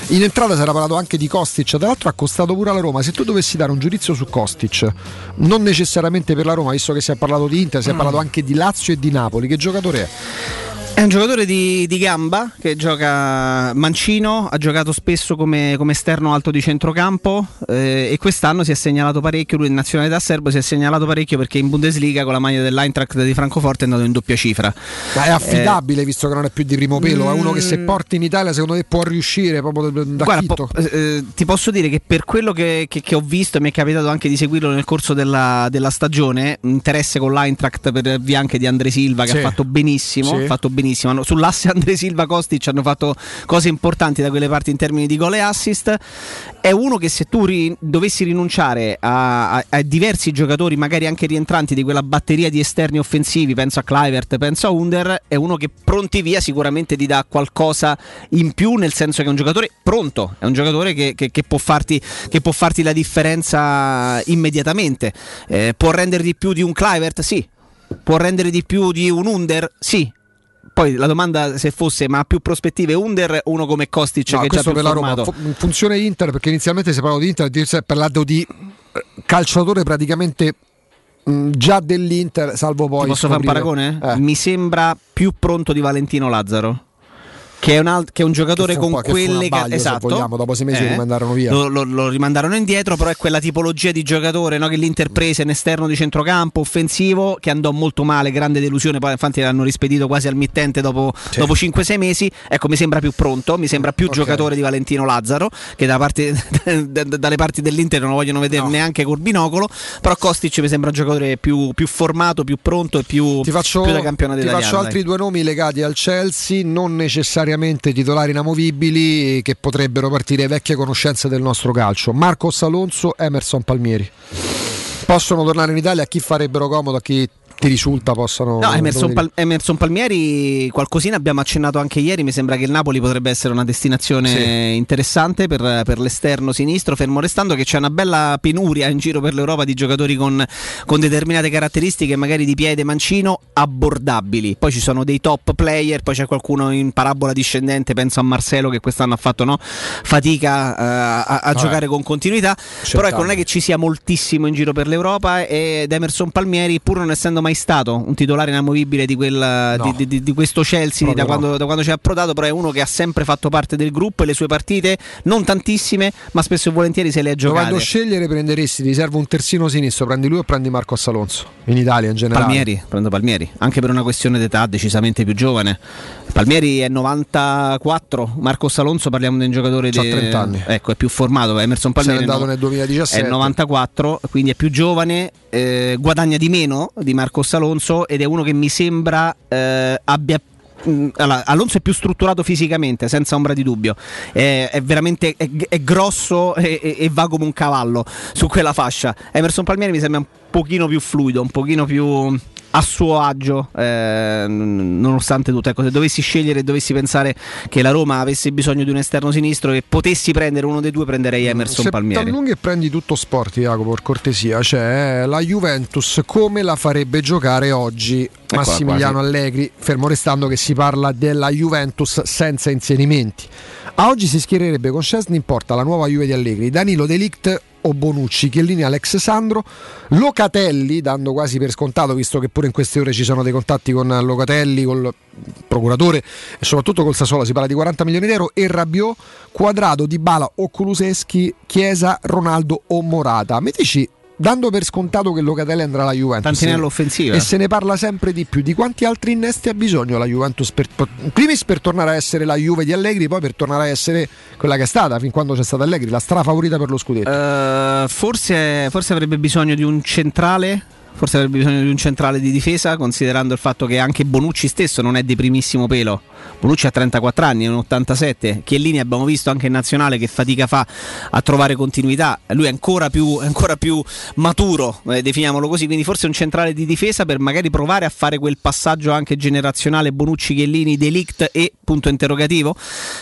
In entrata si era parlato anche di Kostic, tra l'altro ha costato pure alla Roma. Se tu dovessi dare un giudizio su Kostic, non necessariamente per la Roma, visto che si è parlato di Inter, si è Mm. parlato anche di Lazio e di Napoli, che giocatore è? È un giocatore di, di gamba che gioca mancino, ha giocato spesso come, come esterno alto di centrocampo eh, e quest'anno si è segnalato parecchio, lui in nazionalità serbo si è segnalato parecchio perché in Bundesliga con la maglia dell'Eintracht di Francoforte è andato in doppia cifra. Ma è affidabile visto che non è più di primo pelo, è uno che se porti in Italia secondo te può riuscire proprio da- da Guarda, po- eh, ti posso dire che per quello che, che- che ho visto e mi è capitato anche di seguirlo nel corso della, della stagione, interesse con l'Eintracht per via anche di Andre Silva che Sì. ha fatto benissimo, Sì. ha fatto benissimo. Hanno- Sull'asse Andre Silva Kostic hanno fatto cose importanti da quelle parti in termini di gol e assist. È uno che se tu ri- dovessi rinunciare a, a- a diversi giocatori, magari anche rientranti di quella batteria di esterni offensivi, penso a Clivert, penso a Under, è uno che pronti via sicuramente ti dà qualcosa in più, nel senso che è un giocatore pronto, è un giocatore che, che- che può, farti, che può farti la differenza immediatamente. Eh, può rendere di più di un Clivert? Sì. Può rendere di più di un Under? Sì. Poi la domanda se fosse ma ha più prospettive Under o uno come Kostic No, che già questo più per la Roma formato? Funzione Inter perché inizialmente si parlava di Inter si è parlato di eh, calciatore praticamente mh, già dell'Inter salvo poi Ti posso fare un scoprire- paragone? Eh. Mi sembra più pronto di Valentino Lazzaro. Che è un, alt- che è un giocatore Che con che quelle abbaglio, se esatto. vogliamo, dopo sei mesi lo rimandarono via. Lo, lo- lo rimandarono indietro, però è quella tipologia di giocatore no, che l'Inter prese in esterno di centrocampo, offensivo, che andò molto male, grande delusione. Poi infatti l'hanno rispedito quasi al mittente dopo, dopo 5-6 mesi. Ecco, mi sembra più pronto, mi sembra più giocatore di Valentino Lazzaro, che da parte- dalle parti dell'Inter non lo vogliono vedere neanche col binocolo. Però Kostic mi sembra un giocatore più, più formato, più pronto e più, Ti faccio, più da campionato ti italiano. faccio dai. altri due nomi legati al Chelsea, non necessariamente titolari inamovibili, che potrebbero partire vecchie conoscenze del nostro calcio. Marcos Alonso, Emerson Palmieri. Possono tornare in Italia a chi farebbero comodo, a chi ti risulta possano... No, Emerson, Pal- Emerson Palmieri, qualcosina abbiamo accennato anche ieri. Mi sembra che il Napoli potrebbe essere una destinazione Sì. interessante per, per l'esterno sinistro. Fermo restando che c'è una bella penuria in giro per l'Europa di giocatori con, con determinate caratteristiche, magari di piede mancino, abbordabili. Poi ci sono dei top player, poi c'è qualcuno in parabola discendente. Penso a Marcelo che quest'anno ha fatto no, fatica eh, a, a giocare con continuità. Però ecco, non è che ci sia moltissimo in giro per l'Europa ed Emerson Palmieri, pur non essendo mai stato un titolare inamovibile di, quel, No. di, di- di questo Chelsea da quando, no. da quando ci è approdato, però è uno che ha sempre fatto parte del gruppo e le sue partite, non tantissime, ma spesso e volentieri se le ha giocate. Dovendo scegliere prenderesti, ti serve un terzino sinistro, prendi lui o prendi Marcos Alonso? In Italia in generale. Palmieri, prendo Palmieri, anche per una questione d'età decisamente più giovane. Palmieri è 94, Marcos Alonso parliamo di un giocatore di 30 anni. Ecco, è più formato, Emerson Se n'è Palmieri andato no- nel 2017. è 94, quindi è più giovane, eh, guadagna di meno di Marcos Alonso ed è uno che mi sembra eh, abbia mh, allora, Alonso è più strutturato fisicamente, senza ombra di dubbio. È, è veramente è, è grosso e- e va come un cavallo su quella fascia. Emerson Palmieri mi sembra un pochino più fluido, un pochino più a suo agio, eh, nonostante tutto. Ecco, se dovessi scegliere e dovessi pensare che la Roma avesse bisogno di un esterno sinistro e potessi prendere uno dei due, prenderei Emerson Se Palmieri. t'allunghi e prendi tutto sport, Jacopo, per cortesia, cioè la Juventus come la farebbe giocare oggi Massimiliano qua. Allegri, fermo restando che si parla della Juventus senza inserimenti. A oggi si schiererebbe con Scesni in porta la nuova Juve di Allegri, Danilo Delict o Bonucci, Chiellini, Alex Sandro, Locatelli, dando quasi per scontato, visto che pure in queste ore ci sono dei contatti con Locatelli, col procuratore e soprattutto col Sassuolo, si parla di 40 milioni di euro, e Rabiot, Quadrado, Dybala o Kuluseschi, Chiesa, Ronaldo o Morata. Mettici dando per scontato che Locatelli andrà alla Juventus Tantinello offensiva. e se ne parla sempre di più di quanti altri innesti ha bisogno la Juventus per, primis per tornare a essere la Juve di Allegri poi per tornare a essere quella che è stata fin quando c'è stata Allegri la strafavorita per lo scudetto Eh, forse, forse avrebbe bisogno di un centrale. Forse avrebbe bisogno di un centrale di difesa, considerando il fatto che anche Bonucci stesso non è di primissimo pelo. Bonucci ha 34 anni, è un 87. Chiellini abbiamo visto anche in nazionale che fatica fa a trovare continuità. Lui è ancora più, ancora più maturo, eh, definiamolo così. Quindi forse un centrale di difesa per magari provare a fare quel passaggio anche generazionale Bonucci, Chiellini, Delict e punto interrogativo,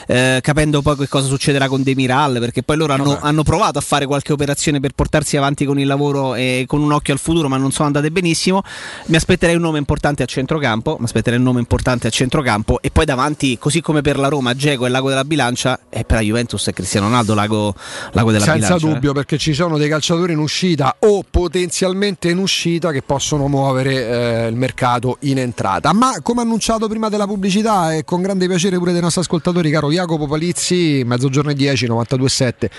eh, capendo poi che cosa succederà con Demiral, perché poi loro hanno, hanno provato a fare qualche operazione per portarsi avanti con il lavoro e con un occhio al futuro, ma non sono andate benissimo. Mi aspetterei un nome importante a centrocampo, mi aspetterei un nome importante a centrocampo e poi davanti, così come per la Roma, Geco e Lago della Bilancia, e per la Juventus è Cristiano Ronaldo, Lago, Lago della senza Bilancia. eh. dubbio perché ci sono dei calciatori in uscita o potenzialmente in uscita che possono muovere eh, il mercato in entrata ma come annunciato prima della pubblicità e con grande piacere pure dei nostri ascoltatori caro Jacopo Palizzi mezzogiorno e 10 92.7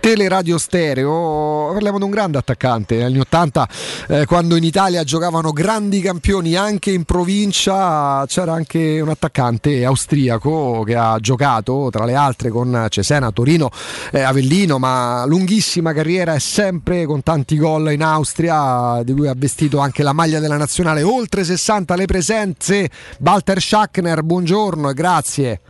Teleradio Stereo parliamo di un grande attaccante negli anni 80 eh, quando in Italia giocavano grandi campioni anche in provincia c'era anche un attaccante austriaco che ha giocato tra le altre con Cesena, Torino, eh, Avellino ma lunghissima carriera e sempre con tanti gol in Austria. Di cui ha vestito anche la maglia della nazionale. Oltre 60 le presenze. Walter Schachner buongiorno e grazie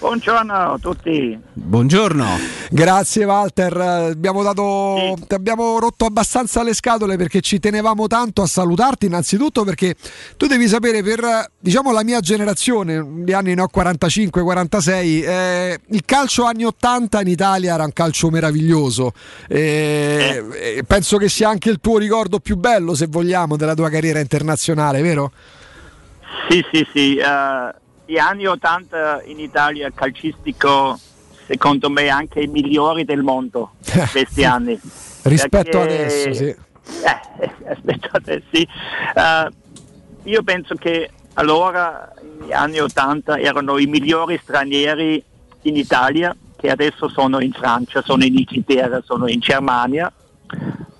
Buongiorno a tutti. Buongiorno. Grazie Walter, Eh, abbiamo dato, ti abbiamo rotto abbastanza le scatole perché ci tenevamo tanto a salutarti innanzitutto perché tu devi sapere per eh, diciamo la mia generazione, gli anni no 45-46, eh, il calcio anni 80 in Italia era un calcio meraviglioso. Eh, eh, penso che sia anche il tuo ricordo più bello se vogliamo della tua carriera internazionale, vero? Sì, sì, sì. eh, gli anni 80 in Italia calcistico, secondo me, anche i migliori del mondo questi anni. Rispetto Perché- adesso, sì. Eh, rispetto adesso, sì. Eh, io penso che allora, negli anni 80, erano i migliori stranieri in Italia, che adesso sono in Francia, sono in Inghilterra, sono in Germania.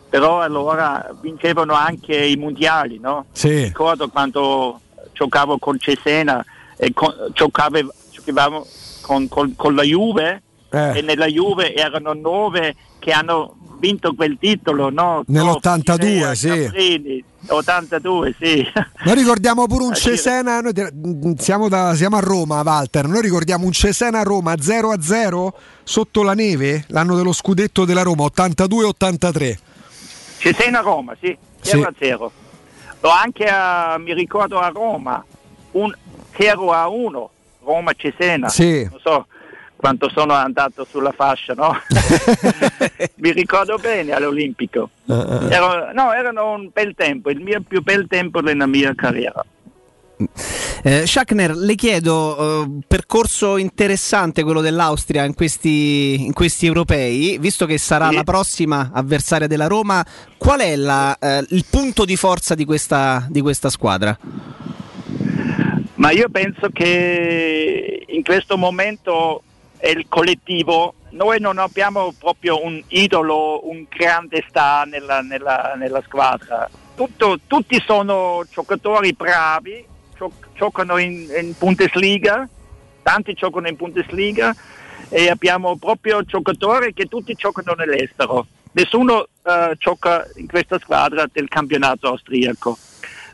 Però allora vincevano anche i mondiali, no? Sì. Ricordo quando giocavo con Cesena e con- giocave- giocavamo con, con- con la Juve Eh. e nella Juve erano nove che hanno vinto quel titolo, no? Nell'82, Tofi, sì. Caprini, 82, sì. Noi ricordiamo pure un sì. Cesena, noi te- siamo, da- siamo a Roma, Walter. Noi ricordiamo un Cesena-Roma 0-0 sotto la neve, l'anno dello scudetto della Roma, 82-83. Cesena Roma, sì, 0 a 0. O anche a, mi ricordo a Roma, un 0 a 1, Roma Cesena. Sì. Non so quanto sono andato sulla fascia, no? mi ricordo bene all'Olimpico. Ero- no, erano un bel tempo, il mio più bel tempo nella mia carriera. Eh, Schachner, le chiedo, eh, percorso interessante quello dell'Austria in questi, in questi europei, visto che sarà la prossima avversaria della Roma, qual è la, eh, il punto di forza di questa, di questa squadra? Ma io penso che in questo momento è il collettivo. Noi non abbiamo proprio un idolo, un grande star nella, nella- nella squadra. Tutto- tutti sono giocatori bravi, gio- giocano in, in Bundesliga, tanti giocano in Bundesliga e abbiamo proprio giocatori che tutti giocano nell'estero. Nessuno eh, gioca in questa squadra del campionato austriaco.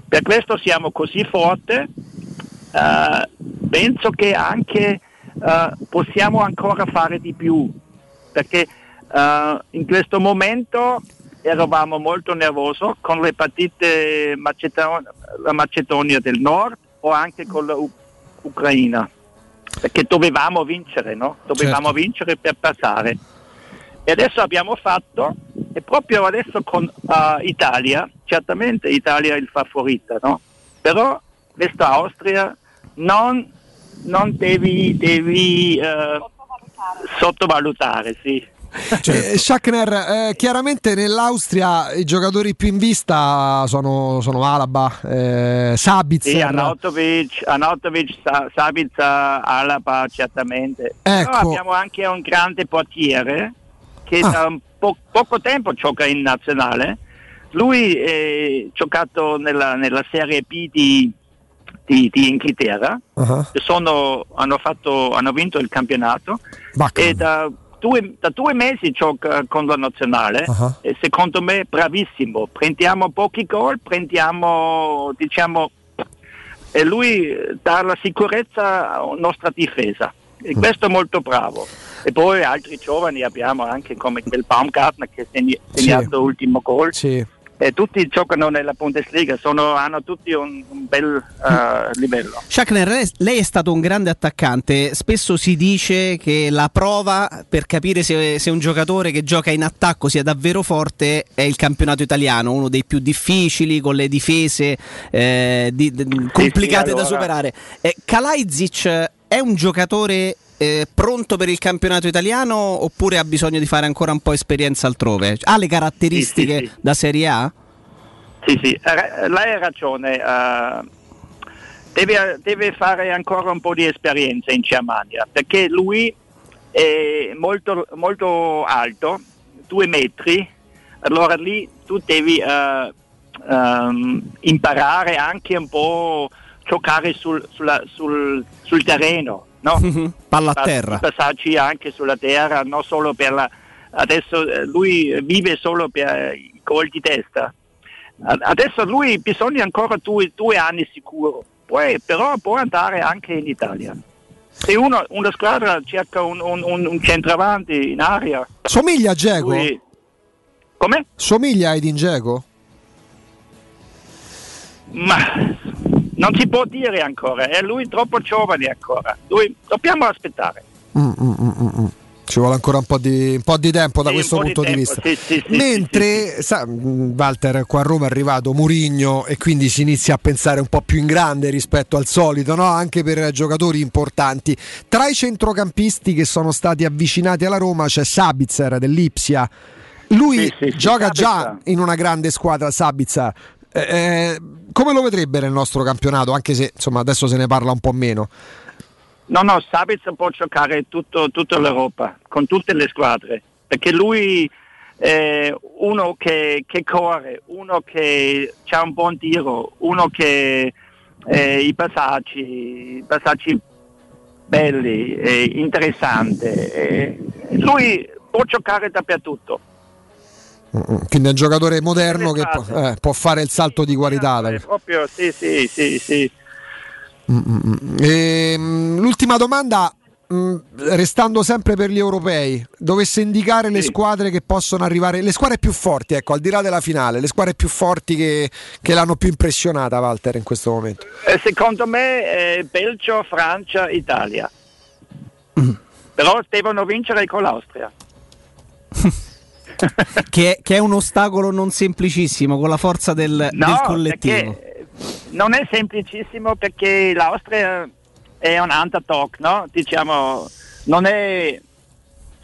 Per questo siamo così forti. Eh, penso che anche eh, possiamo ancora fare di più perché eh, in questo momento eravamo molto nervosi con le partite Macedonia, la Macedonia del Nord o anche con l'Ucraina perché dovevamo vincere, no? dovevamo Certo. vincere per passare e adesso abbiamo fatto e proprio adesso con eh, Italia, certamente Italia è il favorito, no? però questa Austria non, non devi, devi eh, sottovalutare, sì. Eh, Schachner, eh, chiaramente nell'Austria i giocatori più in vista sono, sono Alaba, eh, Sabitzer. Sì, Anatovic, Anatovic Sa- Sabitzer, Alaba, certamente. Ecco. Però abbiamo anche un grande portiere che Ah. da un po- poco tempo gioca in nazionale. Lui ha giocato nella, nella Serie B di, di- di Inghilterra. Ah, Sono- hanno, fatto- hanno vinto il campionato e da due, da due mesi gioca con la nazionale Ah. e secondo me bravissimo prendiamo pochi gol prendiamo diciamo e lui dà la sicurezza alla nostra difesa e Mm. questo è molto bravo e poi altri giovani abbiamo anche come quel Baumgartner che ha segni- Sì. segnato l'ultimo gol Sì. E tutti giocano nella Bundesliga sono- hanno tutti un, un bel eh, livello Schachner, lei- è stato un grande attaccante. Spesso si dice che la prova per capire se, se un giocatore che gioca in attacco sia davvero forte è il campionato italiano, uno dei più difficili, con le difese eh, di- di- complicate da allora- superare. Eh, Kalajdzic è un giocatore eh, pronto per il campionato italiano oppure ha bisogno di fare ancora un po' esperienza altrove? Ha le caratteristiche Sì, sì, sì. da Serie A? Sì, sì, eh, lei ha ragione. eh, deve, deve fare ancora un po' di esperienza in Germania perché lui è molto, molto alto, due metri, allora lì tu devi eh, ehm, imparare anche un po' giocare sul, sulla- sul- sul terreno, no? Palla a terra. Passaggi anche sulla terra, non solo per la... Adesso eh, lui vive solo per i gol di testa. Adesso lui bisogna ancora due, due anni sicuro, poi, però può andare anche in Italia. Se uno, una squadra cerca un, un, un- un centravanti in aria, Somiglia a Geco? lui... Come? Somiglia a Edin Dzeko? Ma non si può dire ancora, è lui troppo giovane ancora. Lui, dobbiamo aspettare. Mm, mm, mm, mm, mm. Ci vuole ancora un po' di, un po' di tempo da Sì, questo di punto di, tempo, vista. sì, sì, Mentre, sa, mh, Walter, qua a Roma è arrivato Murigno e quindi si inizia a pensare un po' più in grande rispetto al solito, no? anche per giocatori importanti. Tra i centrocampisti che sono stati avvicinati alla Roma c'è Sabitzer dell'Ipsia. Lui gioca già in una grande squadra, Sabitzer. Eh, eh, come lo vedrebbe nel nostro campionato, anche se insomma, adesso se ne parla un po' meno? No, no, Sabitz può giocare tutto, tutta l'Europa, con tutte le squadre, perché lui è uno che, che corre, uno che ha un buon tiro, uno che eh, i passaggi, passaggi belli, eh, interessante. eh, lui può giocare dappertutto. Mm, mm. Quindi è un giocatore moderno che può, eh, può fare il salto di qualità. È proprio, sì, sì, sì, sì. Mm, mm, mm. Ehm, l'ultima domanda, mm, restando sempre per gli europei, dovesse indicare le squadre che possono arrivare, le squadre più forti, ecco, al di là della finale, le squadre più forti che, che l'hanno più impressionata, Walter, in questo momento. Eh, secondo me eh, Belgio, Francia, Italia. Però devono vincere con l'Austria. che, è, che è un ostacolo non semplicissimo con la forza del, No, del collettivo. perché non è semplicissimo perché l'Austria è un underdog, no? Diciamo, non è...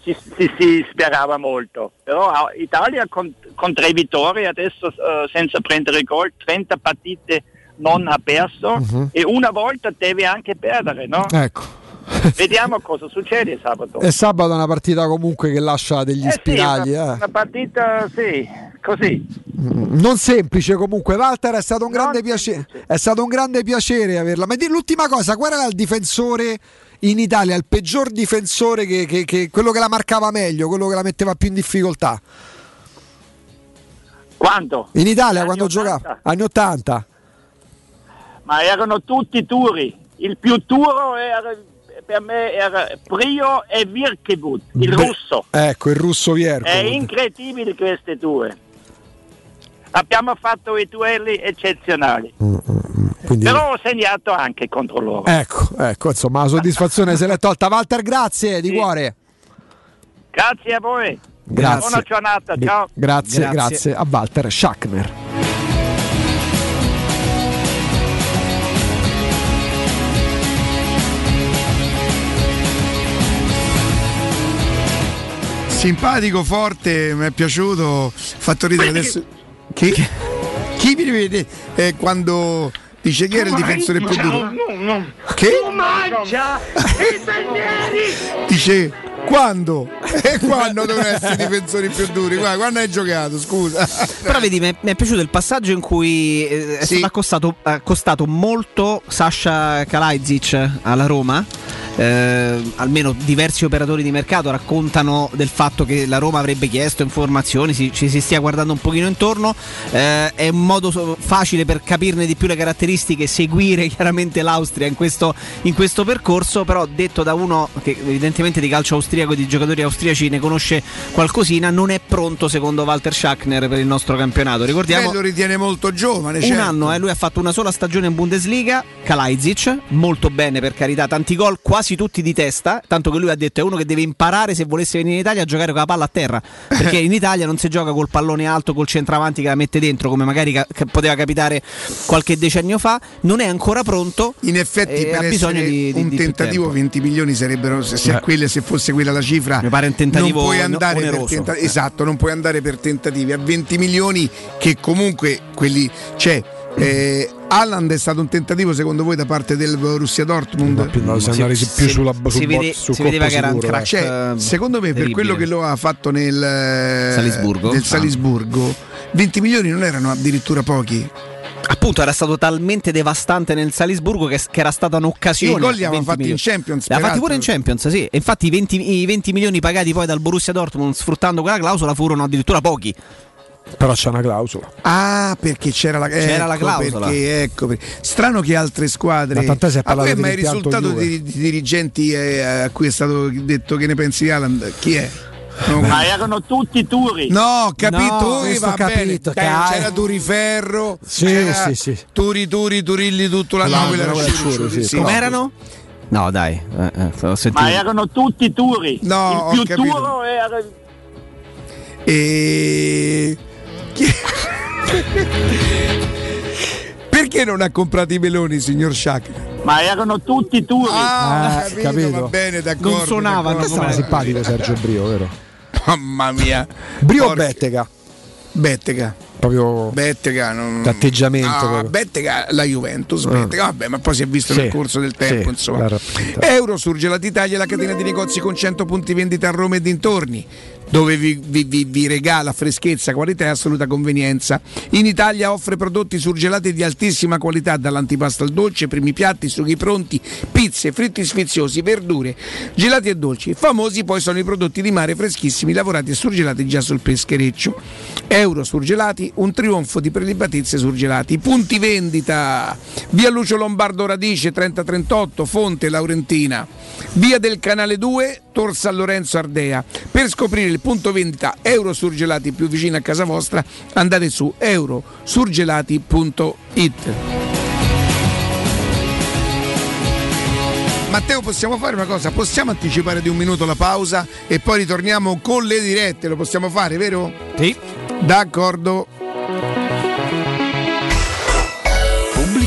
Si, si, si sperava molto, però Italia con, con tre vittorie adesso eh, senza prendere gol, 30 partite non ha perso Mhm. e una volta deve anche perdere, no? Ecco. Vediamo cosa succede sabato. E sabato è una partita comunque che lascia degli Eh sì, spiragli. una, eh. una partita, sì, così. Mm, Non semplice comunque, Walter è stato un grande piacere. È stato un grande piacere averla. Ma l'ultima cosa, qual era il difensore in Italia, il peggior difensore che, che- che- quello che la marcava meglio, quello che la metteva più in difficoltà? Quando? In Italia Anni quando 80? giocava? Anni 80. Ma erano tutti duri. Il più duro era, per me era Prio e Virkebut, il Beh, russo. Ecco, il russo Vierco. È incredibile queste due. Abbiamo fatto i duelli eccezionali. Quindi- Però ho segnato anche contro loro. Ecco, ecco, insomma, la soddisfazione se l'è tolta. Walter, grazie di cuore. Grazie a voi. Grazie. Buona giornata, ciao. Grazie, grazie, a Walter Schachner. Simpatico, forte, mi è piaciuto. Fatto ridere adesso. Chi? Chi mi rivede eh, quando dice chi era il difensore più duro? Che? mangia i! Dice quando? E quando devono essere i difensori più duri? Guarda, quando hai giocato, scusa. Però vedi, mi è, mi è piaciuto il passaggio in cui eh, è Sì. stato accostato, accostato molto Sasha Kalajdzic alla Roma. Eh, almeno diversi operatori di mercato raccontano del fatto che la Roma avrebbe chiesto informazioni, si- ci si stia guardando un pochino intorno. Eh, è un modo so- facile per capirne di più le caratteristiche, seguire chiaramente l'Austria in questo, in questo percorso, però detto da uno che evidentemente di calcio austriaco e di giocatori austriaci ne conosce qualcosina, non è pronto secondo Walter Schachner per il nostro campionato. Ricordiamo Beh, lo ritiene molto giovane. un certo. anno, eh, lui ha fatto una sola stagione in Bundesliga, Kalajdzic, molto bene per carità, tanti gol, quasi tutti di testa, tanto che lui ha detto è uno che deve imparare se volesse venire in Italia a giocare con la palla a terra, perché in Italia non si gioca col pallone alto, col centravanti che la mette dentro, come magari ca- che poteva capitare qualche decennio fa, non è ancora pronto. In effetti, per ha bisogno di, di- un di tentativo, tempo. 20 milioni sarebbero, se, se, quelle- se fosse quella la cifra, Mi pare un tentativo non puoi andare per oneroso. tenta- esatto, non puoi andare per tentativi a 20 milioni che comunque quelli c'è. Eh, Haaland è stato un tentativo secondo voi da parte del Borussia Dortmund? no, si è andati Si- più si- sulla- si sul vede- bot- sul si vedeva che era un crack. eh. Cioè, secondo me per terribile. quello che lo ha fatto nel eh, Salisburgo? Ah. Salisburgo 20 milioni non erano addirittura pochi. Appunto, era stato talmente devastante nel Salisburgo che, che era stata un'occasione. I gol li aveva 20 fatti in. Champions, Li ha fatti pure in Champions, sì. E infatti i 20, i 20 milioni pagati poi dal Borussia Dortmund sfruttando quella clausola furono addirittura pochi. Però c'è una clausola. Ah, perché c'era la, C'era la ecco clausola. Perché, ecco, perché- Strano che altre squadre. Ma tant'è si è a è mai dell'impianto risultato di, di dirigenti eh, a cui è stato detto che ne pensi di Haaland? Chi è? Non- Ma erano tutti turi. No, ho capito, No, Turi questo va capito, bene. Dai, c'era hai- Turiferro, Sì, c'era sì, sì. Turi, Turi, Turilli, tutto l'anno. No, quella no, era Sciuri, sì. Com'erano? No, dai, eh, eh. Ma erano tutti turi. No, Il più capito. turo era. E... Perché non ha comprato i meloni, signor Sciacca? Ma erano tutti turi. Ah, Eh, capito, capito. va bene, d'accordo. Non suonavano d'accordo. Stava simpatico Sergio Brio, vero? Mamma mia. Brio o Porca- Bettega? Bettega. Proprio Bettega non... L'atteggiamento proprio. Bettega la Juventus, Bettega, vabbè, ma poi si è visto Sì, nel corso del tempo, sì, insomma. Euro Surgelati Italia, la catena di negozi con 100 punti vendita a Roma e dintorni. Dove vi, vi- vi- vi regala freschezza, qualità e assoluta convenienza. In Italia offre prodotti surgelati di altissima qualità, dall'antipasto al dolce, primi piatti, sughi pronti, pizze, fritti sfiziosi, verdure, gelati e dolci. Famosi poi sono i prodotti di mare freschissimi, lavorati e surgelati già sul peschereccio. Euro surgelati, un trionfo di prelibatezze surgelati. Punti vendita: via Lucio Lombardo Radice 3038, Fonte Laurentina, via del Canale 2, Tor San Lorenzo Ardea. Per scoprire il punto vendita Euro surgelati più vicino a casa vostra, andate su eurosurgelati.it. Matteo, possiamo fare una cosa? Possiamo anticipare di un minuto la pausa e poi ritorniamo con le dirette? Lo possiamo fare, vero? Sì. D'accordo.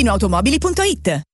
ValentinoAutomobili.it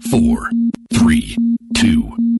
5, 4, 3,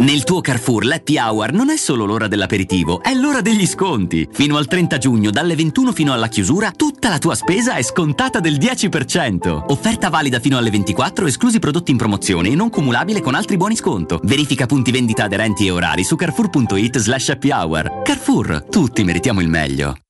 Nel tuo Carrefour l'Happy Hour non è solo l'ora dell'aperitivo, è l'ora degli sconti. Fino al 30 giugno, dalle 21 fino alla chiusura, tutta la tua spesa è scontata del 10%. Offerta valida fino alle 24, esclusi prodotti in promozione e non cumulabile con altri buoni sconto. Verifica punti vendita aderenti e orari su carrefour.it slash happy hour. Carrefour, tutti meritiamo il meglio.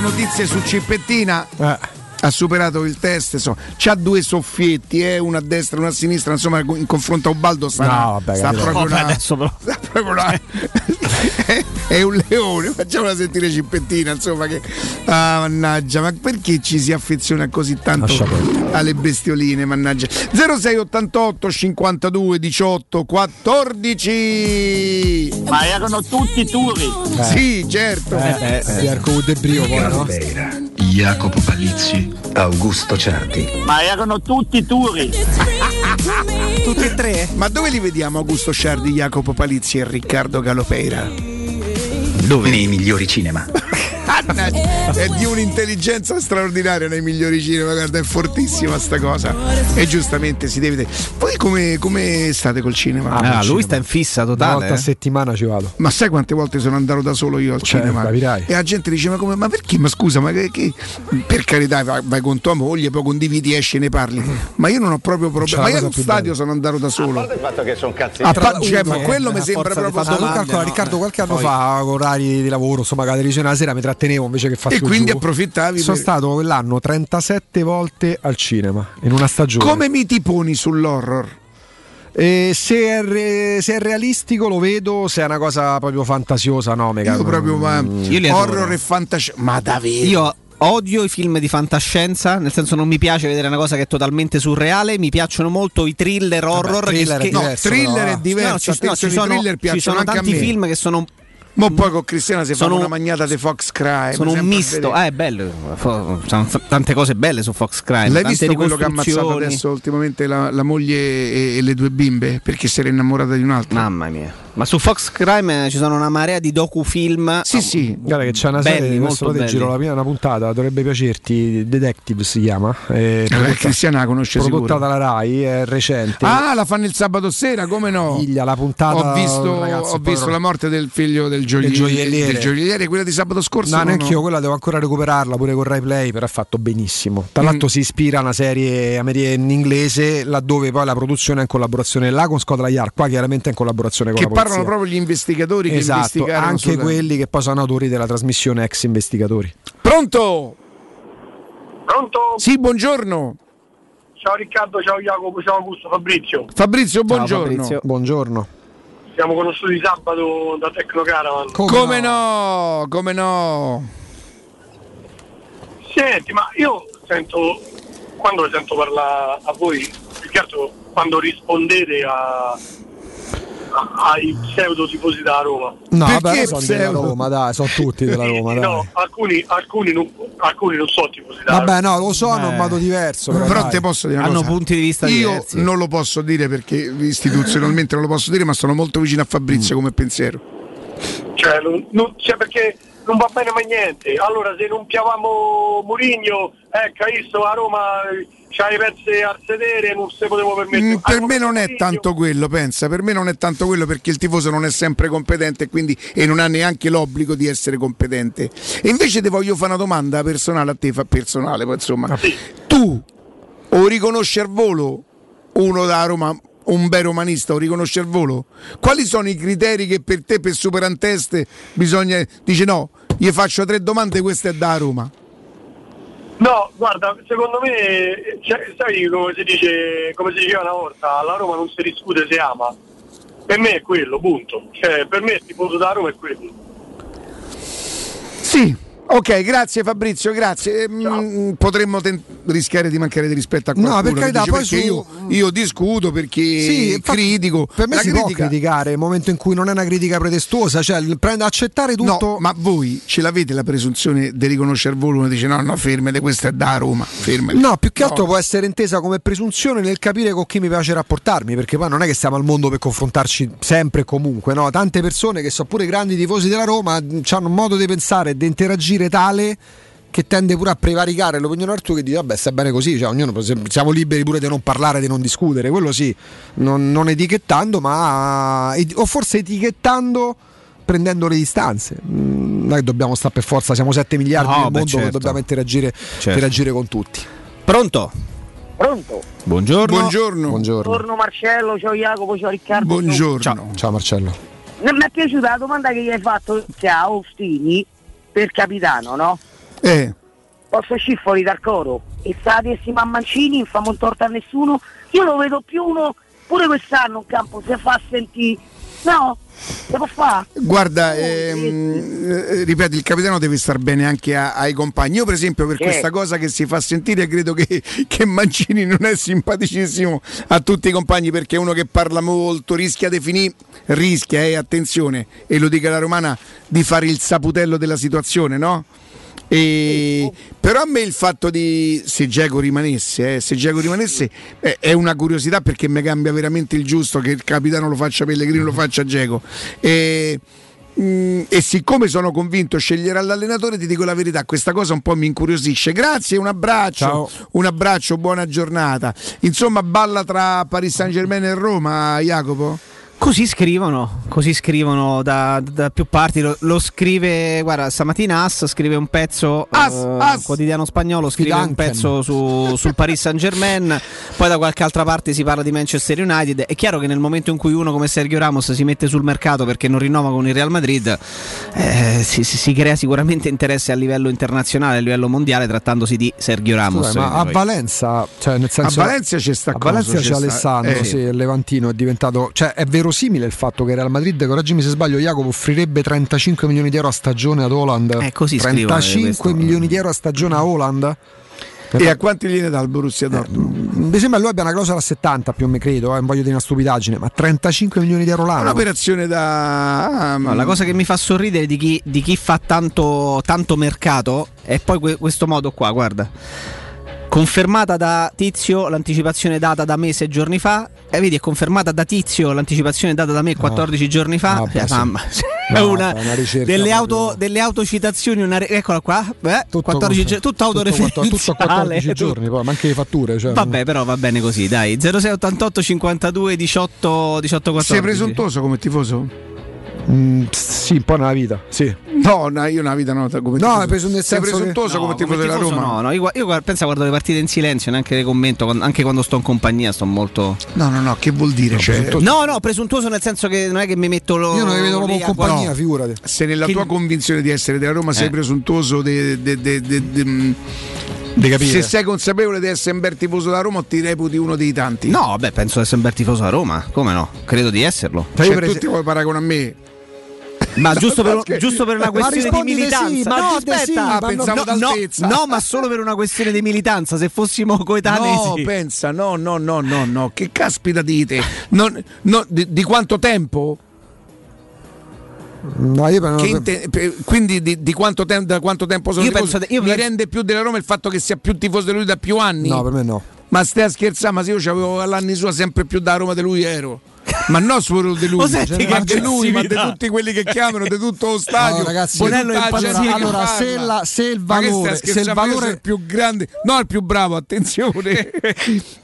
notizie su Cippettina. Eh. Ha superato il test, so. c'ha due soffietti, eh, una a destra e una a sinistra, insomma in confronto a Ubaldo sta, No, vabbè, sta proprio una- adesso però. sta proprio una- è, è un leone, facciamola sentire Cippettina, insomma che ah, mannaggia, ma perché ci si affeziona così tanto alle bestioline, mannaggia. 0688 52 18 14 Ma erano tutti turi. Sì, certo. Eh, beh, Pierco De Brio poi, no? Jacopo Palizzi, Augusto Ciardi. Ma erano tutti turi. Tutti e tre? Ma dove li vediamo Augusto Sciardi, Jacopo Palizzi e Riccardo Galopeira? Dove? Nei migliori cinema. È di un'intelligenza straordinaria nei migliori cinema, guarda, è fortissima sta cosa. E giustamente si deve. Voi come, come state col cinema? Ah, lui sta in fissa Una totale. volta a eh. settimana ci vado. Ma sai quante volte sono andato da solo io al Cioè, cinema? capirai. E la gente dice: Ma come? Ma perché? Ma scusa, ma che, che- per carità, vai, vai con tua moglie, poi condividi, esci e ne parli. Ma io non ho proprio problemi. la Ma io allo stadio sono andato da solo. il fatto che sono cazzi. A par- cioè, ma quello mi a sembra proprio domande, calcola, no? Riccardo qualche anno Poi- fa con orari di lavoro insomma 10 della sera mi trattenevo invece che fare E quindi approfittavi sono per- stato quell'anno 37 volte al cinema in una stagione Come mi ti poni sull'horror? E se, è re- se è realistico lo vedo se è una cosa proprio fantasiosa no mega Io proprio ma, Io horror e fantascienza. Ma davvero? Io odio i film di fantascienza, nel senso non mi piace vedere una cosa che è totalmente surreale, mi piacciono molto i thriller horror. thriller che, è diverso, No, thriller è eh. diverso. No, ci, no, ci sono, thriller ci sono anche a tanti me. film che sono Ma poi con Cristiana si Sono fa una un- magnata di Fox Crime. sono un misto. vedere. Eh, è bello. Tante cose belle su Fox Crime. L'hai tante visto quello che ha ammazzato adesso ultimamente la, la moglie e, e le due bimbe perché si era innamorata di un altro? Mamma mia. Ma su Fox Crime eh, ci sono una marea di docufilm. Sì, sì. Guarda che c'è una Belli, serie, molto questo te belli. giro la prima una puntata, dovrebbe piacerti, Detective si chiama, è Eh, Cristiana la conosce prodotta sicuro. dalla Rai, è recente. Ah, la fanno il sabato sera, come no? Figlia, la puntata Ho visto, ragazzo ho visto la morte del figlio del gioielliere, gioielliere. del gioielliere, quella di sabato scorso. No, neanche io ho- quella devo ancora recuperarla pure con Rai Play, però è fatto benissimo. Tra Mm. l'altro si ispira a una serie in inglese, laddove poi la produzione è in collaborazione là con Scotland Yard, qua chiaramente è in collaborazione con Che la polizia. parlano proprio gli investigatori che Esatto, investigarono anche quelli che poi sono autori della trasmissione ex investigatori. Pronto? Pronto? Sì, buongiorno. Ciao Riccardo, ciao Jacopo, ciao Augusto, Fabrizio. Fabrizio, buongiorno. Buongiorno. Siamo conosciuti sabato da Tecnocaravan. Come, no? Come no? Senti, ma io sento, quando sento parlare a voi, più che altro quando rispondete a- ai pseudo tifosi da Roma. No, Perché vabbè, sono della pseudo? Roma, dai, sono tutti della Roma, dai. No, alcuni, alcuni, non, alcuni non sono tifosi da Vabbè, Roma. no, lo so, hanno un modo diverso. Però, Però te posso dire una Hanno cosa. punti di vista Io diversi. non lo posso dire perché istituzionalmente non lo posso dire, ma sono molto vicino a Fabrizio come pensiero. Cioè, non- non- cioè, perché non va bene mai niente. Allora, se non piavamo Murigno, ecco, hai visto a Roma eh, c'hai i pezzi al sedere, non se potevo permettere. Mm, per me non è tanto quello, pensa, per me non è tanto quello perché il tifoso non è sempre competente e quindi e non ha neanche l'obbligo di essere competente. E invece ti voglio fare una domanda personale a te, fa personale, poi, insomma. Tu o riconosci al volo uno da Roma, un bel romanista, o riconosci al volo? Quali sono i criteri che per te per superanteste bisogna dice no, gli faccio tre domande, questa è da Roma. No, guarda, secondo me, cioè, sai come si dice, come si diceva una volta, alla Roma non si discute se ama. Per me è quello, punto. Cioè, per me il tifoso da Roma è quello. Sì. Ok, grazie Fabrizio, grazie. Mm, potremmo ten- rischiare di mancare di rispetto a No, qualcuno. per carità, poi perché su- io, io discuto perché Sì, critico. Per me La si può critica- criticare nel momento in cui non è una critica pretestuosa, cioè prende- accettare tutto. No, ma voi ce l'avete la presunzione di riconoscere volo? Uno dice no, no, fermete, questa è da Roma, fermete. No, più che altro No. può essere intesa come presunzione nel capire con chi mi piace rapportarmi, perché poi non è che siamo al mondo per confrontarci sempre e comunque, no? Tante persone che sono pure grandi tifosi della Roma hanno un modo di pensare e di interagire tale che tende pure a prevaricare l'opinione altrui che dice vabbè sta bene così, cioè, ognuno, siamo liberi pure di non parlare, di non discutere, quello sì, non, non etichettando, ma o forse etichettando prendendo le distanze. Mm, Noi dobbiamo stare per forza, siamo 7 miliardi No, nel beh, mondo che certo. dobbiamo interagire, Certo. interagire con tutti. Pronto? Pronto? Buongiorno. Buongiorno. Buongiorno. Buongiorno Marcello, ciao Jacopo, ciao Riccardo. Buongiorno. Ciao, ciao Marcello. Non mi è piaciuta la domanda che gli hai fatto a Ostini per capitano, no? Eh. Posso uscire fuori dal coro e sta a Mancini, non fa molto torto a nessuno. Io lo vedo più uno, pure quest'anno in campo, se fa sentire. No, può fare. Guarda, ehm, eh, ripeto, il capitano deve star bene anche a- ai compagni. Io, per esempio, per Sì. questa cosa che si fa sentire, credo che, che Mancini non è simpaticissimo a tutti i compagni perché è uno che parla molto, rischia di finire, rischia, eh, attenzione, e lo dica la romana, di fare il saputello della situazione, no? E- però a me il fatto di se Geco rimanesse, eh, se Dzeko rimanesse eh, è una curiosità perché mi cambia veramente il giusto che il capitano lo faccia Pellegrino, lo faccia Geco. E, mm, e siccome sono convinto sceglierà l'allenatore, ti dico la verità, questa cosa un po' mi incuriosisce. Grazie, un abbraccio, Ciao. un abbraccio, buona giornata. Insomma, balla tra Paris Saint Germain e Roma, Jacopo? Così scrivono, così scrivono da, da più parti. Lo, lo scrive, guarda, stamattina As scrive un pezzo, As, eh, As. quotidiano spagnolo, scrive un Fidanken. pezzo su- sul Paris Saint Germain, poi da qualche altra parte si parla di Manchester United. È chiaro che nel momento in cui uno come Sergio Ramos si mette sul mercato perché non rinnova con il Real Madrid, eh, si, si- si crea sicuramente interesse a livello internazionale, a livello mondiale, trattandosi di Sergio Ramos. Scusa, ma a Poi- Valenza, cioè nel senso, A Valencia c'è sta a Valencia coso, c'è c'è sta- Alessandro, eh. sì, il Levantino è diventato, cioè è verosimile il fatto che Real Madrid, correggimi se sbaglio, Jacopo offrirebbe 35 milioni di euro a stagione ad Holland. Eh, così scrivono, 35 questo. milioni di euro a stagione a Holland. E a quanti gliene dà il Borussia Dortmund? Mi sembra che lui abbia una clausola a 70 più o meno credo, eh, non voglio dire una stupidaggine, ma 35 milioni di euro È l'anno. un'operazione da... No, la cosa che mi fa sorridere di chi, di chi fa tanto, tanto mercato è poi que- questo modo qua, guarda. Confermata da Tizio l'anticipazione data da me sei giorni fa. E vedi, è confermata da Tizio l'anticipazione data da me 14 giorni fa. Ah, beh, Cioè, sì. mamma, è No, una, una ricerca delle, auto, delle autocitazioni, una eccola qua. Beh, Tutto 14 confer- gio- tutto tutto autoreferenziale. tutto a 14 giorni, poi, ma anche le fatture. Cioè, Vabbè, però va bene così, dai. 0688 52 18 18 14. Sei presuntuoso come tifoso? Mm, sì, un po' nella vita, sì. No, no, io una vita nota come No, è preso nel Sei senso che- presuntuoso No, come tifoso della tifoso Roma? No, no, io, io penso a guardare le partite in silenzio, neanche le commento, quando- anche quando sto in compagnia sto molto... No, no, no, che vuol dire? Cioè, No, no, presuntuoso nel senso che non è che mi metto lo... Io non li vedo proprio in compagnia, figurati. se nella Che- tua convinzione di essere della Roma sei Eh. presuntuoso de- de- de- de- de- mm, Di capire. se sei consapevole di essere un bel tifoso della Roma o ti reputi uno dei tanti? No, beh, penso di essere un bel tifoso a Roma, come no? Credo di esserlo. Cioè, Cioè, io per tu es- ti vuoi paragone a me? Ma giusto per, giusto per una questione di militanza. sì, ma no, sì, Ah, no- pensavo no, no, no, ma solo per una questione di militanza. Se fossimo coetanei, No, sì. pensa, no, no, no, no, no, che caspita dite? Non- no, di, di quanto tempo? No, io per- Che inte- pe- quindi di, di quanto, tem- da quanto tempo sono Io tifoso? penso- io Mi penso- rende più della Roma il fatto che sia più tifoso di lui da più anni? no, per me no. Ma stai a scherzare, ma se io avevo all'anni sua sempre più da Roma di lui ero. Ma non solo di lui, senti ma di lui, ma di tutti quelli che chiamano, di tutto lo stadio. No, ragazzi, Bonello è Allora, parla. se la- se il Ma valore- se il? Ma valore- sono il più grande, no, il più bravo, attenzione,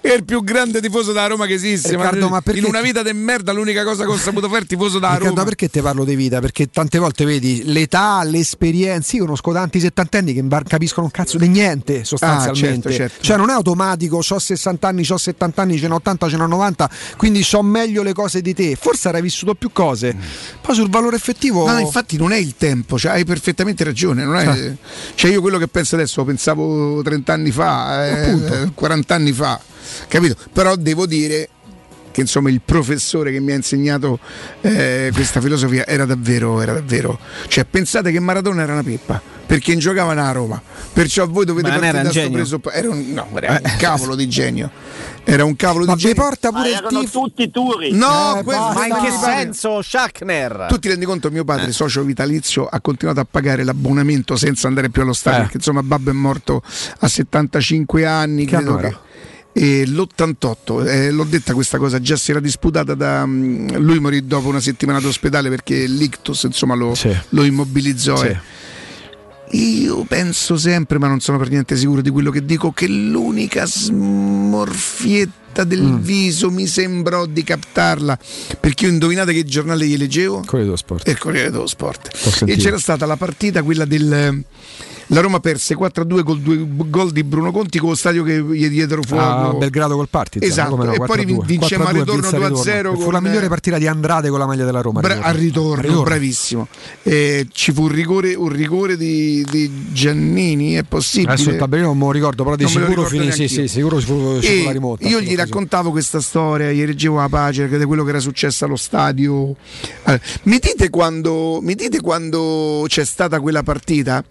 è il più grande tifoso da Roma che esiste. Riccardo, ma perché- in una vita di merda, l'unica cosa che ho saputo fare è il tifoso da Riccardo, Roma. perché te parlo di vita? Perché tante volte vedi l'età, l'esperienza. Io conosco tanti settantenni che capiscono un cazzo di niente sostanzialmente. Ah, certo, certo. Cioè, non è automatico, ho 60 anni, ho 70 anni, ce n'ho 80, ce n'ho 90, quindi so meglio le cose di te. Forse avrai vissuto più cose. Poi sul valore effettivo. No, infatti non è il tempo, cioè, hai perfettamente ragione. Non è, cioè io quello che penso adesso lo pensavo 30 anni fa, eh, 40 anni fa, capito? Però devo dire che insomma il professore che mi ha insegnato eh, questa filosofia era davvero, era davvero. Cioè pensate che Maradona era una pippa, perché giocava a Roma, perciò voi dovete Ma partire era da un sto genio? presupposto. Era un, no, era un cavolo di genio. Era un cavolo Ma di vi genio. porta pure il erano tifo. tutti turi. No, Eh, questo. Ma in che senso, Schachner? tu ti rendi conto, mio padre, socio vitalizio, ha continuato a pagare l'abbonamento senza andare più allo stadio, Eh. perché insomma Babbo è morto a 75 anni, Che credo che. E l'88, eh, l'ho detta questa cosa, già si era disputata da... mm, lui morì dopo una settimana d'ospedale perché l'ictus insomma lo, Sì. lo immobilizzò. Sì. eh. Io penso sempre, ma non sono per niente sicuro di quello che dico, che l'unica smorfietta del Mm. viso mi sembrò di captarla, perché io indovinate che giornale gli leggevo? Corriere dello sport. il Corriere dello Sport. E c'era stata la partita, quella del, La Roma perse 4-2 col due gol di Bruno Conti con lo stadio che gli diedero fuoco. a Belgrado col Partizan. Esatto, no, e poi 4-2. vincemmo al 4-2 ritorno vinse al 2-0 ritorno. Fu la migliore partita di Andrade con la maglia della Roma. Bra- al ritorno, Ritorno. bravissimo. Eh, ci fu un rigore, un rigore di, di Giannini, è possibile? Adesso il tabellino non me lo ricordo, però di sicuro finì, sì, sì, sicuro fu, fu la rimonta. io gli raccontavo questa storia, gli reggevo la pace di quello che era successo allo stadio. Eh, mi, dite quando, mi dite quando c'è stata quella partita?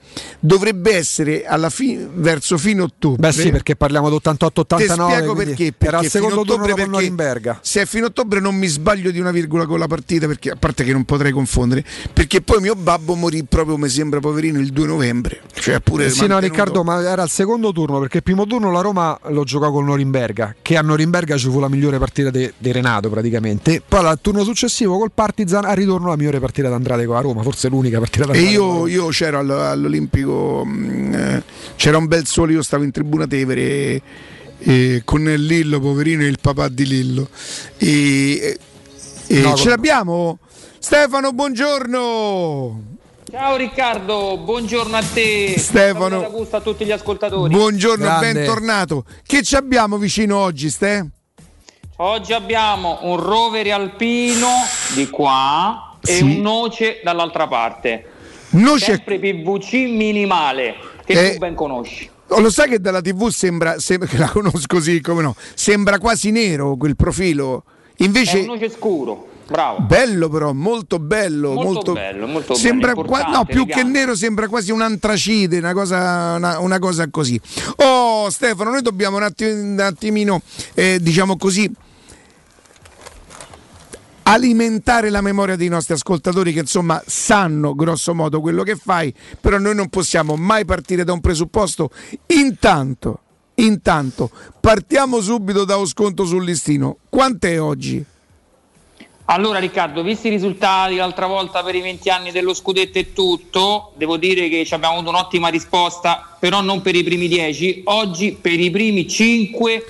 Dovrebbe essere alla fi- verso fine ottobre. Beh sì, perché parliamo Ti d'88-89. spiego quindi perché, Era il perché secondo fino turno ottobre con perché Norimberga. se a fine ottobre non mi sbaglio di una virgola con la partita, perché, a parte che non potrei confondere, perché poi mio babbo morì proprio, mi sembra poverino, il 2 novembre. Cioè pure Eh sì, no, mantenuto- Riccardo, ma era il secondo turno perché il primo turno la Roma lo giocò con Norimberga, che a Norimberga ci fu la migliore partita di Renato praticamente. Poi al turno successivo col Partizan, a ritorno la migliore partita d'Andrade con la Roma, forse l'unica partita E d'Andrade. la io, io c'ero all- mh, eh, c'era un bel sole, io stavo in tribuna Tevere e- e con Lillo, poverino, e il papà di Lillo. E, e No, ce l'abbiamo? Stefano, buongiorno! Ciao Riccardo, buongiorno a te. Stefano. A tutti gli ascoltatori. Buongiorno, Grande. bentornato. Che ci abbiamo vicino oggi, Ste? Oggi abbiamo un rovere alpino di qua e Sì. un noce dall'altra parte. Noce- Sempre PVC minimale, che Eh, tu ben conosci. Oh, lo sai che dalla TV sembra, sembra che la conosco così, come no? Sembra quasi nero quel profilo. Invece È un noce scuro, bravo. Bello però, molto bello, Molto molto, bello, molto sembra bello, qua- no, più che elegante. nero sembra quasi un antracite, una cosa, una, una cosa così. Oh Stefano, noi dobbiamo un, attimo- un attimino, eh, diciamo così, alimentare la memoria dei nostri ascoltatori che insomma sanno grosso modo quello che fai, però noi non possiamo mai partire da un presupposto. Intanto, intanto, partiamo subito da un sconto sul listino. Quant'è oggi? Allora Riccardo, visti i risultati l'altra volta per i 20 anni dello scudetto e tutto, devo dire che ci abbiamo avuto un'ottima risposta, però non per i primi 10, oggi per i primi 5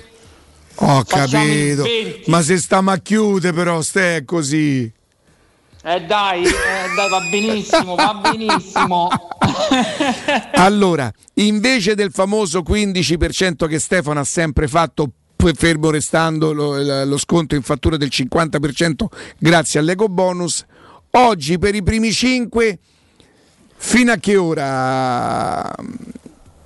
Ho capito, 20. ma se stiamo a chiudere però, ste è così. Eh dai, eh, dai, va benissimo, va benissimo. Allora, invece del famoso 15% che Stefano ha sempre fatto, fermo restando lo, lo sconto in fattura del 50% grazie all'eco bonus, oggi per i primi 5, fino a che ora?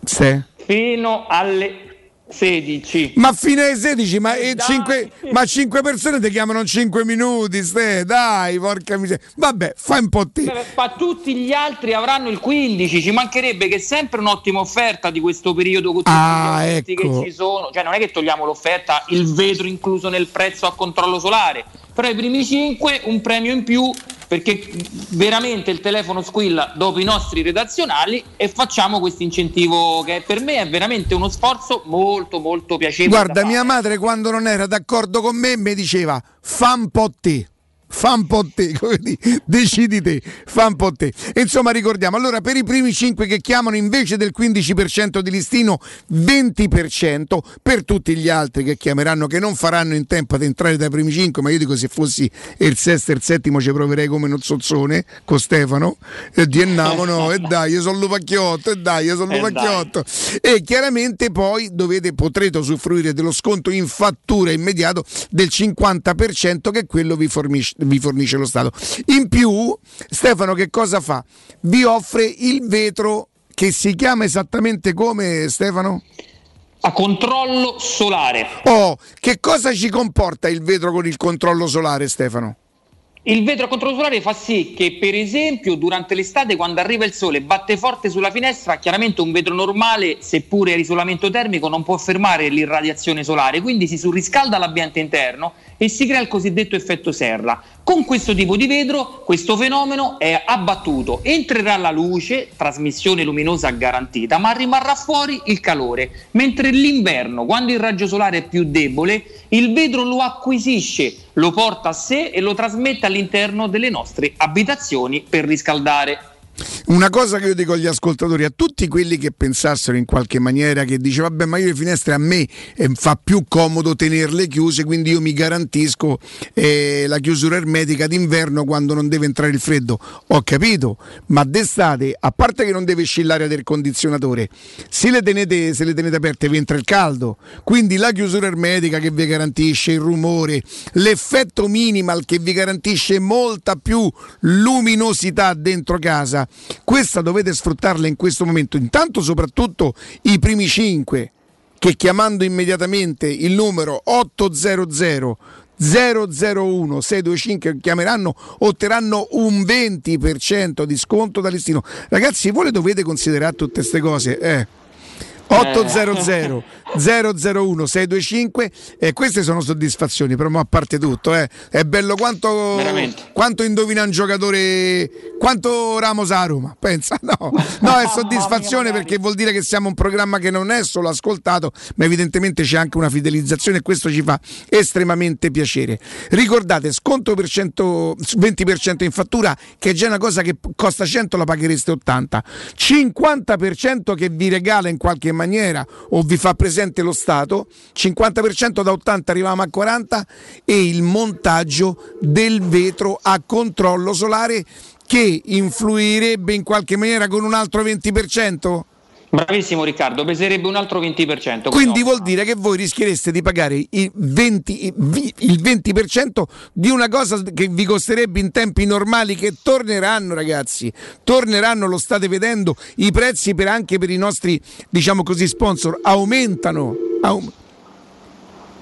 Ste? Fino alle 16. Ma fino alle 16, ma, eh, cinque, ma 5 persone ti chiamano 5 minuti, ste, dai, porca miseria. Vabbè, fai un po' te. Ma tutti gli altri avranno il 15, ci mancherebbe che è sempre un'ottima offerta di questo periodo con tutti Ah, ecco. che ci sono. Cioè non è che togliamo l'offerta, il vetro incluso nel prezzo a controllo solare, però i primi 5 un premio in più perché veramente il telefono squilla dopo i nostri redazionali e facciamo questo incentivo che per me è veramente uno sforzo molto molto piacevole. Guarda, da mia madre quando non era d'accordo con me mi diceva fa un po' te. Fa un po' te, come di- decidi te, fa un po' te. E insomma, ricordiamo, allora per i primi 5 che chiamano invece del 15% di listino, 20%, per tutti gli altri che chiameranno, che non faranno in tempo ad entrare dai primi 5, ma io dico se fossi il sesto e il settimo ci proverei come uno zozzone con Stefano, e dienniamo no, e dai, io sono lupacchiotto, e dai, io sono Eh, lupacchiotto. E chiaramente poi dovete, potrete usufruire dello sconto in fattura immediato del 50% che quello vi fornisce, vi fornisce lo Stato. In più, Stefano che cosa fa? Vi offre il vetro che si chiama esattamente come Stefano? A controllo solare. Oh, che cosa ci comporta il vetro con il controllo solare, Stefano? Il vetro a controllo solare fa sì che, per esempio, durante l'estate, quando arriva il sole, batte forte sulla finestra, chiaramente un vetro normale, seppure a isolamento termico, non può fermare l'irradiazione solare, quindi si surriscalda l'ambiente interno e si crea il cosiddetto effetto serra. Con questo tipo di vetro questo fenomeno è abbattuto, entrerà la luce, trasmissione luminosa garantita, ma rimarrà fuori il calore, mentre l'inverno, quando il raggio solare è più debole, il vetro lo acquisisce, lo porta a sé e lo trasmette all'interno delle nostre abitazioni per riscaldare. Una cosa che io dico agli ascoltatori, a tutti quelli che pensassero in qualche maniera che dice vabbè ma io le finestre a me eh, fa più comodo tenerle chiuse, quindi io mi garantisco eh, la chiusura ermetica d'inverno quando non deve entrare il freddo. Ho capito, ma d'estate, a parte che non deve scillare del condizionatore, se le tenete, se le tenete aperte vi entra il caldo, quindi la chiusura ermetica che vi garantisce il rumore, l'effetto minimal che vi garantisce molta più luminosità dentro casa, questa dovete sfruttarla in questo momento, intanto soprattutto i primi 5 che chiamando immediatamente il numero 800 001 625 chiameranno otterranno un 20% di sconto da listino. Ragazzi, voi le dovete considerare tutte queste cose, eh. 800 001 625 e queste sono soddisfazioni però a parte tutto eh. è bello quanto, quanto indovina un giocatore quanto Ramos a Roma pensa no, no è soddisfazione perché vuol dire che siamo un programma che non è solo ascoltato ma evidentemente c'è anche una fidelizzazione e questo ci fa estremamente piacere. Ricordate sconto per 100, 20% in fattura che è già una cosa che costa 100 la paghereste 80 50% che vi regala in qualche maniera o vi fa presente lo Stato, 50% da 80 arriviamo a 40 e il montaggio del vetro a controllo solare che influirebbe in qualche maniera con un altro 20%? Bravissimo Riccardo, peserebbe un altro 20%. Quindi vuol dire che voi rischiereste di pagare il 20%, il 20% di una cosa che vi costerebbe in tempi normali che torneranno ragazzi, torneranno, lo state vedendo, i prezzi per anche per i nostri diciamo così sponsor aumentano. Aum-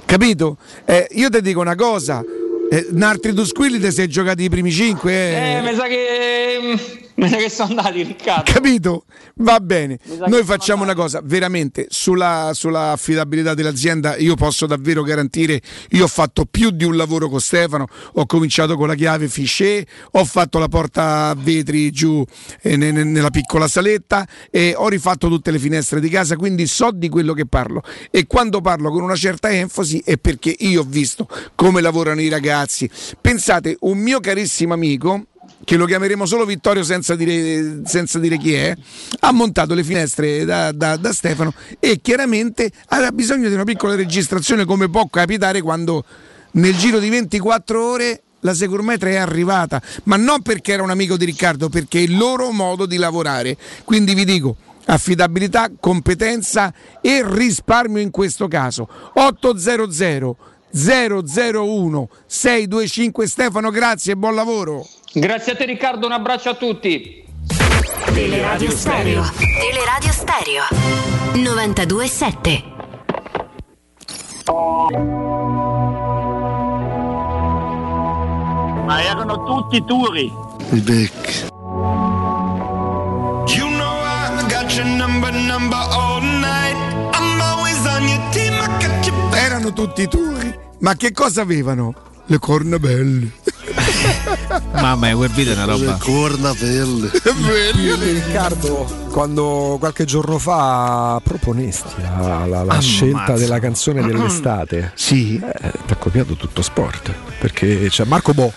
Capito? Eh, io ti dico una cosa, eh, Nartri Dusquilli ti sei giocati i primi 5 eh. Eh, mi sa che. Sa che sono andati, Riccardo. Capito? Va bene. Noi facciamo una cosa, veramente, sulla, sulla affidabilità dell'azienda io posso davvero garantire, io ho fatto più di un lavoro con Stefano, ho cominciato con la chiave Fichet, ho fatto la porta a vetri giù eh, ne- ne- nella piccola saletta e ho rifatto tutte le finestre di casa, quindi so di quello che parlo. E quando parlo con una certa enfasi è perché io ho visto come lavorano i ragazzi. Pensate, un mio carissimo amico che lo chiameremo solo Vittorio senza dire, senza dire chi è, ha montato le finestre da, da- da Stefano e chiaramente aveva bisogno di una piccola registrazione come può capitare quando nel giro di 24 ore la Securmetra è arrivata, ma non perché era un amico di Riccardo, perché è il loro modo di lavorare. Quindi vi dico, affidabilità, competenza e risparmio in questo caso. 800 001 625 Stefano, grazie e buon lavoro. Grazie a te Riccardo, un abbraccio a tutti. Teleradio Stereo. Teleradio Stereo. 92.7. Ma erano tutti turi. Il vecchio. You know I got your number, number all night. I'm always on your team. I got your Erano tutti turi, ma che cosa avevano? Le corna belle. Mamma mia, quel video è una roba. corna belle. Io e Riccardo, quando qualche giorno fa proponesti la, la- la Ammazza. scelta della canzone dell'estate, sì. ti ha copiato tutto sport. Perché c'è Marco Bo.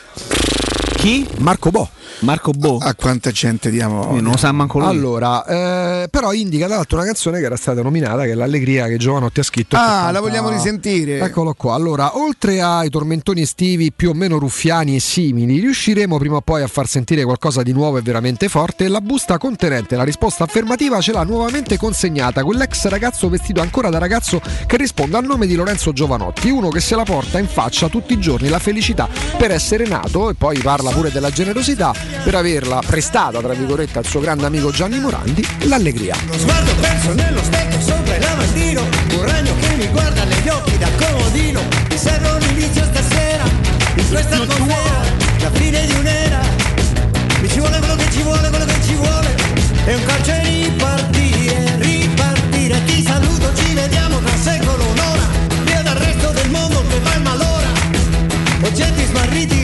Chi? Marco Bo. Marco Bo. A quanta gente diamo? non lo sa manco lui. Allora, eh, però indica tra l'altro una canzone che era stata nominata, che è l'allegria che Giovanotti ha scritto. Ah, canta- la vogliamo risentire? Eccolo qua. Allora, oltre ai tormentoni estivi più o meno ruffiani e simili, riusciremo prima o poi a far sentire qualcosa di nuovo e veramente forte. La busta contenente la risposta affermativa ce l'ha nuovamente consegnata quell'ex ragazzo vestito ancora da ragazzo che risponde al nome di Lorenzo Giovanotti, uno che se la porta in faccia tutti i giorni la felicità per essere nato e poi parla pure della generosità per averla prestata, tra virgolette, al suo grande amico Gianni Morandi, l'allegria. Lo sguardo perso nello specchio sopra il lavandino Un ragno che mi guarda negli occhi da comodino. Mi serve un inizio stasera In questa atmosfera La fine di un'era. Mi ci vuole quello che ci vuole, quello che ci vuole. E un calcio e ripartire, ripartire. Ti saluto, ci vediamo tra secolo, un'ora. Via dal resto del mondo che va in malora Oggetti smarriti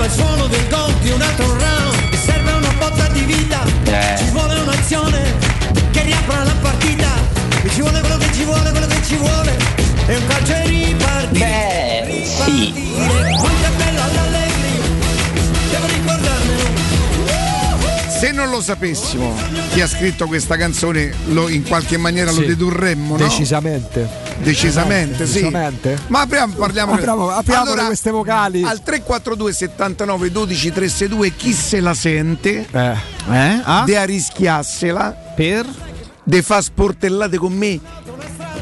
arriva il suono del gong di un altro round E serve una botta di vita Eh. Ci vuole un'azione che riapra la partita E ci vuole quello che ci vuole, quello che ci vuole E un calcio e ripartire Beh, sì. Quanto è bella l'allegria Devo ricordarmelo se non lo sapessimo chi ha scritto questa canzone, lo- in qualche maniera lo Sì. dedurremmo, no? Decisamente. Decisamente, sì. Decisamente. Ma apriamo, parliamo Apriamo- apriamo Allora, queste vocali. Al 342 79 12 362 chi se la sente? Eh. Eh? Ah? De arrischiassela Per? de fa sportellate con me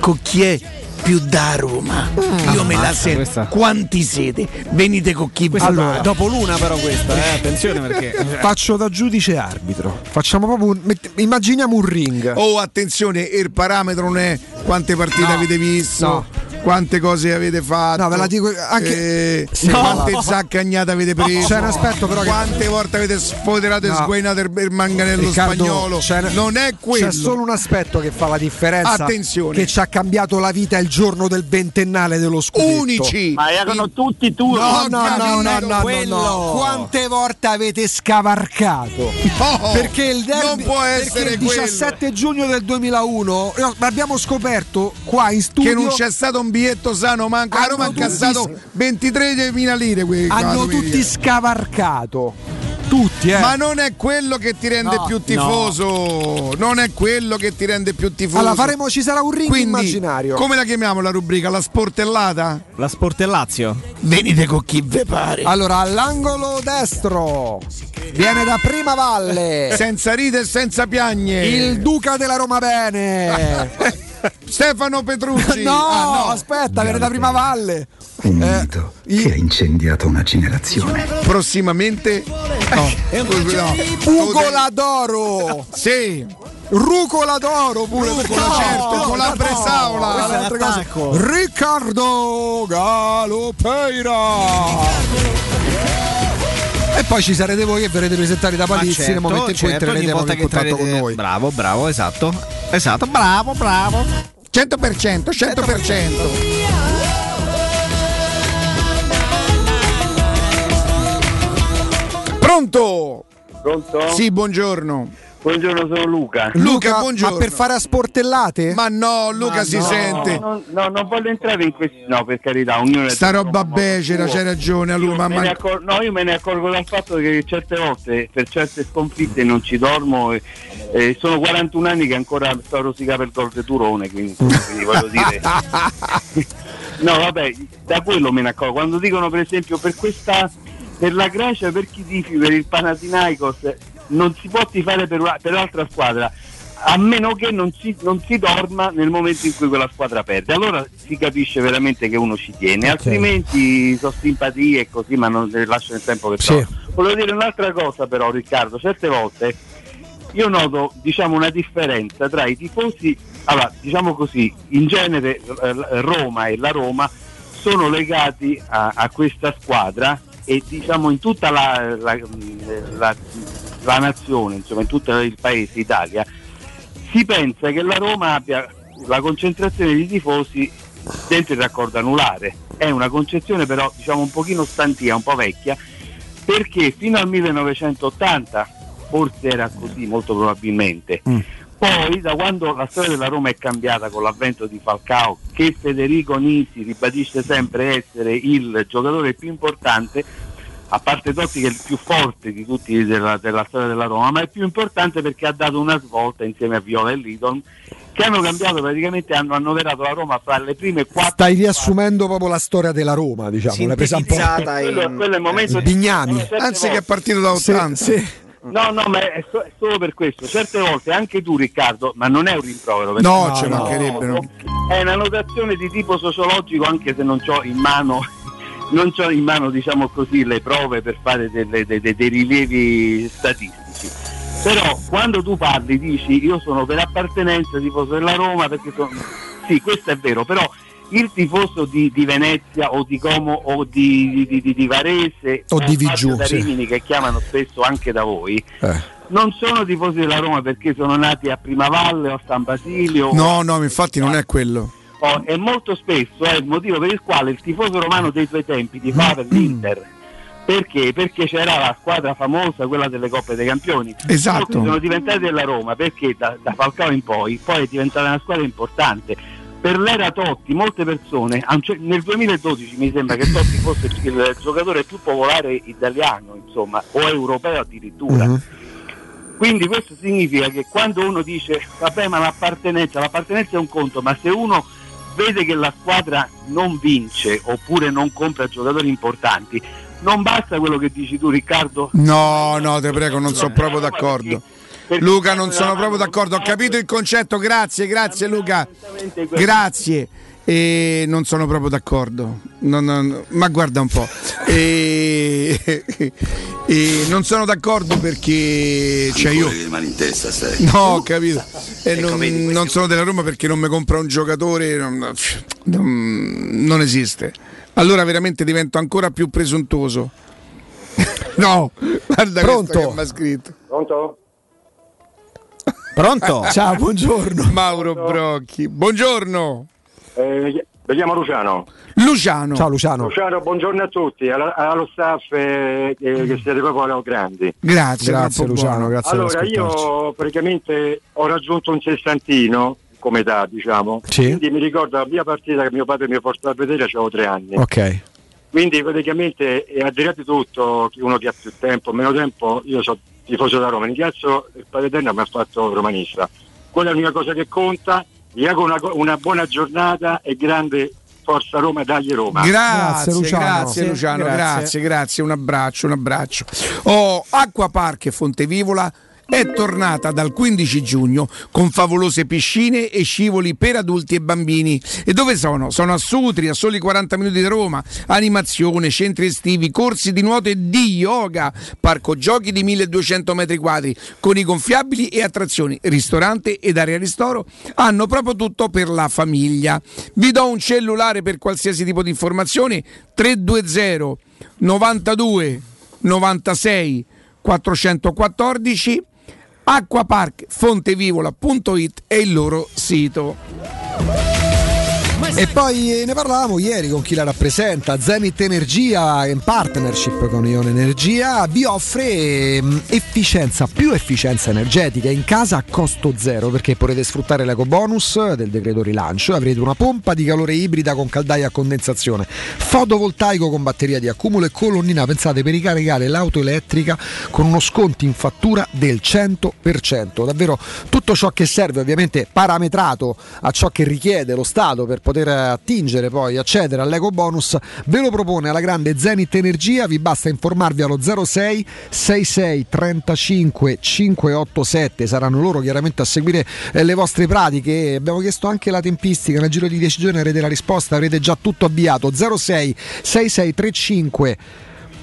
con chi è più da Roma. Io me la sento. questa. Quanti siete? Venite con chi vi Allora, dopo l'una però questa, eh, attenzione perché Faccio da giudice arbitro. Facciamo proprio un, mett- immaginiamo un ring. Oh, attenzione, il parametro non è quante partite No, avete visto, no. Quante cose avete fatto. No, ve la dico anche- eh, Sì, quante no. zaccagnate avete preso. C'è un aspetto però che- Quante volte avete sfoderato e No. sguainato il, manganello Riccardo, spagnolo. c'è- non è quello. C'è solo un aspetto che fa la differenza. Attenzione. Che ci ha cambiato la vita il giorno del ventennale dello scudetto. Unici. Ma erano tutti turni. No, no, no, no, no, no, quello. no. Quante volte avete scavarcato? No, perché il derby, non può essere perché il 17 giugno del 2001 no, abbiamo scoperto qua in studio Che non c'è stato un biglietto sano, manca. Hanno Roma ha tutti- incassato 23.000 lire. que- hanno tutti scavarcato. Tutti, eh. Ma non è quello che ti rende No, più tifoso. Non è quello che ti rende più tifoso. Allora faremo, ci sarà un ring Quindi, immaginario. Come la chiamiamo la rubrica? La sportellata? la Sportellazio. Venite con chi ve pare. Allora, all'angolo destro viene da Prima Valle Senza ride e senza piagne. il Duca della Roma Bene. Stefano Petrucci. no, Ah, no. aspetta, viene da Prima Valle. Un Eh, mito che ha incendiato una generazione. Prossimamente. No. no. Ugo Ladoro. Sì. Rucola d'oro pure Rucola, no, certo, con la no, Bresaola. l'attacco. Riccardo Galopeira e poi ci sarete voi che verrete presentati da Ma Palizzi nel momento in cui certo, volta in che contatto con entrerete- noi. Bravo, bravo, esatto. Esatto, bravo, bravo. 100%, 100%. Pronto? Pronto? Sì, buongiorno. Buongiorno, sono Luca. Luca, buongiorno. Ma per fare a sportellate? Ma no, Luca si no, sente. No, no, non voglio entrare in questi. No, per carità, ognuno è Sta roba becera, c'hai ragione, Io lui, ma accor- no, io me ne accorgo dal fatto che certe volte per certe sconfitte non ci dormo. E, e sono 41 anni che ancora sto a rosicare per gol di Turone, quindi, quindi voglio dire. No, vabbè, da quello me ne accorgo. Quando dicono per esempio per questa per la Grecia, per chi tifi per il Panathinaikos non si può tifare per, una- per l'altra squadra a meno che non si, non si dorma nel momento in cui quella squadra perde. Allora si capisce veramente che uno ci tiene, altrimenti sono simpatie e così, ma non le lascio nel tempo che Sì. trovo. Volevo dire un'altra cosa però Riccardo, certe volte io noto diciamo, una differenza tra i tifosi, allora diciamo così, in genere eh, Roma e la Roma sono legati a, a questa squadra e diciamo in tutta la, la- la- la nazione, insomma in tutto il paese Italia, si pensa che la Roma abbia la concentrazione di tifosi dentro il raccordo anulare. È una concezione però diciamo un pochino stantia, un po' vecchia, perché fino al 1980 forse era così molto probabilmente. Poi da quando la storia della Roma è cambiata con l'avvento di Falcao, che Federico Nisi ribadisce sempre essere il giocatore più importante, a parte Totti che è il più forte di tutti della, della storia della Roma, ma è più importante perché ha dato una svolta insieme a Viola e Lidon, che hanno cambiato praticamente, hanno annoverato la Roma fra le prime quattro Stai riassumendo proprio la storia della Roma, diciamo, l'hai presa un po'. Quello, in- quello è il momento di Bignami. Anzi, che è partito da Sì, 80. sì. No, no, ma è, so- è solo per questo. Certe volte anche tu, Riccardo, ma non è un rimprovero. perché- No, ci mancherebbe. no. È una notazione di tipo sociologico, anche se non ho in mano, non c'ho in mano, diciamo così, le prove per fare delle- dei- dei- dei rilievi statistici. Però quando tu parli dici io sono per appartenenza tifoso della Roma perché sono. Sì, questo è vero, però il tifoso di, di Venezia o di Como o di, di- di- di Varese O di Vigiù, da sì. Che chiamano spesso anche da voi Eh. non sono tifosi della Roma perché sono nati a Primavalle o a San Basilio No, no, infatti non è quello. O- e molto spesso è il motivo per il quale il tifoso romano dei suoi tempi tifava per l'Inter perché? Perché c'era la squadra famosa, quella delle Coppe dei Campioni. Esatto. Molti sono diventati della Roma perché da, da Falcao in poi, poi è diventata una squadra importante. Per l'era Totti, molte persone, nel 2012 mi sembra che Totti fosse il, giocatore più popolare italiano, insomma, o europeo addirittura. Mhm. Quindi questo significa che quando uno dice vabbè ma l'appartenenza, l'appartenenza è un conto, ma se uno vede che la squadra non vince oppure non compra giocatori importanti, non basta quello che dici tu Riccardo? No, no, te prego, non sono proprio d'accordo. Luca, non sono proprio d'accordo. Ho capito il concetto, grazie, grazie Luca. Grazie. E non sono proprio d'accordo. Non- non- ma guarda un po'. E, e non sono d'accordo perché cioè io in testa stai. No, ho capito. E non, non sono della Roma perché non mi compra un giocatore, non, non- non esiste. Allora veramente divento ancora più presuntuoso. No, guarda Pronto? che mi ha scritto. Pronto? Pronto? Ciao, buongiorno. Mauro Brocchi. Buongiorno. Eh, mi chiamo Luciano. Luciano. Ciao Luciano. Luciano, buongiorno a tutti, alla- allo staff eh, che, che siete proprio grandi. Grazie, Grazie Luciano, grazie Allora, io praticamente ho raggiunto un sessantino come età, diciamo. Sì. Quindi mi ricordo la mia partita che mio padre mi ha portato a vedere, avevo tre anni. Ok. Quindi praticamente, al di là di tutto, uno che ha più tempo, meno tempo, io sono tifoso da Roma. In Iniziazio il padre Eterno mi ha fatto romanista. Quella è l'unica cosa che conta. Vi auguro una, una buona giornata e grande forza Roma, dagli Roma. Grazie, Grazie, grazie Luciano. Luciano, Grazie. grazie, grazie, un abbraccio, un abbraccio. Oh, Acqua Park e Fontevivola è tornata dal 15 giugno con favolose piscine e scivoli per adulti e bambini. E dove sono? Sono a Sutri, a soli 40 minuti da Roma. Animazione, centri estivi, corsi di nuoto e di yoga, parco giochi di 1200 metri quadri con i gonfiabili e attrazioni, ristorante ed area ristoro. Hanno proprio tutto per la famiglia. Vi do un cellulare per qualsiasi tipo di informazione 320 92 96 414 acquaparkfontevivola.it è il loro sito. E poi eh, ne parlavamo ieri con chi la rappresenta, Zenith Energia in partnership con Ione Energia vi offre ehm, efficienza, più efficienza energetica in casa a costo zero perché potete sfruttare l'eco bonus del decreto rilancio, avrete una pompa di calore ibrida con caldaia a condensazione, fotovoltaico con batteria di accumulo e colonnina pensate per ricaricare l'auto elettrica con uno sconto in fattura del 100%, davvero tutto ciò che serve ovviamente parametrato a ciò che richiede lo Stato per poter attingere poi accedere all'eco bonus ve lo propone alla grande Zenith Energia. Vi basta informarvi allo 06 66 35 587 saranno loro chiaramente a seguire eh, le vostre pratiche. Abbiamo chiesto anche la tempistica nel giro di 10 giorni avrete la risposta avrete già tutto avviato. 06 66 35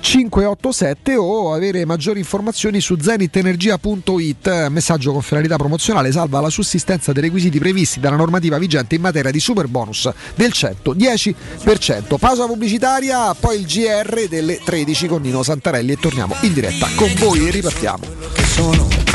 587 o avere maggiori informazioni su zenitenergia.it messaggio con finalità promozionale salva la sussistenza dei requisiti previsti dalla normativa vigente in materia di super bonus del 110% pausa pubblicitaria poi il GR delle 13 con Nino Santarelli e torniamo in diretta con voi e ripartiamo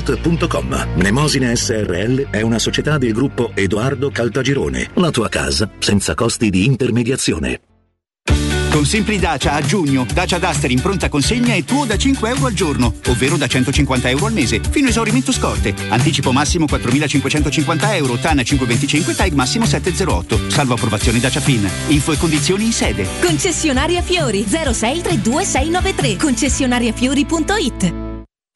www.kcult.com. Mnemosine SRL è una società del gruppo Edoardo Caltagirone. La tua casa senza costi di intermediazione. Con Simpli Dacia a giugno, Dacia Duster in pronta consegna è tuo da 5 euro al giorno, ovvero da 150 euro al mese, fino a esaurimento scorte. Anticipo massimo 4.550 euro, TAN 525, TAG massimo 708. Salvo approvazione Dacia Fin. Info e condizioni in sede. Concessionaria Fiori 0632693 concessionariafiori.it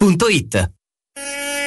maestroturismo.it.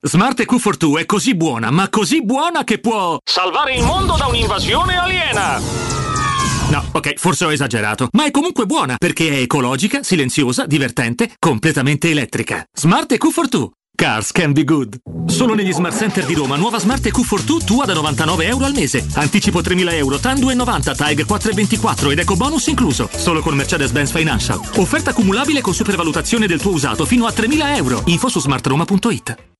Smart EQ42 è così buona, ma così buona che può salvare il mondo da un'invasione aliena! No, ok, forse ho esagerato, ma è comunque buona perché è ecologica, silenziosa, divertente, completamente elettrica. Smart EQ42. Cars can be good. Solo negli Smart Center di Roma, nuova Smart EQ42 tua da 99 euro al mese. Anticipo 3.000 euro, TAN 2,90, TAG 4,24 ed eco bonus incluso. Solo con Mercedes-Benz Financial. Offerta cumulabile con supervalutazione del tuo usato fino a 3.000 euro. Info su smartroma.it.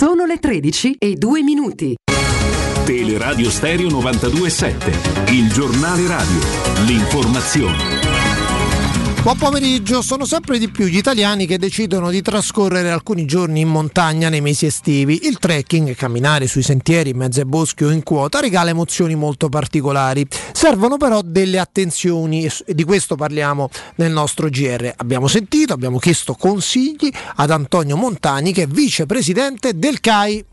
Sono le 13 e 2 minuti. Teleradio Stereo 92.7, il giornale radio, l'informazione. Buon pomeriggio, sono sempre di più gli italiani che decidono di trascorrere alcuni giorni in montagna nei mesi estivi. Il trekking, camminare sui sentieri in mezzo ai boschi o in quota, regala emozioni molto particolari. Servono però delle attenzioni e di questo parliamo nel nostro GR. Abbiamo sentito, abbiamo chiesto consigli ad Antonio Montani che è vicepresidente del CAI.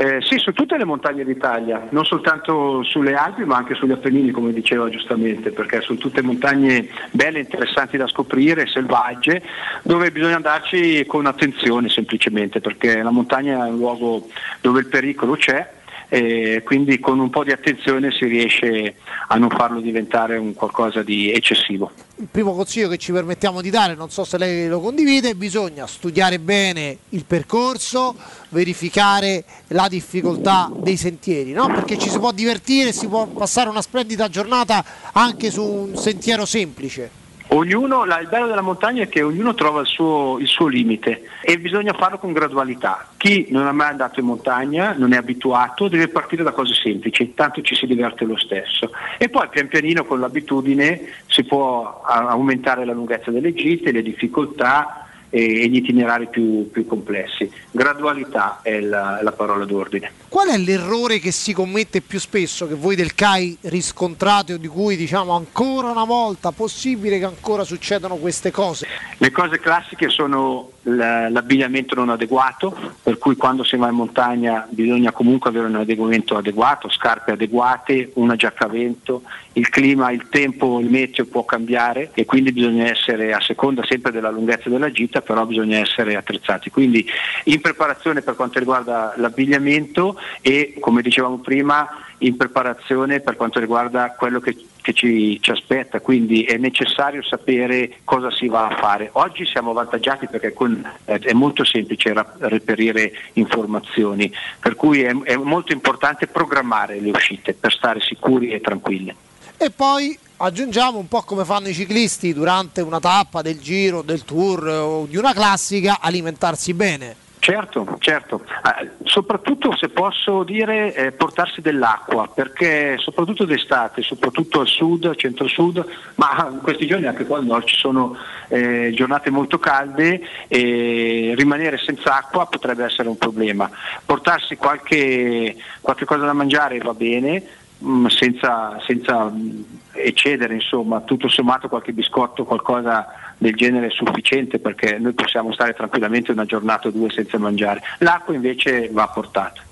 Eh, sì, su tutte le montagne d'Italia, non soltanto sulle Alpi ma anche sugli Appennini come diceva giustamente, perché sono tutte montagne belle, interessanti da scoprire, selvagge, dove bisogna andarci con attenzione semplicemente, perché la montagna è un luogo dove il pericolo c'è e quindi con un po' di attenzione si riesce a non farlo diventare un qualcosa di eccessivo. Il primo consiglio che ci permettiamo di dare, non so se lei lo condivide, bisogna studiare bene il percorso, verificare la difficoltà dei sentieri, no? perché ci si può divertire, si può passare una splendida giornata anche su un sentiero semplice. Ognuno, il bello della montagna è che ognuno trova il suo, il suo limite e bisogna farlo con gradualità. Chi non è mai andato in montagna, non è abituato, deve partire da cose semplici, tanto ci si diverte lo stesso. E poi pian pianino con l'abitudine si può aumentare la lunghezza delle gite, le difficoltà e, gli itinerari più, più complessi. Gradualità è la- la parola d'ordine. Qual è l'errore che si commette più spesso, che voi del CAI riscontrate o di cui diciamo ancora una volta possibile che ancora succedano queste cose? Le cose classiche sono l'abbigliamento non adeguato, per cui quando si va in montagna bisogna comunque avere un adeguamento adeguato, scarpe adeguate, una giacca a vento, il clima, il tempo, il meteo può cambiare e quindi bisogna essere a seconda sempre della lunghezza della gita, però bisogna essere attrezzati. Quindi in preparazione per quanto riguarda l'abbigliamento e come dicevamo prima in preparazione per quanto riguarda quello che, che ci, ci aspetta, quindi è necessario sapere cosa si va a fare. Oggi siamo avvantaggiati perché con- eh, è molto semplice ra- reperire informazioni, per cui è, è molto importante programmare le uscite per stare sicuri e tranquilli. E poi aggiungiamo un po' come fanno i ciclisti durante una tappa del giro, del tour o di una classica, alimentarsi bene. Certo, certo, Eh, soprattutto se posso dire eh, portarsi dell'acqua, perché soprattutto d'estate, soprattutto al sud, centro-sud, ma in questi giorni anche qua al nord ci sono eh, giornate molto calde e rimanere senza acqua potrebbe essere un problema. Portarsi qualche, qualche cosa da mangiare va bene, mm, senza, senza, mm, eccedere, insomma, tutto sommato qualche biscotto, qualcosa del genere è sufficiente perché noi possiamo stare tranquillamente una giornata o due senza mangiare. L'acqua invece va portata.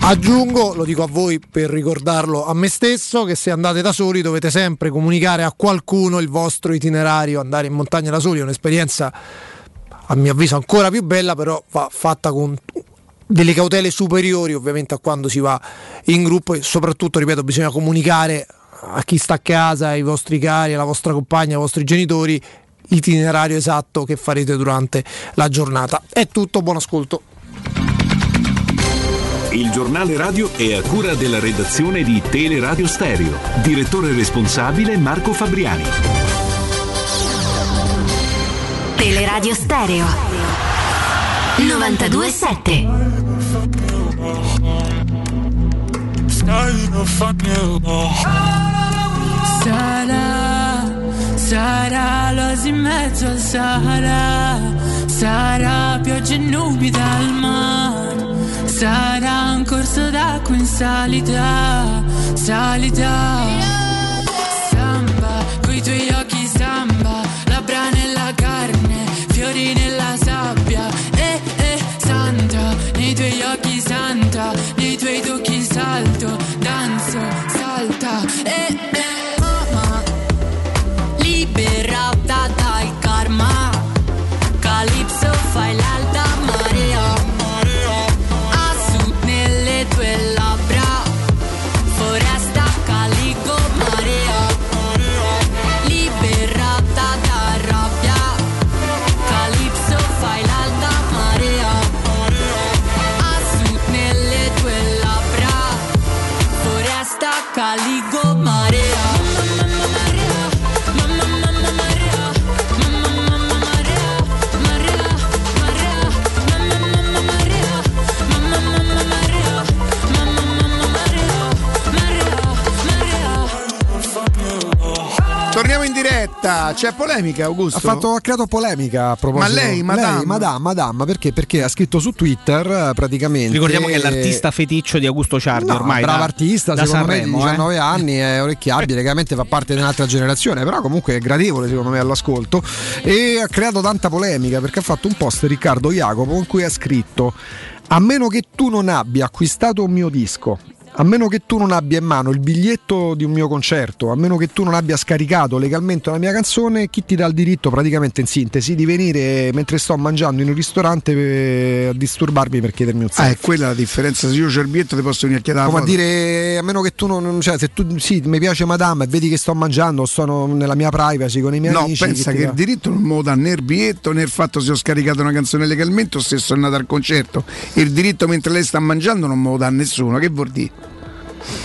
Aggiungo, lo dico a voi per ricordarlo a me stesso, che se andate da soli dovete sempre comunicare a qualcuno il vostro itinerario. Andare in montagna da soli è un'esperienza, a mio avviso, ancora più bella, però va fatta con delle cautele superiori ovviamente a quando si va in gruppo e soprattutto, ripeto, bisogna comunicare a chi sta a casa, ai vostri cari, alla vostra compagna, ai vostri genitori l'itinerario esatto che farete durante la giornata. È tutto, buon ascolto. Il giornale radio è a cura della redazione di Teleradio Stereo. Direttore responsabile Marco Fabriani. Teleradio Stereo 927 Sarà, sarà l'oasi in mezzo al Sahara, sarà pioggia e nubi dal mare, sarà un corso d'acqua in salita, salita. Samba, coi tuoi occhi samba, labbra nella carne, fiori nella sabbia, eh eh santa, nei tuoi occhi santa, nei tuoi tocchi salto, danzo, diretta, c'è polemica Augusto? Ha, fatto, ha creato polemica a proposito. Ma lei, madame? madame, madame, perché? Perché ha scritto su Twitter eh, praticamente. Ricordiamo che è l'artista feticcio di Augusto Ciardi No, ormai. brava da- artista, da secondo Sanremo, me di eh. 19 anni, è orecchiabile, chiaramente fa parte di un'altra generazione, però comunque è gradevole secondo me all'ascolto e ha creato tanta polemica perché ha fatto un post Riccardo Jacopo in cui ha scritto a meno che tu non abbia acquistato un mio disco a meno che tu non abbia in mano il biglietto di un mio concerto, a meno che tu non abbia scaricato legalmente una mia canzone, chi ti dà il diritto praticamente in sintesi di venire mentre sto mangiando in un ristorante per- a disturbarmi per chiedermi un Ah, selfie? è quella la differenza. Se io c'ho il biglietto ti posso venire a chiedere Come a dire, a meno che tu non. Cioè, se tu sì, mi piace Madame e vedi che sto mangiando, sto nella mia privacy con i miei No, amici. pensa chi che ti il diritto non me lo dà né il biglietto né il fatto se ho scaricato una canzone legalmente o se sono andato al concerto. Il diritto mentre lei sta mangiando non me lo dà nessuno. Che vuol dire?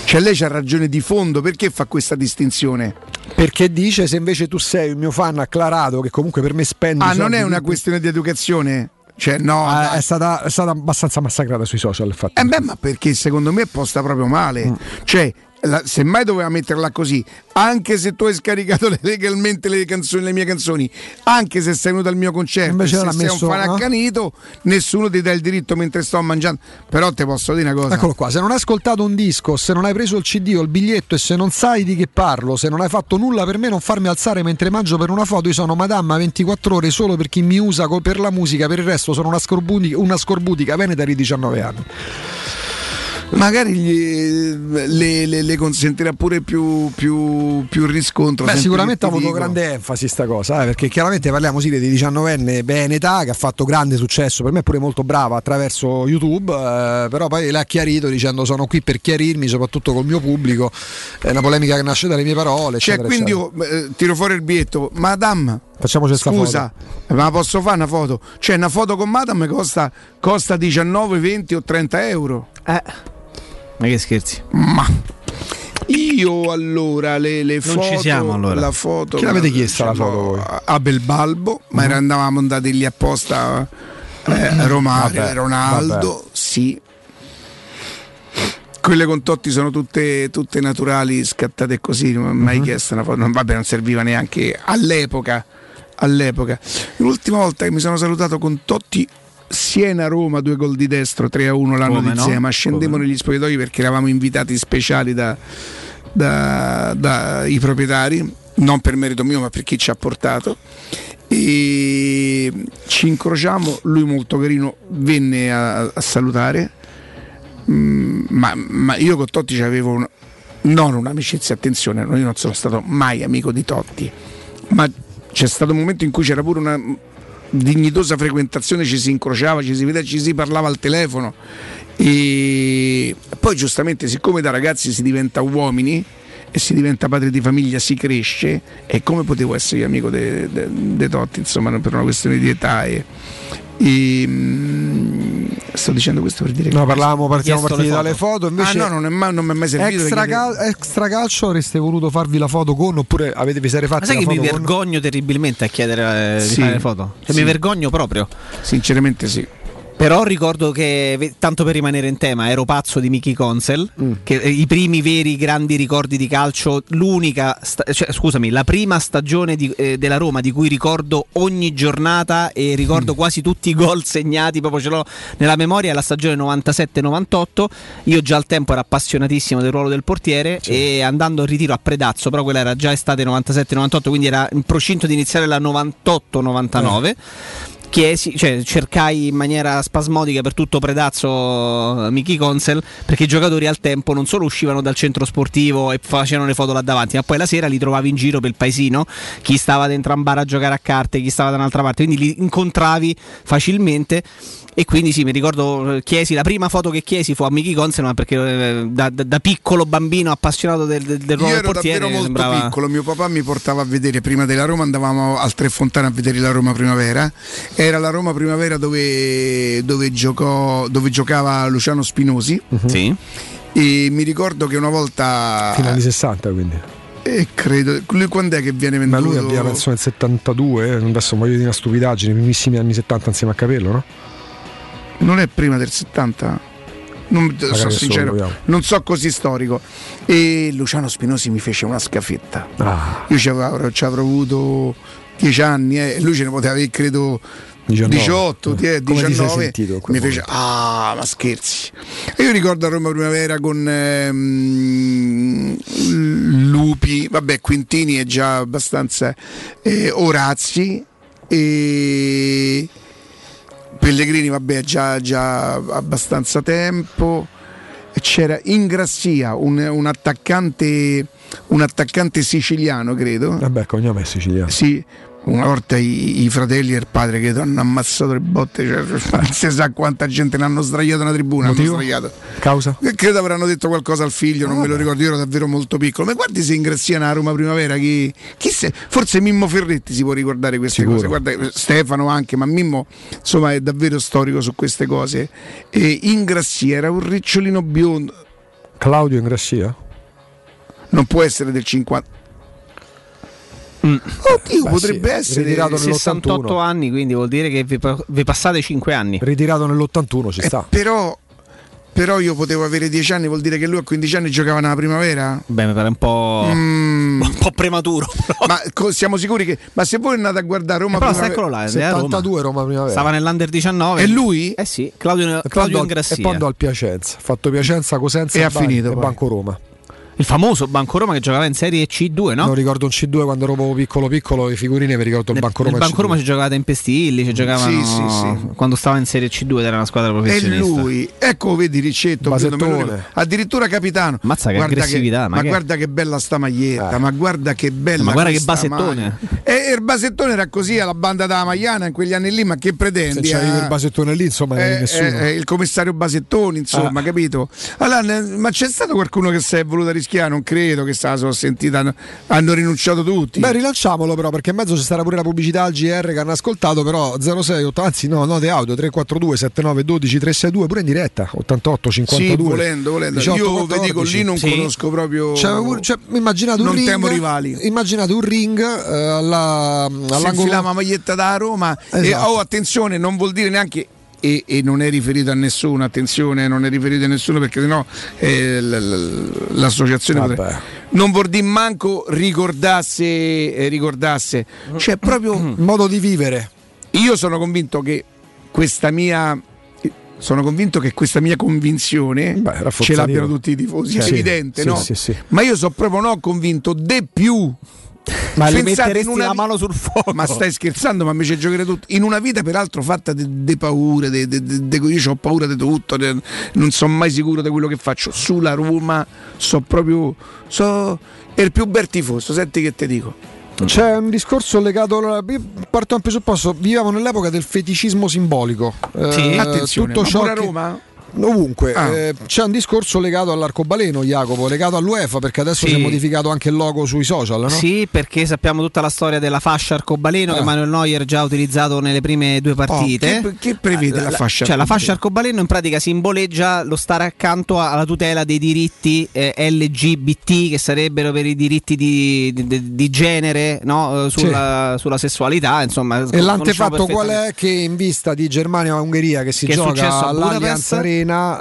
Cioè lei c'ha ragione di fondo, perché fa questa distinzione? Perché dice se invece tu sei un mio fan acclarato che comunque per me spendi Ah, non è una questione di educazione? Cioè, no. Ah, dai. è, stata, è stata abbastanza massacrata sui social infatti. Eh beh, ma perché secondo me è posta proprio male. Mm. Cioè, la- semmai doveva metterla così, anche se tu hai scaricato le- legalmente le, canzoni, le mie canzoni, anche se sei venuto al mio concerto, Invece se sei messo, un fan no? accanito, nessuno ti dà il diritto mentre sto mangiando. Però ti posso dire una cosa. Eccolo qua, se non hai ascoltato un disco, se non hai preso il CD o il biglietto e se non sai di che parlo, se non hai fatto nulla per me non farmi alzare mentre mangio per una foto, io sono Madama 24 ore solo per chi mi usa per la musica, per il resto sono una scorbutica, una scorbutica veneta di 19 anni. Magari gli- le, le- le consentirà pure più, più, più riscontro. Beh, sicuramente ha avuto dico. grande enfasi sta cosa, eh, perché chiaramente parliamo sì di 19enne bene età che ha fatto grande successo, per me è pure molto brava attraverso YouTube, eh, però poi l'ha chiarito dicendo sono qui per chiarirmi, soprattutto col mio pubblico, è una polemica che nasce dalle mie parole. Cioè, eccetera, quindi eccetera. io eh, tiro fuori il biglietto, Madame. Facciamoci sta Scusa, ma posso fare una foto? Cioè, una foto con Madame costa, costa 19, 20 o 30 euro. Eh. Ma che scherzi? Ma io allora le, le Non ci foto, siamo, allora. la foto Chi l'avete chiesta la foto voi? a Belbalbo, ma era- andavamo andati lì apposta eh, Romario, Vabbè, Ronaldo, vabbè. sì. Quelle con Totti sono tutte, tutte naturali, scattate così, non ho mai Mhm. chiesto una foto, non, vabbè, non serviva neanche all'epoca. All'epoca. L'ultima volta che mi sono salutato con Totti Siena-Roma, due gol di destro, 3 a 1 l'anno Come di no? Siena, scendemmo negli spogliatoi perché eravamo invitati speciali da, da- dai proprietari, non per merito mio ma per chi ci ha portato. E ci incrociamo, lui molto carino venne a, a salutare, Mm, ma, ma io con Totti avevo un- non un'amicizia, attenzione, io non sono stato mai amico di Totti, ma c'è stato un momento in cui c'era pure una dignitosa frequentazione, ci si incrociava, ci si vedeva, ci si parlava al telefono. E poi giustamente siccome da ragazzi si diventa uomini e si diventa padre di famiglia, si cresce e come potevo essere io amico di Totti, insomma, per una questione di età e, e, mm, sto dicendo questo per dire che No, parlavamo, partiamo partiti le dalle foto, invece ah no, non, è mai, non mi è mai servito extra, cal- extra calcio avreste voluto farvi la foto con oppure avete vi siete fatti Ma sai la che mi foto con? vergogno terribilmente a chiedere eh, Sì. di fare le foto? Cioè, Sì. Mi vergogno proprio. Sinceramente sì. Però ricordo che, tanto per rimanere in tema, ero pazzo di Mickey Consel, Mm. che eh, i primi veri grandi ricordi di calcio, l'unica, sta- cioè, scusami, la prima stagione di- eh, della Roma di cui ricordo ogni giornata e Mm. ricordo quasi tutti i gol segnati, proprio ce l'ho nella memoria, è la stagione 97-98. Io già al tempo ero appassionatissimo del ruolo del portiere e andando in ritiro a Predazzo, però quella era già estate 97-98, quindi era in procinto di iniziare la 98-99 chiesi, cioè, cercai in maniera spasmodica per tutto Predazzo eh, Mickey Consel perché i giocatori al tempo non solo uscivano dal centro sportivo e facevano le foto là davanti, ma poi la sera li trovavi in giro per il paesino, chi stava dentro un bar a giocare a carte, chi stava da un'altra parte, quindi li incontravi facilmente. E quindi sì, mi ricordo, eh, chiesi, la prima foto che chiesi fu a Mickey Consel, ma perché eh, da, da- da piccolo bambino appassionato del, del, del ruolo Io del ero portiere davvero molto sembrava... piccolo, mio papà mi portava a vedere prima della Roma, andavamo al Tre Fontane a vedere la Roma Primavera. Era la Roma Primavera dove, dove giocò, dove giocava Luciano Spinosi. Sì. E mi ricordo che una volta. Fino agli 60 quindi. E credo. Lui quando è che viene Ma venduto? lui aveva penso nel 72, eh, adesso voglio dire una stupidaggine, i primissimi anni 70 insieme a Capello, no? Non è prima del 70? Non, sono sincero, proviamo. non so così storico. E Luciano Spinosi mi fece una scafetta. Ah. Io ci avrò, ci avrò avuto 10 anni e lui ce ne poteva avere credo 19. 18, ti è, Come ti sei 19 sentito a quel mi fece ah ma scherzi e io ricordo a Roma Primavera con ehm, Lupi vabbè Quintini è già abbastanza eh, Orazzi e Pellegrini vabbè già, già abbastanza tempo c'era Ingrassia un, un attaccante un attaccante siciliano credo Vabbè, cognome è siciliano. sì, una volta i, i fratelli e il padre che hanno ammazzato le botte, cioè, non si sa quanta gente ne hanno sdraiato una tribuna. Hanno sdraiato. Causa? E Credo avranno detto qualcosa al figlio, non me lo ricordo, io ero davvero molto piccolo. Ma guardi se ingraziano a Roma Primavera, chi, chi se- forse Mimmo Ferretti si può ricordare queste Sicuro. cose. Guarda, Stefano anche, ma Mimmo insomma è davvero storico su queste cose. E Ingrassia era un ricciolino biondo, Claudio Ingrassia? non può essere del 50. Oddio, Beh, potrebbe sì, essere ritirato nell'81. 68 anni, quindi vuol dire che vi, vi passate 5 anni. Ritirato nell'81 ci Eh, sta. però, però io potevo avere 10 anni, vuol dire che lui a 15 anni giocava nella primavera? Beh, mi pare un po', Mm. un po' prematuro. Ma co- siamo sicuri che. Ma se voi andate a guardare Roma Eh, però primavera- eccolo là, è a Roma. 72 Roma primavera. Stava nell'Under 19. E lui? Eh sì, Claudio, E Claudio Ingrassia. E poi andò al Piacenza. Ha fatto Piacenza, Cosenza E ha Bari finito e poi. Banco Roma. Il famoso Banco Roma che giocava in Serie C2, no? Non ricordo un C2 quando ero proprio piccolo piccolo, le figurine mi ricordo il Banco Roma. Il e Banco C2. Roma ci giocava in Pestilli, ci giocavano Sì, sì, sì. quando stava in Serie C2 ed era una squadra E professionista. lui, ecco vedi Riccetto, Basettone. addirittura capitano. Mazza che Guarda aggressività, ma ma che- guarda che bella sta maglietta, ma guarda che bella. Ma guarda che basettone. E il basettone era così alla banda da Maiana in quegli anni lì, ma che Se pretendi? c'avevi eh? il basettone lì, insomma, Eh, nessuno. eh, eh, il commissario Basettoni, insomma, Ah. capito? Allora, ma c'è stato qualcuno che si è voluto rischiare? Non credo che se la sono sentita. hanno- Hanno rinunciato tutti. Beh, rilanciamolo però, perché in mezzo ci sarà pure la pubblicità al GR che hanno ascoltato, però 06, otto- anzi no, note audio 342 79 12 362, pure in diretta, 88 52. Sì, volendo, volendo. 18, Io 14. vi dico lì non Sì. conosco proprio. Cioè, cioè, immaginate un non ring, temo rivali. Immaginate un ring eh, alla, Si all'angolo infilava la maglietta da Roma. E, Esatto. oh, attenzione, non vuol dire neanche. E, e non è riferito a nessuno, attenzione, non è riferito a nessuno perché sennò eh, l'associazione potrebbe- non dire manco ricordasse, eh, ricordasse. Cioè proprio modo di vivere. Io sono convinto che questa mia sono convinto che questa mia convinzione ce rafforzativo. l'abbiano tutti i tifosi, Sì. è evidente, Sì, no? sì, sì. Ma io sono proprio no convinto de più. Ma le metteresti una la mano sul fuoco? Ma stai scherzando? Ma invece giocare tutto in una vita peraltro fatta di paure, de, de- de- io ho paura di tutto, de- non sono mai sicuro di quello che faccio. Sulla Roma so proprio so è il più bel tifoso, senti che ti dico. C'è un discorso legato. Io parto da un presupposto: viviamo nell'epoca del feticismo simbolico. Sì, Eh, attenzione, tutto ciò a che- Roma? Ovunque Ah. Eh, c'è un discorso legato all'arcobaleno, Jacopo, legato all'UEFA, perché adesso Sì. si è modificato anche il logo sui social, no? Sì, perché sappiamo tutta la storia della fascia arcobaleno che Ah. Manuel Neuer già ha utilizzato nelle prime due partite. Oh, che- che prevede la fascia Cioè, la fascia arcobaleno in pratica simboleggia lo stare accanto alla tutela dei diritti eh, LGBT, che sarebbero per i diritti di, di- di genere, no? Eh, sulla, sulla sessualità. Insomma, E l'antefatto qual è? Che in vista di Germania-Ungheria che si Che gioca all'Allianz Budapest? Arena,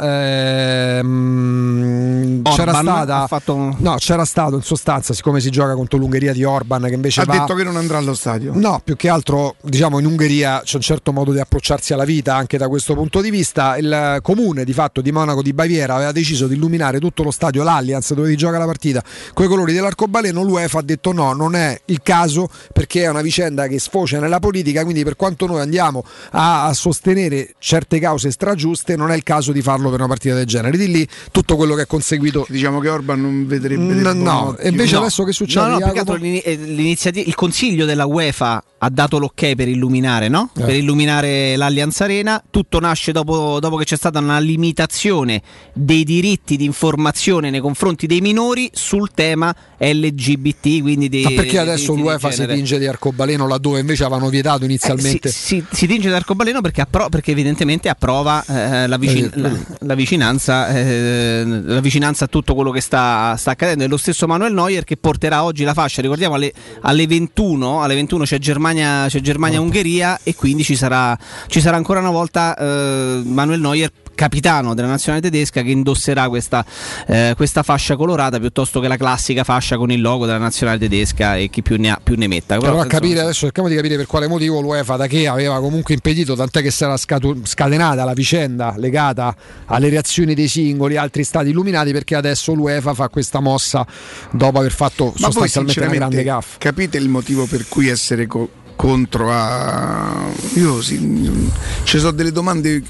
ehm, c'era stata ha fatto un- no, c'era stato in sostanza, siccome si gioca contro l'Ungheria di Orban che invece Ha va detto che non andrà allo stadio. No, più che altro, diciamo, in Ungheria c'è un certo modo di approcciarsi alla vita anche da questo punto di vista. Il comune di fatto di Monaco di Baviera aveva deciso di illuminare tutto lo stadio, l'Allianz, dove si gioca la partita, con i colori dell'arcobaleno. L'UEFA ha detto no, non è il caso perché è una vicenda che sfocia nella politica. Quindi, per quanto noi andiamo a, a sostenere certe cause stragiuste, non è il caso di farlo per una partita del genere. Di lì tutto quello che è conseguito. Diciamo che Orban non vedrebbe No, del no, e invece No. adesso che succede? No, no, eh, l'iniziativa- il consiglio della UEFA ha dato l'ok per illuminare, no? Eh. Per illuminare l'Allianz Arena. Tutto nasce dopo, dopo che c'è stata una limitazione dei diritti di informazione nei confronti dei minori sul tema LGBT. Quindi dei, Ma perché adesso di l'UEFA si tinge di arcobaleno laddove invece avevano vietato inizialmente? Eh, si, si, si tinge d'arcobaleno perché, appro- perché evidentemente approva eh, la, vicin- Eh, la- la vicinanza, eh, la vicinanza a tutto quello che sta, sta accadendo. È lo stesso Manuel Neuer che porterà oggi la fascia. Ricordiamo alle, alle 21, alle 21 c'è Germania, c'è Germania-Ungheria e quindi ci sarà, ci sarà ancora una volta eh, Manuel Neuer capitano della nazionale tedesca che indosserà questa, eh, questa fascia colorata piuttosto che la classica fascia con il logo della nazionale tedesca e chi più ne ha più ne metta. Però, Però a insomma, capire adesso cerchiamo di capire per quale motivo l'UEFA da che aveva comunque impedito, tant'è che si era scatu- scatenata la vicenda legata alle reazioni dei singoli altri stati illuminati perché adesso l'UEFA fa questa mossa dopo aver fatto Ma voi sostanzialmente una grande gaffa. capite il motivo per cui essere co- contro a... Io sì, ci sono delle domande...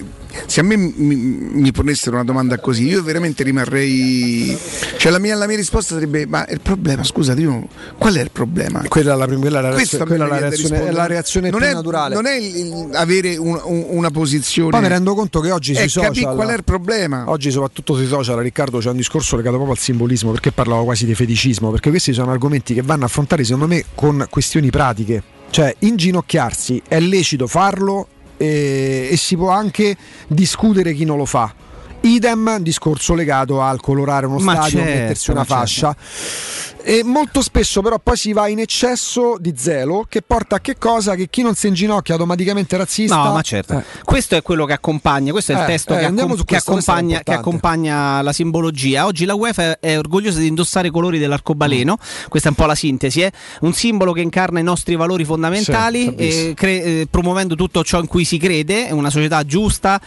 Se a me mi, mi ponessero una domanda così, io veramente rimarrei... Cioè la mia, la mia risposta sarebbe, ma il problema, scusate, io, qual è il problema? Quella la, quella la reazione, quella la reazione, è la reazione non più è, naturale. Non è il- il- avere un- un- una posizione... Poi mi rendo conto che oggi sui è social capire qual è il problema. Oggi soprattutto sui social Riccardo c'è un discorso legato proprio al simbolismo perché parlavo quasi di feticismo perché questi sono argomenti che vanno a affrontare secondo me con questioni pratiche cioè inginocchiarsi è lecito farlo e, e si può anche discutere chi non lo fa idem discorso legato al colorare uno Ma stadio certo, mettersi una ma certo. E molto spesso però poi si va in eccesso di zelo che porta a che cosa? Che chi non si inginocchia automaticamente razzista. No, ma certo. Eh. Questo è quello che accompagna, questo è il Eh, testo eh, che, accom- che questo, è accompagna, che accompagna la simbologia. Oggi la UEFA è orgogliosa di indossare i colori dell'arcobaleno, Mm. questa è un po' la sintesi, eh? un simbolo che incarna i nostri valori fondamentali, Sì, eh, cre- eh, promuovendo tutto ciò in cui si crede, una società giusta,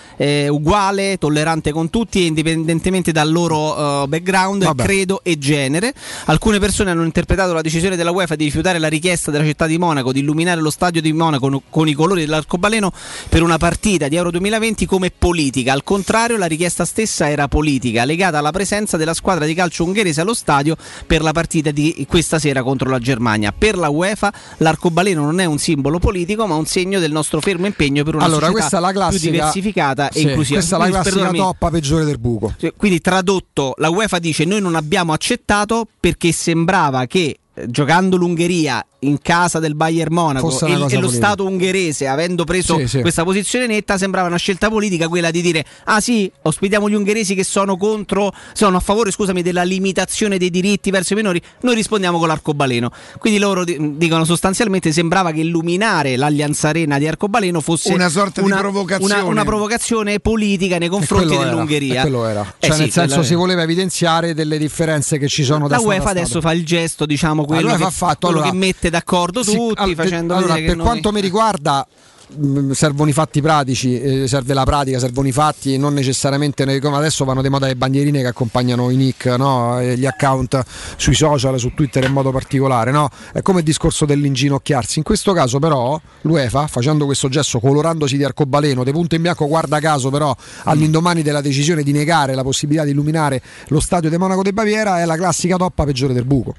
uguale, tollerante con tutti, indipendentemente dal loro background, Vabbè. credo e genere. Alcune persone hanno interpretato la decisione della UEFA di rifiutare la richiesta della città di Monaco di illuminare lo stadio di Monaco con, i colori dell'arcobaleno per una partita di Euro 2020 come politica. Al contrario, la richiesta stessa era politica, legata alla presenza della squadra di calcio ungherese allo stadio per la partita di questa sera contro la Germania. Per la UEFA l'arcobaleno non è un simbolo politico, ma un segno del nostro fermo impegno per una Allora, società la classica più diversificata Sì, e inclusiva. Questa è la classica perdonami, toppa peggiore del buco. Quindi tradotto, la UEFA dice noi non abbiamo accettato perché sembrava che giocando l'Ungheria in casa del Bayern Monaco e, una e lo politica. Stato ungherese avendo preso Sì, sì. questa posizione netta sembrava una scelta politica quella di dire ah sì ospitiamo gli ungheresi che sono contro sono a favore scusami della limitazione dei diritti verso i minori noi rispondiamo con l'arcobaleno quindi loro di- dicono sostanzialmente sembrava che illuminare l'Allianz Arena di arcobaleno fosse Una sorta di provocazione. una, una provocazione politica nei confronti era, dell'Ungheria e quello era. Eh Cioè, sì, nel senso, si voleva evidenziare delle differenze che ci sono da la Stato a UEFA adesso fa il gesto, diciamo, quello, Allora che, fa fatto, quello allora- che mette d'accordo Sì, tutti, facendo allora, per noi- quanto mi riguarda mh, servono i fatti pratici, eh, serve la pratica, servono i fatti, non necessariamente ne- come adesso vanno di moda le bandierine che accompagnano i nick, no? Gli account sui social, su Twitter in modo particolare, no? È come il discorso dell'inginocchiarsi. In questo caso però l'UEFA, facendo questo gesto, colorandosi di arcobaleno, di punto in bianco, guarda caso però all'indomani della decisione di negare la possibilità di illuminare lo stadio di Monaco de Baviera, è la classica toppa peggiore del buco.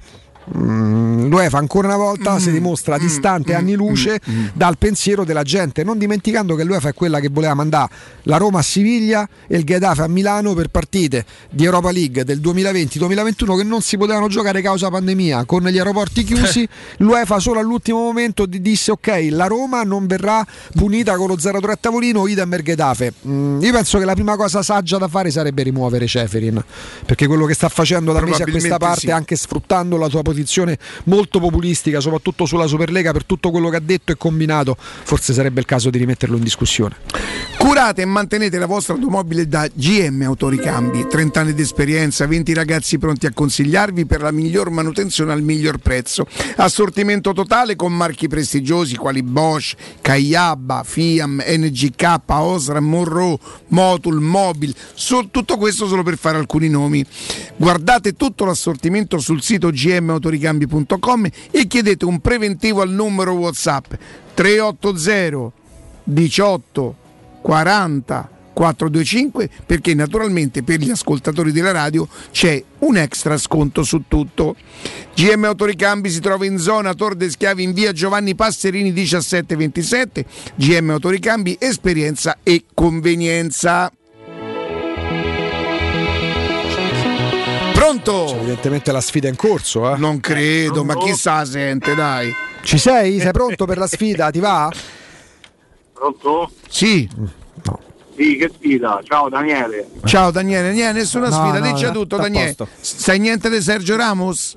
Mm, L'UEFA ancora una volta si dimostra distante anni luce dal pensiero della gente, non dimenticando che l'UEFA è quella che voleva mandare la Roma a Siviglia e il Getafe a Milano per partite di Europa League del 2020-2021 che non si potevano giocare causa pandemia, con gli aeroporti chiusi. L'UEFA solo all'ultimo momento di- disse ok, la Roma non verrà punita con lo 0-3 a tavolino, idem per Getafe. Mm, io penso che la prima cosa saggia da fare sarebbe rimuovere Ceferin, perché quello che sta facendo da mesi a questa parte sì. anche sfruttando la sua posizione molto populistica, soprattutto sulla Superlega, per tutto quello che ha detto e combinato, forse sarebbe il caso di rimetterlo in discussione. Curate e mantenete la vostra automobile da GM Autoricambi. 30 anni di esperienza, 20 ragazzi pronti a consigliarvi per la miglior manutenzione al miglior prezzo. Assortimento totale con marchi prestigiosi quali Bosch, Kayaba, Fiam, NGK, Osram, Monroe, Motul, Mobil. So- tutto questo solo per fare alcuni nomi. Guardate tutto l'assortimento sul sito gmautoricambi.com e chiedete un preventivo al numero WhatsApp 380 18 40 425 perché naturalmente per gli ascoltatori della radio c'è un extra sconto su tutto. GM Autoricambi si trova in zona Tor de Schiavi in via Giovanni Passerini 1727. GM Autoricambi, esperienza e convenienza. Pronto? evidentemente la sfida è in corso. Eh? Non credo, ma chissà sente, dai. Ci sei? Sei pronto per la sfida? Ti va? Pronto? Sì. Sì, che sfida. Ciao Daniele. Ciao Daniele, niente, nessuna No, sfida, no, dici no, tutto Daniele. posto. Sai niente di Sergio Ramos?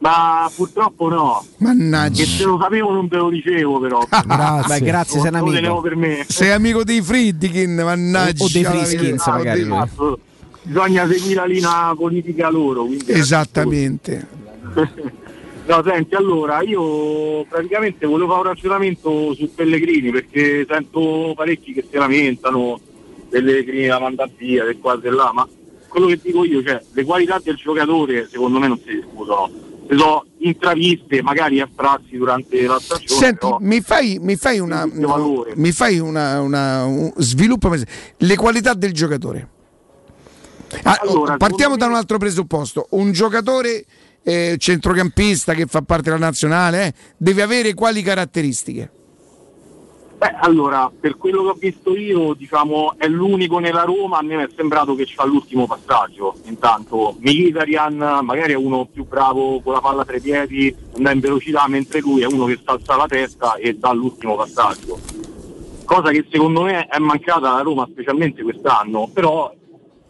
Ma purtroppo no. Mannaggia. Che se lo sapevo non te lo dicevo però. Grazie. Beh, grazie, sei un Lo amico. tenevo per me. Sei amico dei Friedkin, mannaggia. O- o dei Friskins, magari. O dei-. Bisogna seguire la linea politica loro. Esattamente. No, senti, allora io praticamente volevo fare un ragionamento su Pellegrini perché sento parecchi che si lamentano Pellegrini la manda via, del qua e là, ma quello che dico io, cioè le qualità del giocatore secondo me non si discutono. Se sono intraviste, magari astratti durante la stagione. Senti, mi fai, mi fai una. Valore. Mi fai una. una un, sviluppo le qualità del giocatore. Ah, Allora, partiamo da un altro presupposto. Un giocatore eh, centrocampista che fa parte della nazionale eh, deve avere quali caratteristiche? Beh, allora, per quello che ho visto io, diciamo, è l'unico nella Roma, a me mi è sembrato che c'ha l'ultimo passaggio. Intanto Mkhitaryan magari è uno più bravo con la palla tra i piedi, andà in velocità, mentre lui è uno che sta alza la testa e dà l'ultimo passaggio. Cosa che secondo me è mancata alla Roma, specialmente quest'anno, però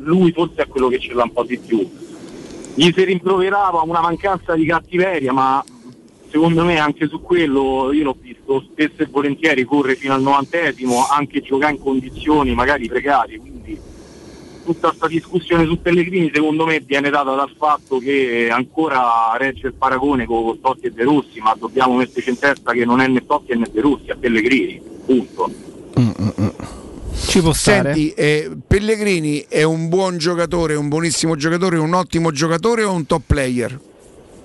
lui forse è quello che ce l'ha un po' di più. gli si rimproverava una mancanza di cattiveria, ma secondo me anche su quello io l'ho visto spesso e volentieri corre fino al novantesimo, anche giocare in condizioni magari precari, quindi tutta questa discussione su Pellegrini secondo me viene data dal fatto che ancora regge il paragone con Totti e De Rossi, ma dobbiamo metterci in testa che non è né Totti né De Rossi, è Pellegrini, punto. Ci può stare. Senti, eh, Pellegrini è un buon giocatore, un buonissimo giocatore, un ottimo giocatore o un top player?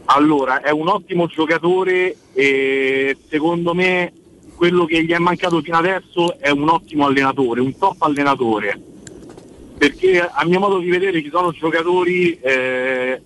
Allora, è un ottimo giocatore e secondo me quello che gli è mancato fino adesso è un ottimo allenatore, un top allenatore. Perché a mio modo di vedere ci sono giocatori eh,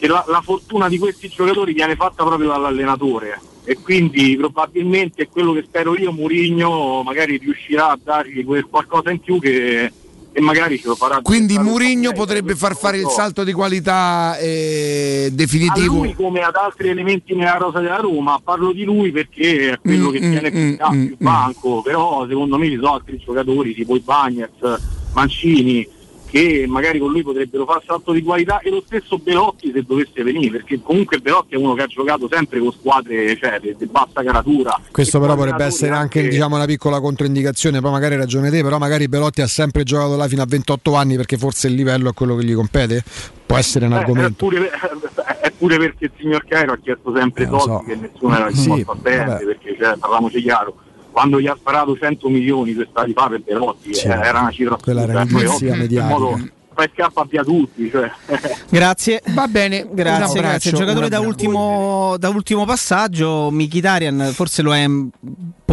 che la, la fortuna di questi giocatori viene fatta proprio dall'allenatore e quindi probabilmente è quello che spero io, Murigno magari riuscirà a dargli quel qualcosa in più che, che magari ce lo farà. Quindi Murigno potrebbe far fare il salto di qualità eh, a definitivo. lui come ad altri elementi nella rosa della Roma, parlo di lui perché è quello Mm, che mm, tiene più, mm, mm, più banco, però secondo me ci sono altri giocatori tipo i Bagnets, Mancini, che magari con lui potrebbero fare salto di qualità e lo stesso Belotti se dovesse venire, perché comunque Belotti è uno che ha giocato sempre con squadre cioè, di, bassa caratura. Questo però potrebbe essere allenatori anche diciamo, una piccola controindicazione, poi magari hai ragione te, però magari Belotti ha sempre giocato là fino a 28 anni perché forse il livello è quello che gli compete? Può essere un Eh, È argomento. pure, è pure perché il signor Cairo ha chiesto sempre Eh, soldi so. che nessuno era Sì, disposto a vabbè. perché cioè, parliamoci chiaro, quando gli ha sparato 100 milioni due stati fa per Belotti Sì. eh, era una cifra Quella era ovvio, in mediatica. modo fai scappa via tutti, cioè. Grazie. Va bene, Grazie, grazie. Il giocatore da ultimo, da ultimo passaggio, Mkhitaryan forse lo è un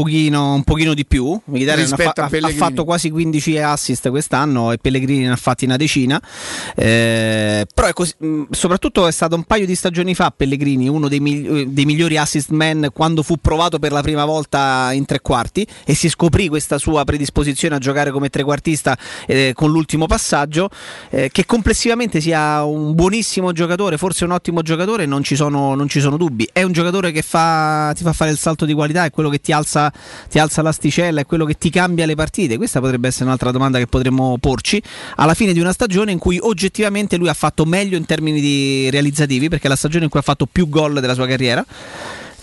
pochino, un pochino di più. Rispetto fa- ha- fatto quasi 15 assist quest'anno e Pellegrini ne ha fatti una decina. Eh, però è così- mh, soprattutto è stato un paio di stagioni fa Pellegrini, uno dei, migli- eh, dei migliori assist man quando fu provato per la prima volta in tre quarti e si scoprì questa sua predisposizione a giocare come trequartista eh, con l'ultimo passaggio. eh, che complessivamente sia un buonissimo giocatore, forse un ottimo giocatore, non ci sono, non ci sono dubbi. È un giocatore che fa, ti fa fare il salto di qualità, è quello che ti alza, ti alza l'asticella, è quello che ti cambia le partite. Questa potrebbe essere un'altra domanda che potremmo porci alla fine di una stagione in cui oggettivamente lui ha fatto meglio in termini realizzativi, perché è la stagione in cui ha fatto più gol della sua carriera.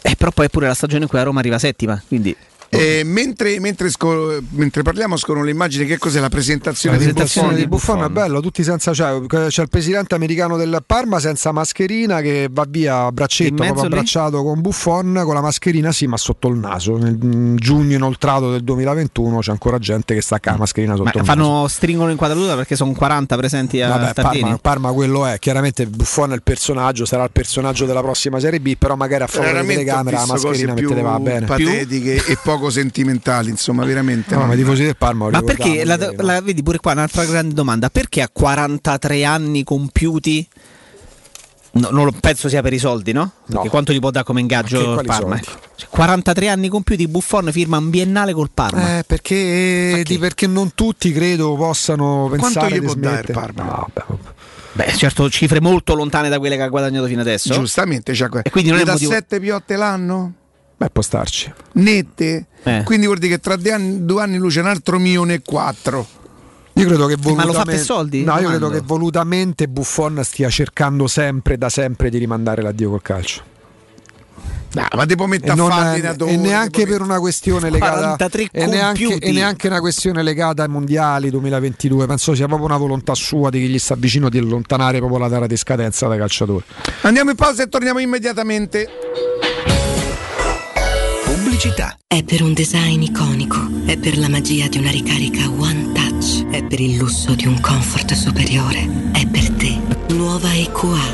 Eh, però poi è pure la stagione in cui la Roma arriva settima, quindi Eh, mentre, mentre sco- mentre parliamo scorrono le immagini, che cos'è la presentazione, La presentazione di di Buffon? È bello, tutti senza c'è, c'è il presidente americano del Parma senza mascherina che va via a braccetto, In proprio lì? abbracciato con Buffon, con la mascherina sì, ma sotto il naso. Nel mm, giugno inoltrato del 2021 c'è ancora gente che stacca la mascherina sotto ma il naso. fanno, stringono l'inquadratura perché sono 40 presenti a Vabbè. Parma, Parma quello è, chiaramente Buffon è il personaggio, sarà il personaggio della prossima Serie B, però magari a favore della telecamera la mascherina più metteva bene. patetiche e poco sentimentali, insomma, veramente. No, ma i tifosi del Parma Ma perché, la, no? la- vedi pure qua un'altra grande domanda, perché a 43 anni compiuti, no, non lo penso sia per i soldi, no? Perché quanto gli può dare come ingaggio il Parma? soldi? ecco. Cioè, 43 anni compiuti, Buffon firma un biennale col Parma. Eh, perché, di- perché non tutti credo possano Quanto pensare gli di può dare il smettere. Parma? No, beh, Beh, certo, cifre molto lontane da quelle che ha guadagnato fino adesso. Giustamente, que- E quindi non è dà motivo- 7 piotte l'anno? Beh, può starci. Nette? Eh. Quindi vuol dire che tra due anni, due anni lui c'è un altro milione e quattro. Io credo che Ma lo fa volutamente, per soldi? No, io credo che volutamente Buffon stia cercando sempre da sempre di rimandare l'addio col calcio. No, ma ti può E, mettere a fare e neanche per una questione legata 43 e neanche, e neanche una questione legata ai mondiali 2022. Penso sia proprio una volontà sua di chi gli sta vicino di allontanare proprio la data di scadenza dai calciatori. Andiamo in pausa e torniamo immediatamente. Pubblicità. È per un design iconico, è per la magia di una ricarica One Touch, è per il lusso di un comfort superiore, è per te. Nuova EQA.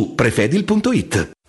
prefedil.it.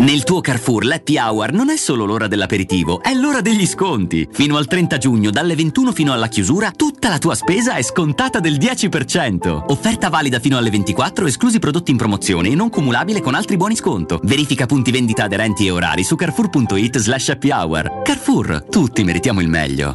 Nel tuo Carrefour l'Happy Hour non è solo l'ora dell'aperitivo, è l'ora degli sconti. Fino al 30 giugno, dalle 21 fino alla chiusura, tutta la tua spesa è scontata del 10%. Offerta valida fino alle 24, esclusi prodotti in promozione e non cumulabile con altri buoni sconto. Verifica punti vendita aderenti e orari su carrefour.it slash happy hour. Carrefour, tutti meritiamo il meglio.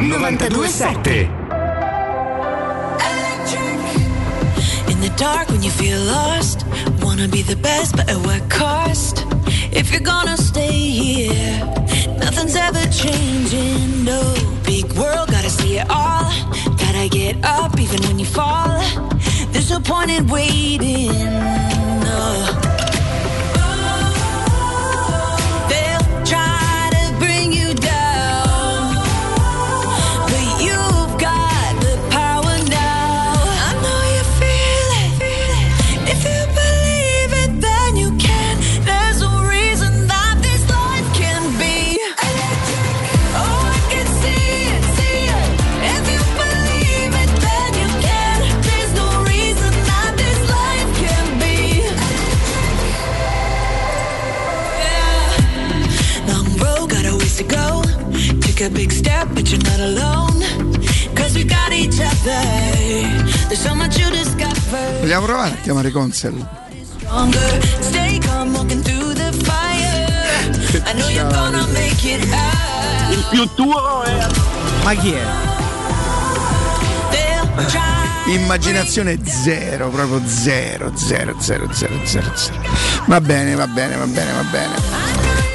927 In the dark when you feel lost, wanna be the best, but at what cost? If you're gonna stay here, nothing's ever changing. No big world, gotta see it all. Gotta get up even when you fall. There's no point in waiting. No. Take a big step, but you're not alone. Cause we got each other. There's so much you discover. Vogliamo provare a chiamare Consel? Stronger. Stay calm, walking through the fire. I know you're gonna make it out. Il più tuo è. Ma chi è? Immaginazione zero, proprio zero, zero, zero, zero, zero, zero. Va bene, va bene, va bene, va bene.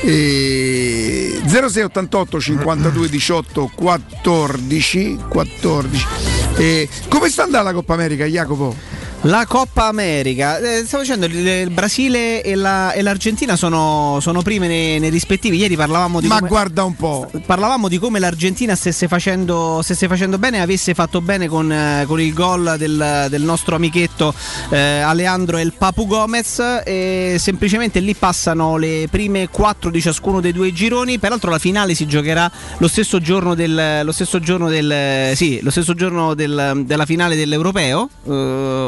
E 0688 52 18 14 14 e come sta andando la Coppa America Jacopo? La Coppa America, eh, stavo dicendo il, il Brasile e, la- e l'Argentina sono, sono prime nei, nei rispettivi. Ieri parlavamo di Ma come, guarda un po'. parlavamo di come l'Argentina stesse facendo, stesse facendo bene e avesse fatto bene con, eh, con il gol del, del nostro amichetto eh, Alejandro El Papu Gomez. E semplicemente lì passano le prime quattro di ciascuno dei due gironi. Peraltro la finale si giocherà lo stesso giorno del, lo stesso giorno del, sì, lo stesso giorno del- della finale dell'Europeo. eh,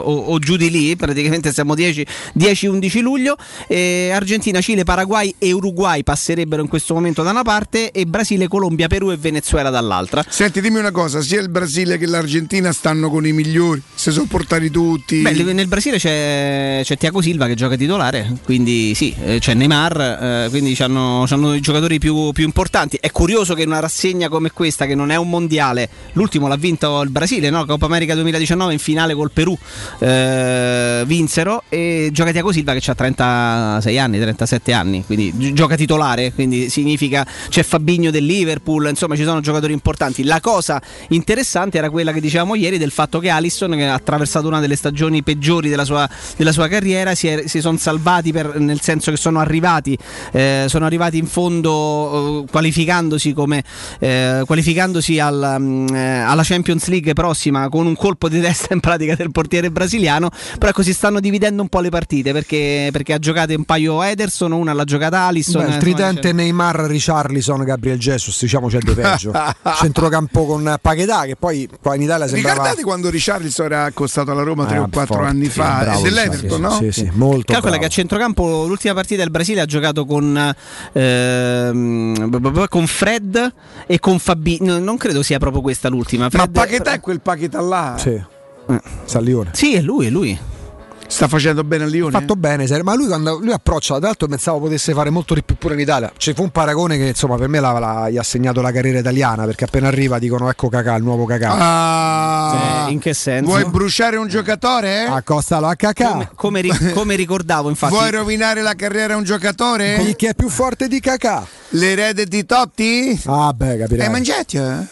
o, o giù di lì, praticamente siamo 10 10-11 luglio. E Argentina, Cile, Paraguay e Uruguay passerebbero in questo momento da una parte e Brasile, Colombia, Perù e Venezuela dall'altra. Senti, dimmi una cosa, sia il Brasile che l'Argentina stanno con i migliori, si sono portati tutti. Beh, nel Brasile c'è, c'è Tiago Silva che gioca titolare, quindi sì, eh, c'è Neymar, eh, quindi hanno i giocatori più, più importanti. È curioso che in una rassegna come questa, che non è un mondiale, l'ultimo l'ha vinto il Brasile, no? Coppa America 2019 in finale col Perù, eh, vinsero e gioca Tiago Silva che ha 36 anni, 37 anni, quindi gi- gioca titolare, quindi significa c'è Fabigno del Liverpool, insomma ci sono giocatori importanti. La cosa interessante era quella che dicevamo ieri del fatto che Alisson, che ha attraversato una delle stagioni peggiori della sua, della sua carriera, si, si sono salvati per- nel senso che sono arrivati, eh, sono arrivati in fondo eh, qualificandosi, come, eh, qualificandosi al, mm, eh, alla Champions League prossima con un colpo di testa in pratica del portiere brasiliano, però ecco si stanno dividendo un po' le partite perché, perché ha giocato un paio Ederson, una l'ha giocata Alisson. Beh, il insomma, tridente Neymar, Richarlison, Gabriel Jesus, diciamo c'è di peggio. Centrocampo con Paquetà che poi qua in Italia sembrava Ricordate quando Richarlison era accostato alla Roma 3 Eh, o 4 forte, anni fa? bravo, dell'Everton, sì, no? Sì, sì, molto Calcola bravo. che a centrocampo l'ultima partita del Brasile ha giocato con, ehm, con Fred e con Fabinho. Non credo sia proprio questa l'ultima. Ma Fred- Paquetà è quel Paquetà là. Sì. Sta a Lione. Sì, è lui, è lui. Sta facendo bene a Lione? fatto bene, ma lui quando lui approccia, tra l'altro pensavo potesse fare molto di più pure in Italia. Ci fu un paragone che insomma per me la- la- gli ha segnato la carriera italiana perché appena arriva dicono ecco Cacà, il nuovo Cacà. Ah, Sì, in che senso? Vuoi bruciare un giocatore? Accostalo a Cacà. Come, come ri- come ricordavo, infatti. Vuoi rovinare la carriera a un giocatore? Chi che è più forte di Cacà? L'erede di Totti? Ah beh, capirai. Hai mangiato? eh?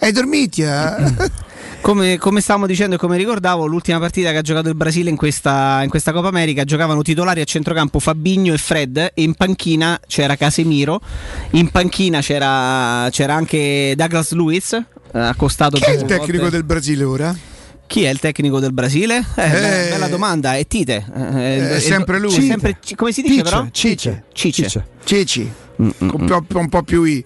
Hai dormito? eh? Come, come stavamo dicendo e come ricordavo, l'ultima partita che ha giocato il Brasile in questa, in questa Coppa America giocavano titolari a centrocampo Fabinho e Fred e in panchina c'era Casemiro, in panchina c'era, c'era anche Douglas Luiz, eh, accostato Chi è il tecnico volte. del Brasile ora? Chi è il tecnico del Brasile? Eh, Eh. be- bella domanda, è Tite. Eh, È sempre lui. Sempre- come si dice Cice, però? Cice. Cice. Ceci. Mm, Un po', un po' più I.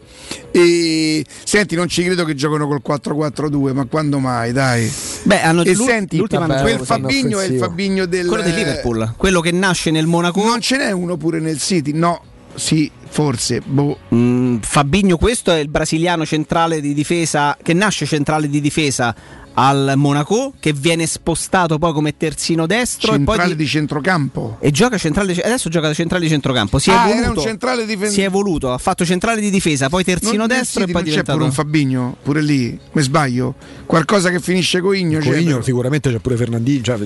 E, senti, non ci credo che giocano col 4-4-2, ma quando mai, dai? Beh, hanno E senti, l'ultima vabbè, quel Fabigno è il. Fabigno del quello del Liverpool, quello che nasce nel Monaco. Non ce n'è uno pure nel City? No, sì, forse. Boh. Mm, Fabinho, questo è il brasiliano centrale di difesa che nasce centrale di difesa al Monaco, che viene spostato poi come terzino destro e Centrale poi di centrocampo. e gioca centrale adesso gioca da centrale di centrocampo. Si è Ah, era evoluto, un centrale difensore. si è evoluto, ha fatto centrale di difesa, poi terzino Non- nel destro e City poi è non c'è diventato pure un Fabigno, pure lì, mi sbaglio. Qualcosa che finisce con Igno. c'è, Coigno sicuramente c'è pure Fernandino, cioè,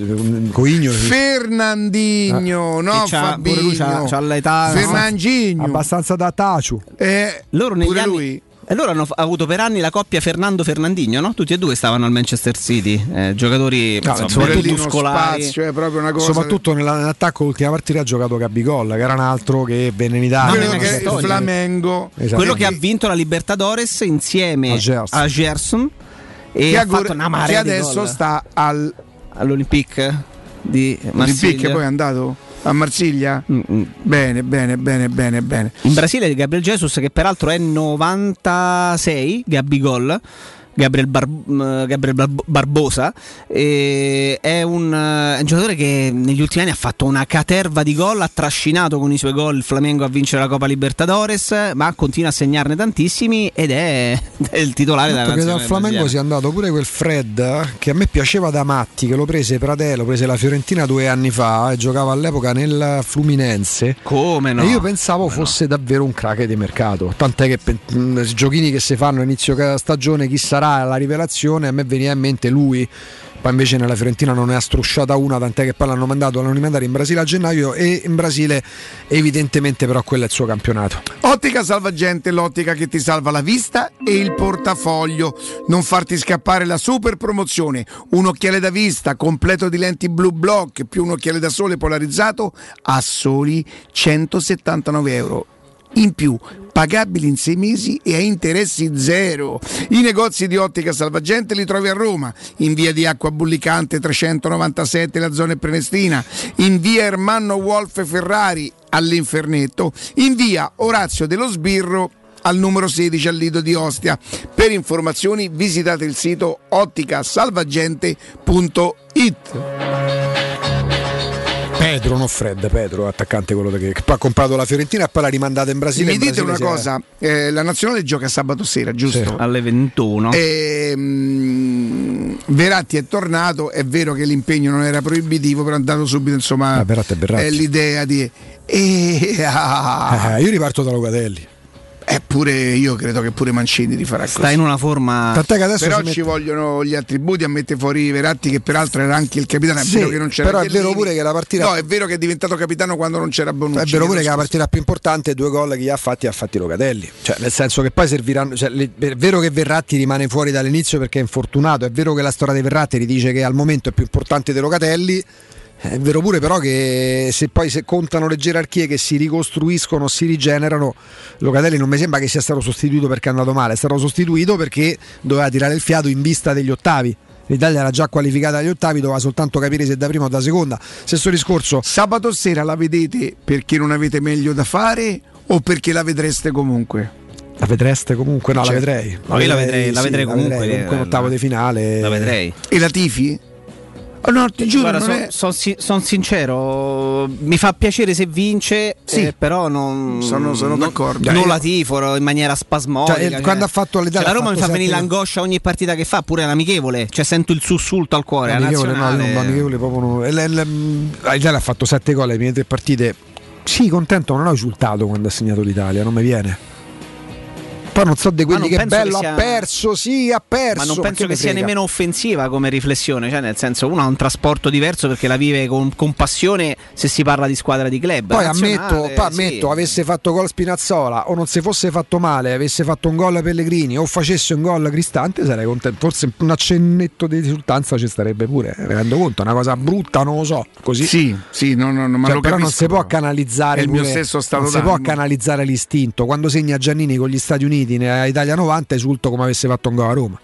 Coigno Fernandinho, no Che c'ha- pure lui c'ha- c'ha l'età- Fernandinho. abbastanza da Taciu. Eh, Loro negli pure anni lui. E loro hanno f- avuto per anni la coppia Fernando-Fernandinho, no? Tutti e due stavano al Manchester City, eh, giocatori No, insomma, muscolari. spazio, è proprio una cosa. Soprattutto nella- nell'attacco l'ultima partita ha giocato Gabigol, che era un altro che venne in Italia. quello che è il. Flamengo. Esatto. Quello che ha vinto la Libertadores insieme A Gerson. a Gerson e Che, ha fatto una che marea di adesso gol sta al all'Olympique di Olympique, Marsiglia. poi è andato a Marsiglia. Mm, mm. Bene, bene, bene, bene, bene. In Brasile Gabriel Jesus che peraltro è 96, Gabigol. Gabriel, Bar- m- Gabriel Bar- Barbosa. È, un, è un giocatore che negli ultimi anni ha fatto una caterva di gol, ha trascinato con i suoi gol il Flamengo a vincere la Coppa Libertadores, ma continua a segnarne tantissimi ed è, è il titolare della che dal nazionale Flamengo brasiliana. sia andato pure quel Fred che a me piaceva da matti, che lo prese Pratello, prese la Fiorentina due anni fa e giocava all'epoca nel Fluminense. Come no? E io pensavo fosse davvero un crack di mercato. Tant'è che mh, i giochini che si fanno inizio stagione, chi sarà la rivelazione, a me veniva in mente lui. Poi invece nella Fiorentina non ha strusciata una, tant'è che poi l'hanno mandato, l'hanno in Brasile a gennaio e in Brasile evidentemente però quello è il suo campionato. Ottica Salvagente, l'ottica che ti salva la vista e il portafoglio. Non farti scappare la super promozione. Un occhiale da vista completo di lenti Blue Block più un occhiale da sole polarizzato a soli 179 euro. In più, pagabili in sei mesi e a interessi zero. I negozi di Ottica Salvagente li trovi a Roma, in via di Acqua Bullicante 397, la zona Prenestina, in via Ermanno Wolf Ferrari all'Infernetto, in via Orazio dello Sbirro al numero 16 al Lido di Ostia. Per informazioni visitate il sito otticasalvagente.it. Pedro, non Fred, Pedro, attaccante quello che, che poi ha comprato la Fiorentina e poi l'ha rimandata in Brasile. Mi in dite Brasile una cosa, eh, la nazionale gioca sabato sera, giusto? Alle 21. Ehm, Verratti è tornato, è vero che l'impegno non era proibitivo, però è andato subito, insomma, Ah, Verratti è è l'idea di... E, ah, Eh, io riparto da Locatelli. Eppure io credo che pure Mancini rifarà così. Sta in una forma. Tant'è che adesso Però mette- ci vogliono gli attributi a mettere fuori Veratti che peraltro era anche il capitano, è Sì, vero che non c'era però è vero pure che la partita- No, è vero che è diventato capitano quando non c'era Bonucci. È vero pure che la partita più importante, due gol che gli ha fatti, ha fatti Locatelli. Cioè, nel senso che poi serviranno. Cioè, è vero che Verratti rimane fuori dall'inizio perché è infortunato. È vero che la storia di Verratti dice che al momento è più importante di Locatelli. È vero pure però che se poi se contano le gerarchie che si ricostruiscono, si rigenerano, Locatelli non mi sembra che sia stato sostituito perché è andato male, è stato sostituito perché doveva tirare il fiato in vista degli ottavi. L'Italia era già qualificata agli ottavi, doveva soltanto capire se da prima o da seconda. Stesso discorso. Sabato sera la vedete perché non avete meglio da fare o perché la vedreste comunque? La vedreste comunque? No, Certo. la vedrei. No, io la vedrei- la sì, vedrei comunque, comunque un eh, ottavo di finale. La vedrei. E la tifi? Oh, no, ti giuro, Guarda, non sono è- son son sincero, mi fa piacere se vince, Sì. eh, però non, Sono- sono non- d'accordo. Non la tifo in maniera spasmodica. Cioè, eh, quando ha fatto l'Italia Cioè, la Roma mi fa venire l'angoscia ogni partita che fa, pure l'amichevole. Cioè, sento il sussulto al cuore. la Amichevole, no, nazionale- io non- amichevole proprio no. L'Italia ha fatto 7 gol le prime tre partite. Sì, contento, non ho esultato quando ha segnato l'Italia, non mi viene. Poi non so di quelli che bello, che sia- ha perso, sì, ha perso. Ma non penso che sia nemmeno offensiva come riflessione, cioè nel senso uno ha un trasporto diverso perché la vive con, con passione se si parla di squadra di club. Poi Nazionale, ammetto, poi sì. ammetto, avesse fatto gol Spinazzola o non si fosse fatto male, avesse fatto un gol Pellegrini o facesse un gol Cristante, sarei contento. Forse un accennetto di risultanza ci starebbe pure, mi rendo conto, una cosa brutta, non lo so. Così. Sì, sì, no, no, no, ma Cioè, lo però non si può canalizzare il mio pure- stesso stato non si può canalizzare l'istinto quando segna Giannini con gli Stati Uniti a Italia 90 esulto come avesse fatto un gol a Roma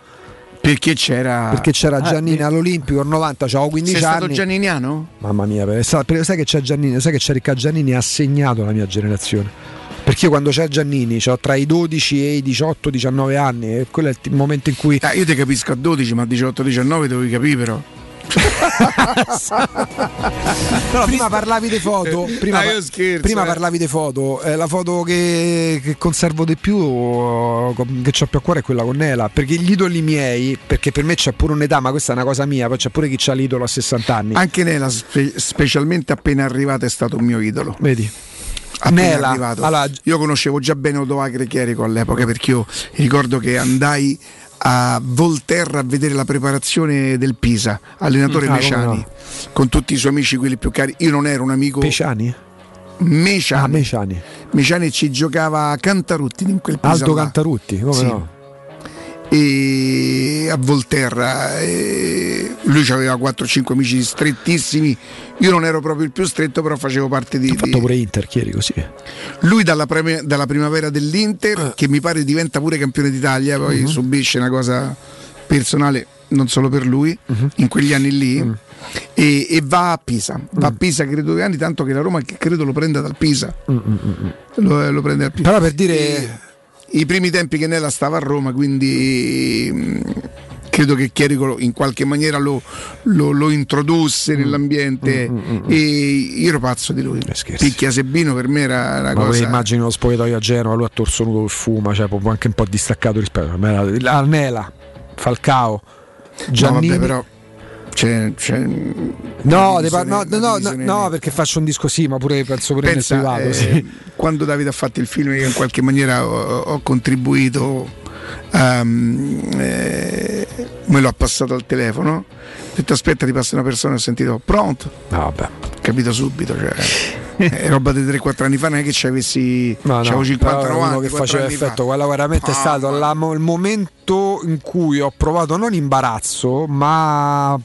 Perché c'era. perché c'era Ah, Giannini eh. all'Olimpico al 90 c'avevo 15 Sei anni stato gianniniano? mamma mia per- sa- per- sai che c'è Giannini sai che c'è Riccardo Giannini ha segnato la mia generazione perché io quando c'è Giannini ho tra i 12 e i 18 19 anni e quello è il momento in cui Ah, io ti capisco a 12, ma a 18-19 devi capire però. Prima parlavi di foto prima, Ah, scherzo, prima eh. parlavi di foto eh, la foto che, che conservo di più eh, che ho più a cuore è quella con Nela perché gli idoli miei perché per me c'è pure un'età ma questa è una cosa mia poi c'è pure chi c'ha l'idolo a 60 anni Anche Nela, spe- specialmente appena arrivato, è stato un mio idolo. vedi Nela, arrivato. allora- io conoscevo già bene Odoacre Chierico all'epoca perché io ricordo che andai a Volterra a vedere la preparazione del Pisa, allenatore Mm, ah, Meciani, no. con tutti i suoi amici, quelli più cari. Io non ero un amico. Pesciani? Meciani. Ah, Meciani. Meciani ci giocava Cantarutti in quel Pisa. Aldo là. Cantarutti come Sì. no e a Volterra. E lui aveva 4-5 amici strettissimi. Io non ero proprio il più stretto però facevo parte di, ha fatto di- pure Inter ieri così. Lui dalla, premi- dalla primavera dell'Inter che mi pare diventa pure campione d'Italia poi Mhm. subisce una cosa personale non solo per lui Mhm. in quegli anni lì Mm. e, e va a Pisa. Va a Pisa credo due anni tanto che la Roma che credo lo prenda dal Pisa. Lo, lo prende dal Pisa. Però per dire i primi tempi che Nella stava a Roma, quindi mh, credo che Chierico in qualche maniera lo, lo- lo introdusse nell'ambiente e io ero pazzo di lui. Picchia Sebino per me era una Ma cosa... immagini lo spogliatoio a Genova, lui a torso nudo che fuma, cioè proprio anche un po' distaccato rispetto a me. Arnela, Falcao, Giannini. No, vabbè, però c'è, c'è No, divisione- no, no, no, no, perché faccio un disco sì, ma pure penso pure Pensa, nel privato. eh, sì. quando Davide ha fatto il film io in qualche maniera ho, ho contribuito ehm, eh, me l'ho passato al telefono ho detto aspetta ti passa una persona ho sentito pronto vabbè capito subito cioè, è roba di 3-4 anni fa non è che ci avessi No, no, c'avevo 50 però 90 uno che faceva anni fa. effetto, quello veramente è Ah, stato la- il momento in cui ho provato non imbarazzo, ma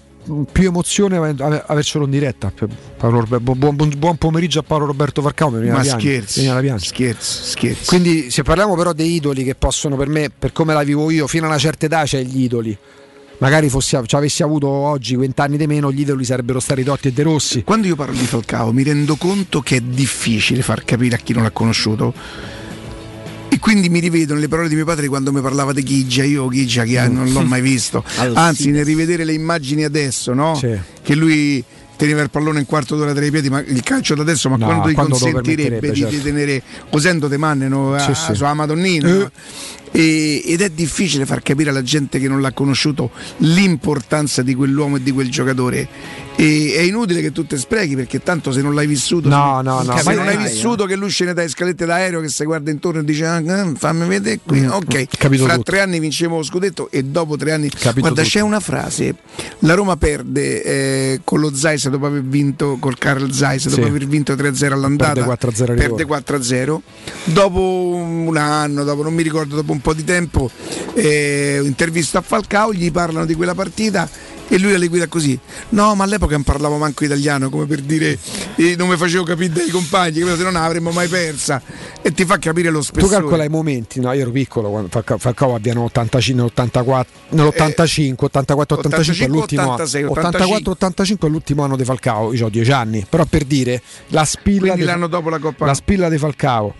più emozione ave- avercelo in diretta. Buon, buon- pomeriggio a Paolo Roberto Varcao. viene ma scherzi scherzi scherzi Quindi se parliamo però dei idoli che possono per me, per come la vivo io, fino a una certa età c'è gli idoli. Magari fossi, ci avessi avuto oggi 20 anni di meno, gli idoli sarebbero stati Totti e De Rossi. Quando io parlo di Falcao mi rendo conto che è difficile far capire a chi non l'ha conosciuto. Quindi mi rivedo nelle parole di mio padre quando mi parlava di Ghigia, io Ghigia che non l'ho mai visto. Allora, Anzi, sì. nel rivedere le immagini adesso, no? Sì. Che lui teneva il pallone un quarto d'ora tra i piedi, ma il calcio da adesso, ma No, quando gli te consentirebbe di, certo. tenere Osendo de Manne no, a, Sì, sì. sulla Madonnina. Eh. no? E- ed è difficile far capire alla gente che non l'ha conosciuto l'importanza di quell'uomo e di quel giocatore. E è inutile che tu te sprechi perché tanto se non l'hai vissuto, No, se, no, no, se non hai vissuto che lui scende dalle scalette d'aereo, che si guarda intorno e dice "Ah, eh, fammi vedere qui, Mm, ok, capito fra tutto. tre anni vincevo lo scudetto e dopo tre anni... Capito Guarda, tutto. c'è una frase, la Roma perde eh, con lo Zeiss dopo aver vinto, col Carl Zeiss dopo Sì. aver vinto 3-0 all'andata, Perde 4-0 al perde rigore. 4-0, dopo un anno, dopo non mi ricordo, dopo un po' di tempo, eh, intervista a Falcao, gli parlano di quella partita e lui la liquida così. No, ma all'epoca non parlavo manco italiano, come per dire eh, non mi facevo capire dai compagni, se no non avremmo mai persa. E ti fa capire lo Tu spessore. calcola i momenti, no? Io ero piccolo quando Falcao, Falcao abbiano 85, 84, nell'85, 84, 85 è 85, l'ultimo 86, 84, 85 è l'ultimo anno di Falcao, io ho 10 anni, però per dire la spilla Quindi di- l'anno dopo la Coppa. la spilla di Falcao,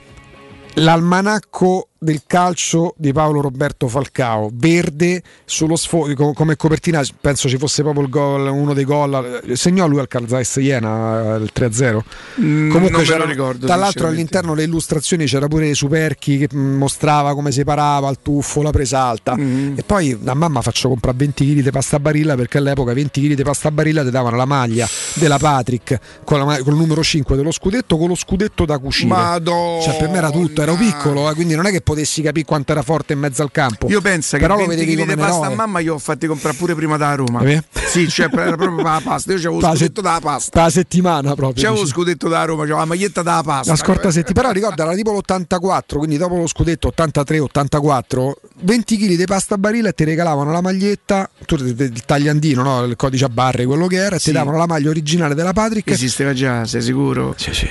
l'almanacco del calcio di Paolo Roberto Falcao, verde sullo sfondo co- come copertina, penso ci fosse proprio il gol, uno dei gol, eh, segnò lui al Calzais Iena eh, il 3-0. Mm, Comunque non lo ricordo, Tra l'altro all'interno delle illustrazioni c'era pure Superchi che mm, mostrava come si parava il tuffo, la presa alta. Mm. E poi a mamma faccio comprare 20 kg di pasta barilla perché all'epoca 20 kg di pasta barilla ti davano la maglia della Patrick con, la ma- col numero 5 dello scudetto con lo scudetto da. Madonna. Cioè per me era tutto, ero piccolo, eh, quindi non è che potessi capire quanto era forte in mezzo al campo. Io penso che Però lo 20 vedevi kg come di pasta a mamma io ho fatti comprare pure prima da Roma. Eh? Sì, cioè era proprio la pasta. Io c'avevo lo scudetto dalla pasta. La settimana proprio. C'avevo lo scudetto da Roma, c'avevo la maglietta dalla pasta. La scorta settimana, però ricorda, era tipo l'84, quindi dopo lo scudetto 83-84, 20 kg di pasta barilla e ti regalavano la maglietta, tu il tagliandino, no? il codice a barre, quello che era, e ti davano la maglia originale della Patrick. Esisteva già, sei sicuro? Sì, sì.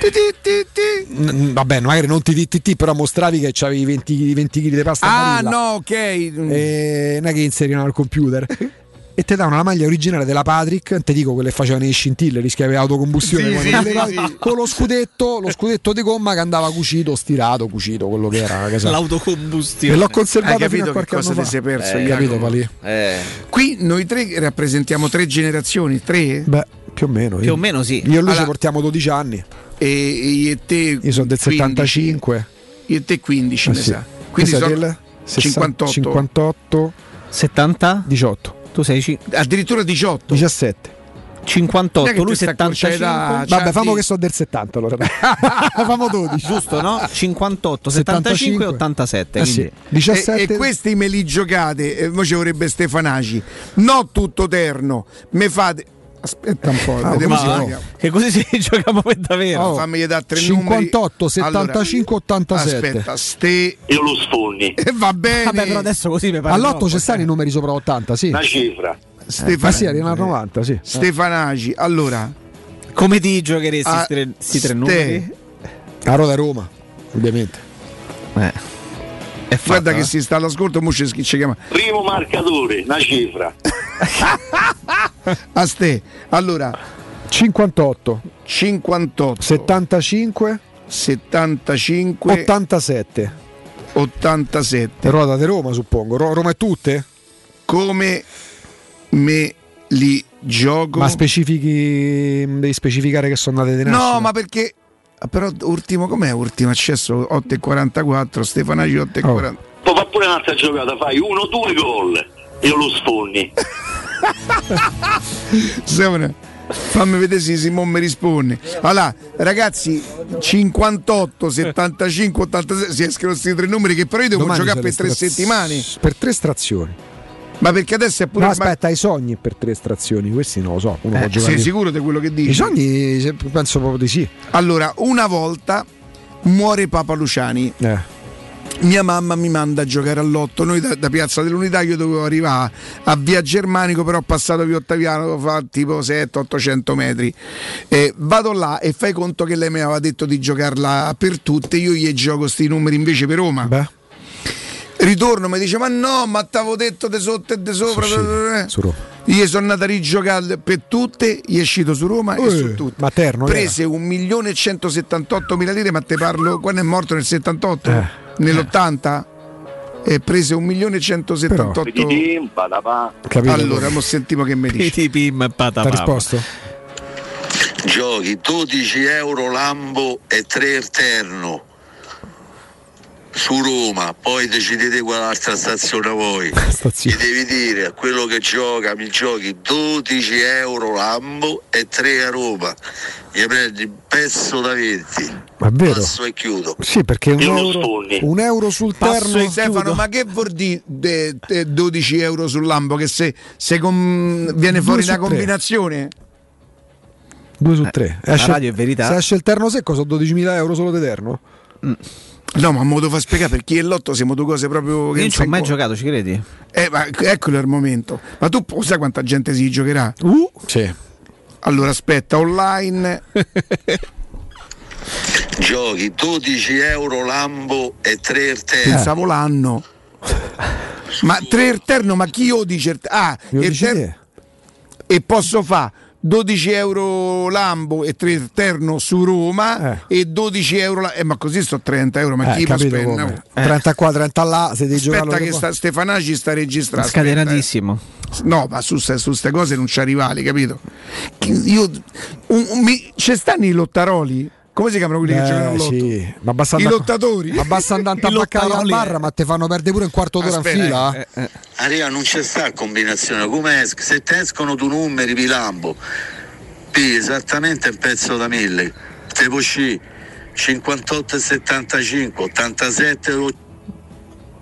Vabbè, magari non ti TTT, però mostravi che avevi 20, 20 kg di pasta Ah, barilla. no, ok. E non è che inserivano al computer. E ti davano la maglia originale della Patrick, non ti dico quelle che facevano le scintille, rischiavi autocombustione Sì, sì, sì, sì. con lo scudetto, lo scudetto di gomma che andava cucito, stirato, cucito, quello che era. L'autocombustione. E l'ho conservato Hai fino capito a qualche che cosa anno ti fa. sei perso, Eh, capito, Palì? Qui noi tre rappresentiamo tre generazioni, tre? Beh, più o meno. Più o meno sì. Io e lui ci Allora- portiamo 12 anni. E, e io e te. Io sono del 75. Io e te 15, Eh mi sì. sa. Quindi sei sono del 58. 58, 70? 18, Tu sei ci- Addirittura 18. 17. 58, Non è che lui ti sta 75. conceda- Vabbè, famo che so del 70 allora. famo 12. Giusto, no? 58, 75 e 87. Eh sì. quindi- 17. E, e questi me li giocate, e mo ci vorrebbe Stefanaci. No tutto terno, me fate. Aspetta un po', Ah, vediamo si vediamo. Che così si giochiamo per davvero. Oh, fammi dare tre 58, numeri. 75, 87. Aspetta, ste. Io lo sfogni. E va bene. Vabbè, però adesso così mi pare. All'otto ci stanno i numeri sopra 80, sì. Una cifra. Ma Stefanaci. sì, arrivano a 90, sì. Stefanaci. Allora. Come ti giocheresti questi tre, tre numeri? A Roda Roma, ovviamente. Eh. È fatta, guarda che eh? si sta all'ascolto, mo ci ci chiama. Primo marcatore, una cifra. A ste. Allora, 58, 58, 75, 75, 87. 87. Ruota di Roma, suppongo. Ro- Roma è tutte? Come me li gioco? Ma specifichi. Devi specificare che sono andate di nascita. No, ma perché. Ah, Però ultimo, com'è ultimo accesso 8,44, Stefanaggi 8,40. Poi fa pure un'altra giocata, fai uno, due gol e lo sfondi. Stefano, fammi vedere se Simon mi risponde. Allora, ragazzi, 58, 75, 86, si escono questi tre numeri che però io devo Domani giocare per tre straz- settimane. Per tre strazioni. Ma perché adesso è pure... No, ma- aspetta, i sogni per tre estrazioni, questi non lo so. Uno Eh, può sei sicuro di quello che dici? I sogni penso proprio di sì. Allora, una volta muore Papa Luciani. Eh. Mia mamma mi manda a giocare all'otto. Noi da, da Piazza dell'Unità io dovevo arrivare a Via Germanico, però ho passato via Ottaviano, fa tipo 700-800 metri. Eh, vado là e fai conto che lei mi aveva detto di giocarla per tutte, io gli gioco sti numeri invece per Roma. Ritorno, mi dice: Ma no, ma t'avevo detto di sotto e di sopra. Su- Eh. su Roma. Gli sono andato a rigiocare per tutte, gli è uscito su Roma e Eh, su tutte. Materno, Prese un milione e 178 mila lire, ma te parlo quando è morto nel 78? Eh. Nell'80? E prese un milione e 178 Pititim, patapà. Allora, mo sentiamo che mi dice. T'ha risposto? Giochi 12 euro Lambo e 3 Eterno su Roma, poi decidete quale altra stazione vuoi. Gli devi dire a quello che gioca, mi giochi 12 euro Lambo e 3 a Roma. Gli prendi un pezzo da 20. Ma è vero? Passo e chiudo. Sì, perché un euro, un euro sul Passo terno. Stefano, ma che vuol dire de- de- 12 euro sul Lambo? Che se, se com- viene fuori una combinazione? 2 su 3. la radio è verità. Se esce il terno secco sono 12.000 euro solo di terno? No, ma mo lo fa spiegare perché io e l'otto siamo due cose proprio che Io non ci ho mai giocato, ci credi? Eh, ma eccolo il momento. Ma tu sai quanta gente si giocherà? Uh, sì. Allora aspetta, online. Giochi 12 euro Lambo e 3 Eterno. Pensavo l'anno. Ma tre eterno, ma chi io dice? Ah, Io dici eter- e posso fare 12 euro Lambo e 3 eterno su Roma e 12 euro la- eh, ma così sto 30 euro ma Eh, chi può capito spendere? come? 30 qua, 30 là, se devi Aspetta giocare che sta, Stefanacci sta registrando Scatenatissimo. aspetta, eh. no ma su queste cose non c'ha rivali capito io un- un- mi- ci stanno i lottaroli come si chiamano quelli che Eh, giocano all'otto? sì. Ma basta I lottatori Ma basta andare a I tabaccare al lottaroli, bar, eh. ma te fanno perdere pure un quarto d'ora Aspetta, in fila? eh, Arriva, non c'è sta combinazione, come es- se te escono due numeri di Lambo, pigli esattamente un pezzo da mille, te uscire 58 e 75, 87 lo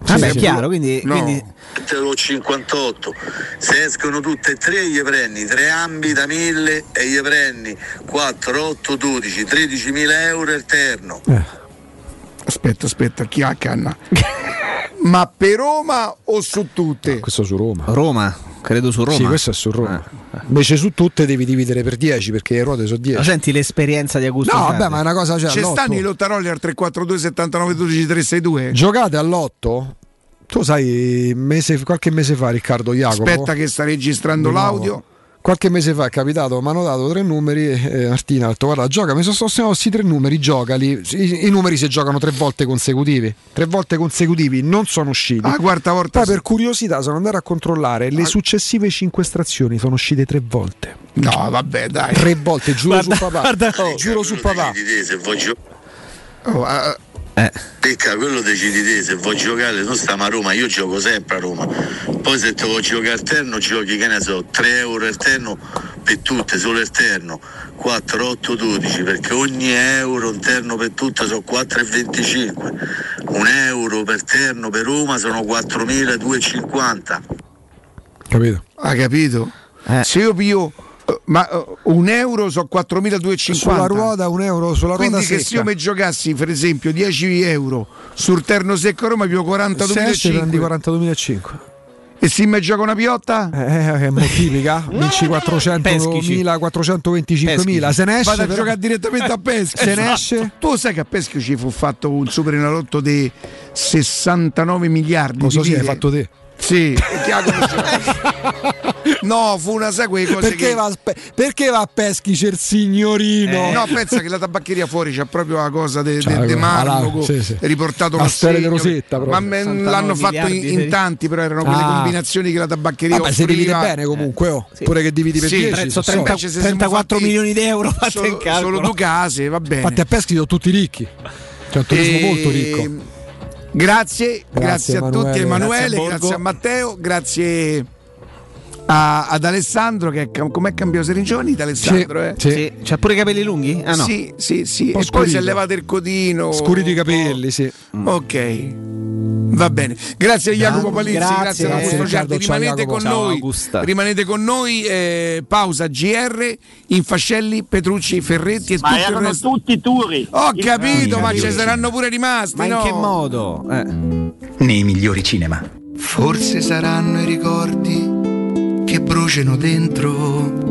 Vabbè, è chiaro, quindi, quindi te lo 58 se escono tutte e tre gli prendi tre ambi da 1000 e gli prendi 4, 8, 12 13 mila euro il terno aspetta aspetta chi ha canna ma per Roma o su tutte? questo su Roma Roma, credo su Roma. Sì, questo è su Roma. Invece su tutte devi dividere per 10 perché le ruote sono 10. Ma senti l'esperienza di Augusto No, vabbè, ma è una cosa cioè, Ci all'otto. stanno i lottaroli al 342 79 12 362? Giocate all'otto? Tu sai, mese- qualche mese fa Riccardo Jacopo Aspetta che sta registrando Di l'audio. Qualche mese fa è capitato, mi hanno dato tre numeri e Martina ha detto guarda gioca, mi sono sostenuto questi tre numeri, giocali. I, I numeri si giocano tre volte consecutivi. Tre volte consecutivi non sono usciti. Ah, quarta volta Poi sì. per curiosità sono andato a controllare, le successive cinque estrazioni sono uscite tre volte. No, vabbè, dai. Tre volte, giuro Guarda- su papà. guarda- Eh, giuro su papà. decidi te se giocare Oh, ah, Pecca, quello decidi te se vuoi giocare, non stiamo a Roma, io gioco sempre a Roma. Poi se te vuoi giocare alterno, giochi che ne so, 3 euro alterno per tutte, solo alterno, 4, 8, 12, perché ogni euro interno per tutte sono 4,25. Un euro per terno per Roma sono 4.250. Capito? Ha capito? Se io eh, ma eh, un euro sono 4.250 Sulla ruota un euro sulla ruota quindi che se io mi giocassi per esempio 10 euro sul terno secco a Roma prendi 42.500 42.500. e se mi gioca una piotta? Eh, è moltiplica, vinci 400.000, 425.000, se ne esce vado a però- giocare direttamente a pesca Se ne Esatto. esce? tu sai che a pesca ci fu fatto un super enalotto di 69 miliardi Lo so, hai fatto te. Sì, No, fu una sai quelle cose Perché, che... va a, spe- perché va a peschi c'è il signorino? Eh, no, pensa che la tabaccheria fuori c'è proprio la cosa de, de- de Marloco, ah, sì, sì. riportato La storia di. Rosetta, Ma proprio. me- 69 l'hanno fatto in, in tanti, però erano quelle Ah. combinazioni che la tabaccheria Vabbè, se divide offriva. bene comunque, oh. pure che dividi per Sì, 10 tre- sono sono 30 soldi. se siamo 34 fatti milioni di euro fatte solo, in calcolo. solo due case, va bene. Infatti a peschi sono tutti ricchi. C'è un turismo E- molto ricco. Grazie, grazie, a Emanuele. tutti, Emanuele, Grazie a grazie a, Matteo, grazie a- ad Alessandro che com'è cambiato Serigioni Alessandro, eh? Sì. C'ha pure i capelli lunghi? Ah no. Sì, sì, sì. po' E poi si è scurito. levato il codino. Scuriti i capelli, sì. Ok. Va bene. Grazie a Jacopo Palizzi, grazie. grazie, a Augusto ciao, Rimanete con Ciao, noi. Augusta. Rimanete con noi. eh, pausa GR, Infascelli, Petrucci, Ferretti e Ma tutto il erano resto. tutti turi. Ho capito, Ah, ma capito. ci saranno pure rimasti. Ma in no? che modo? Eh. nei migliori cinema. Forse saranno i ricordi che bruciano dentro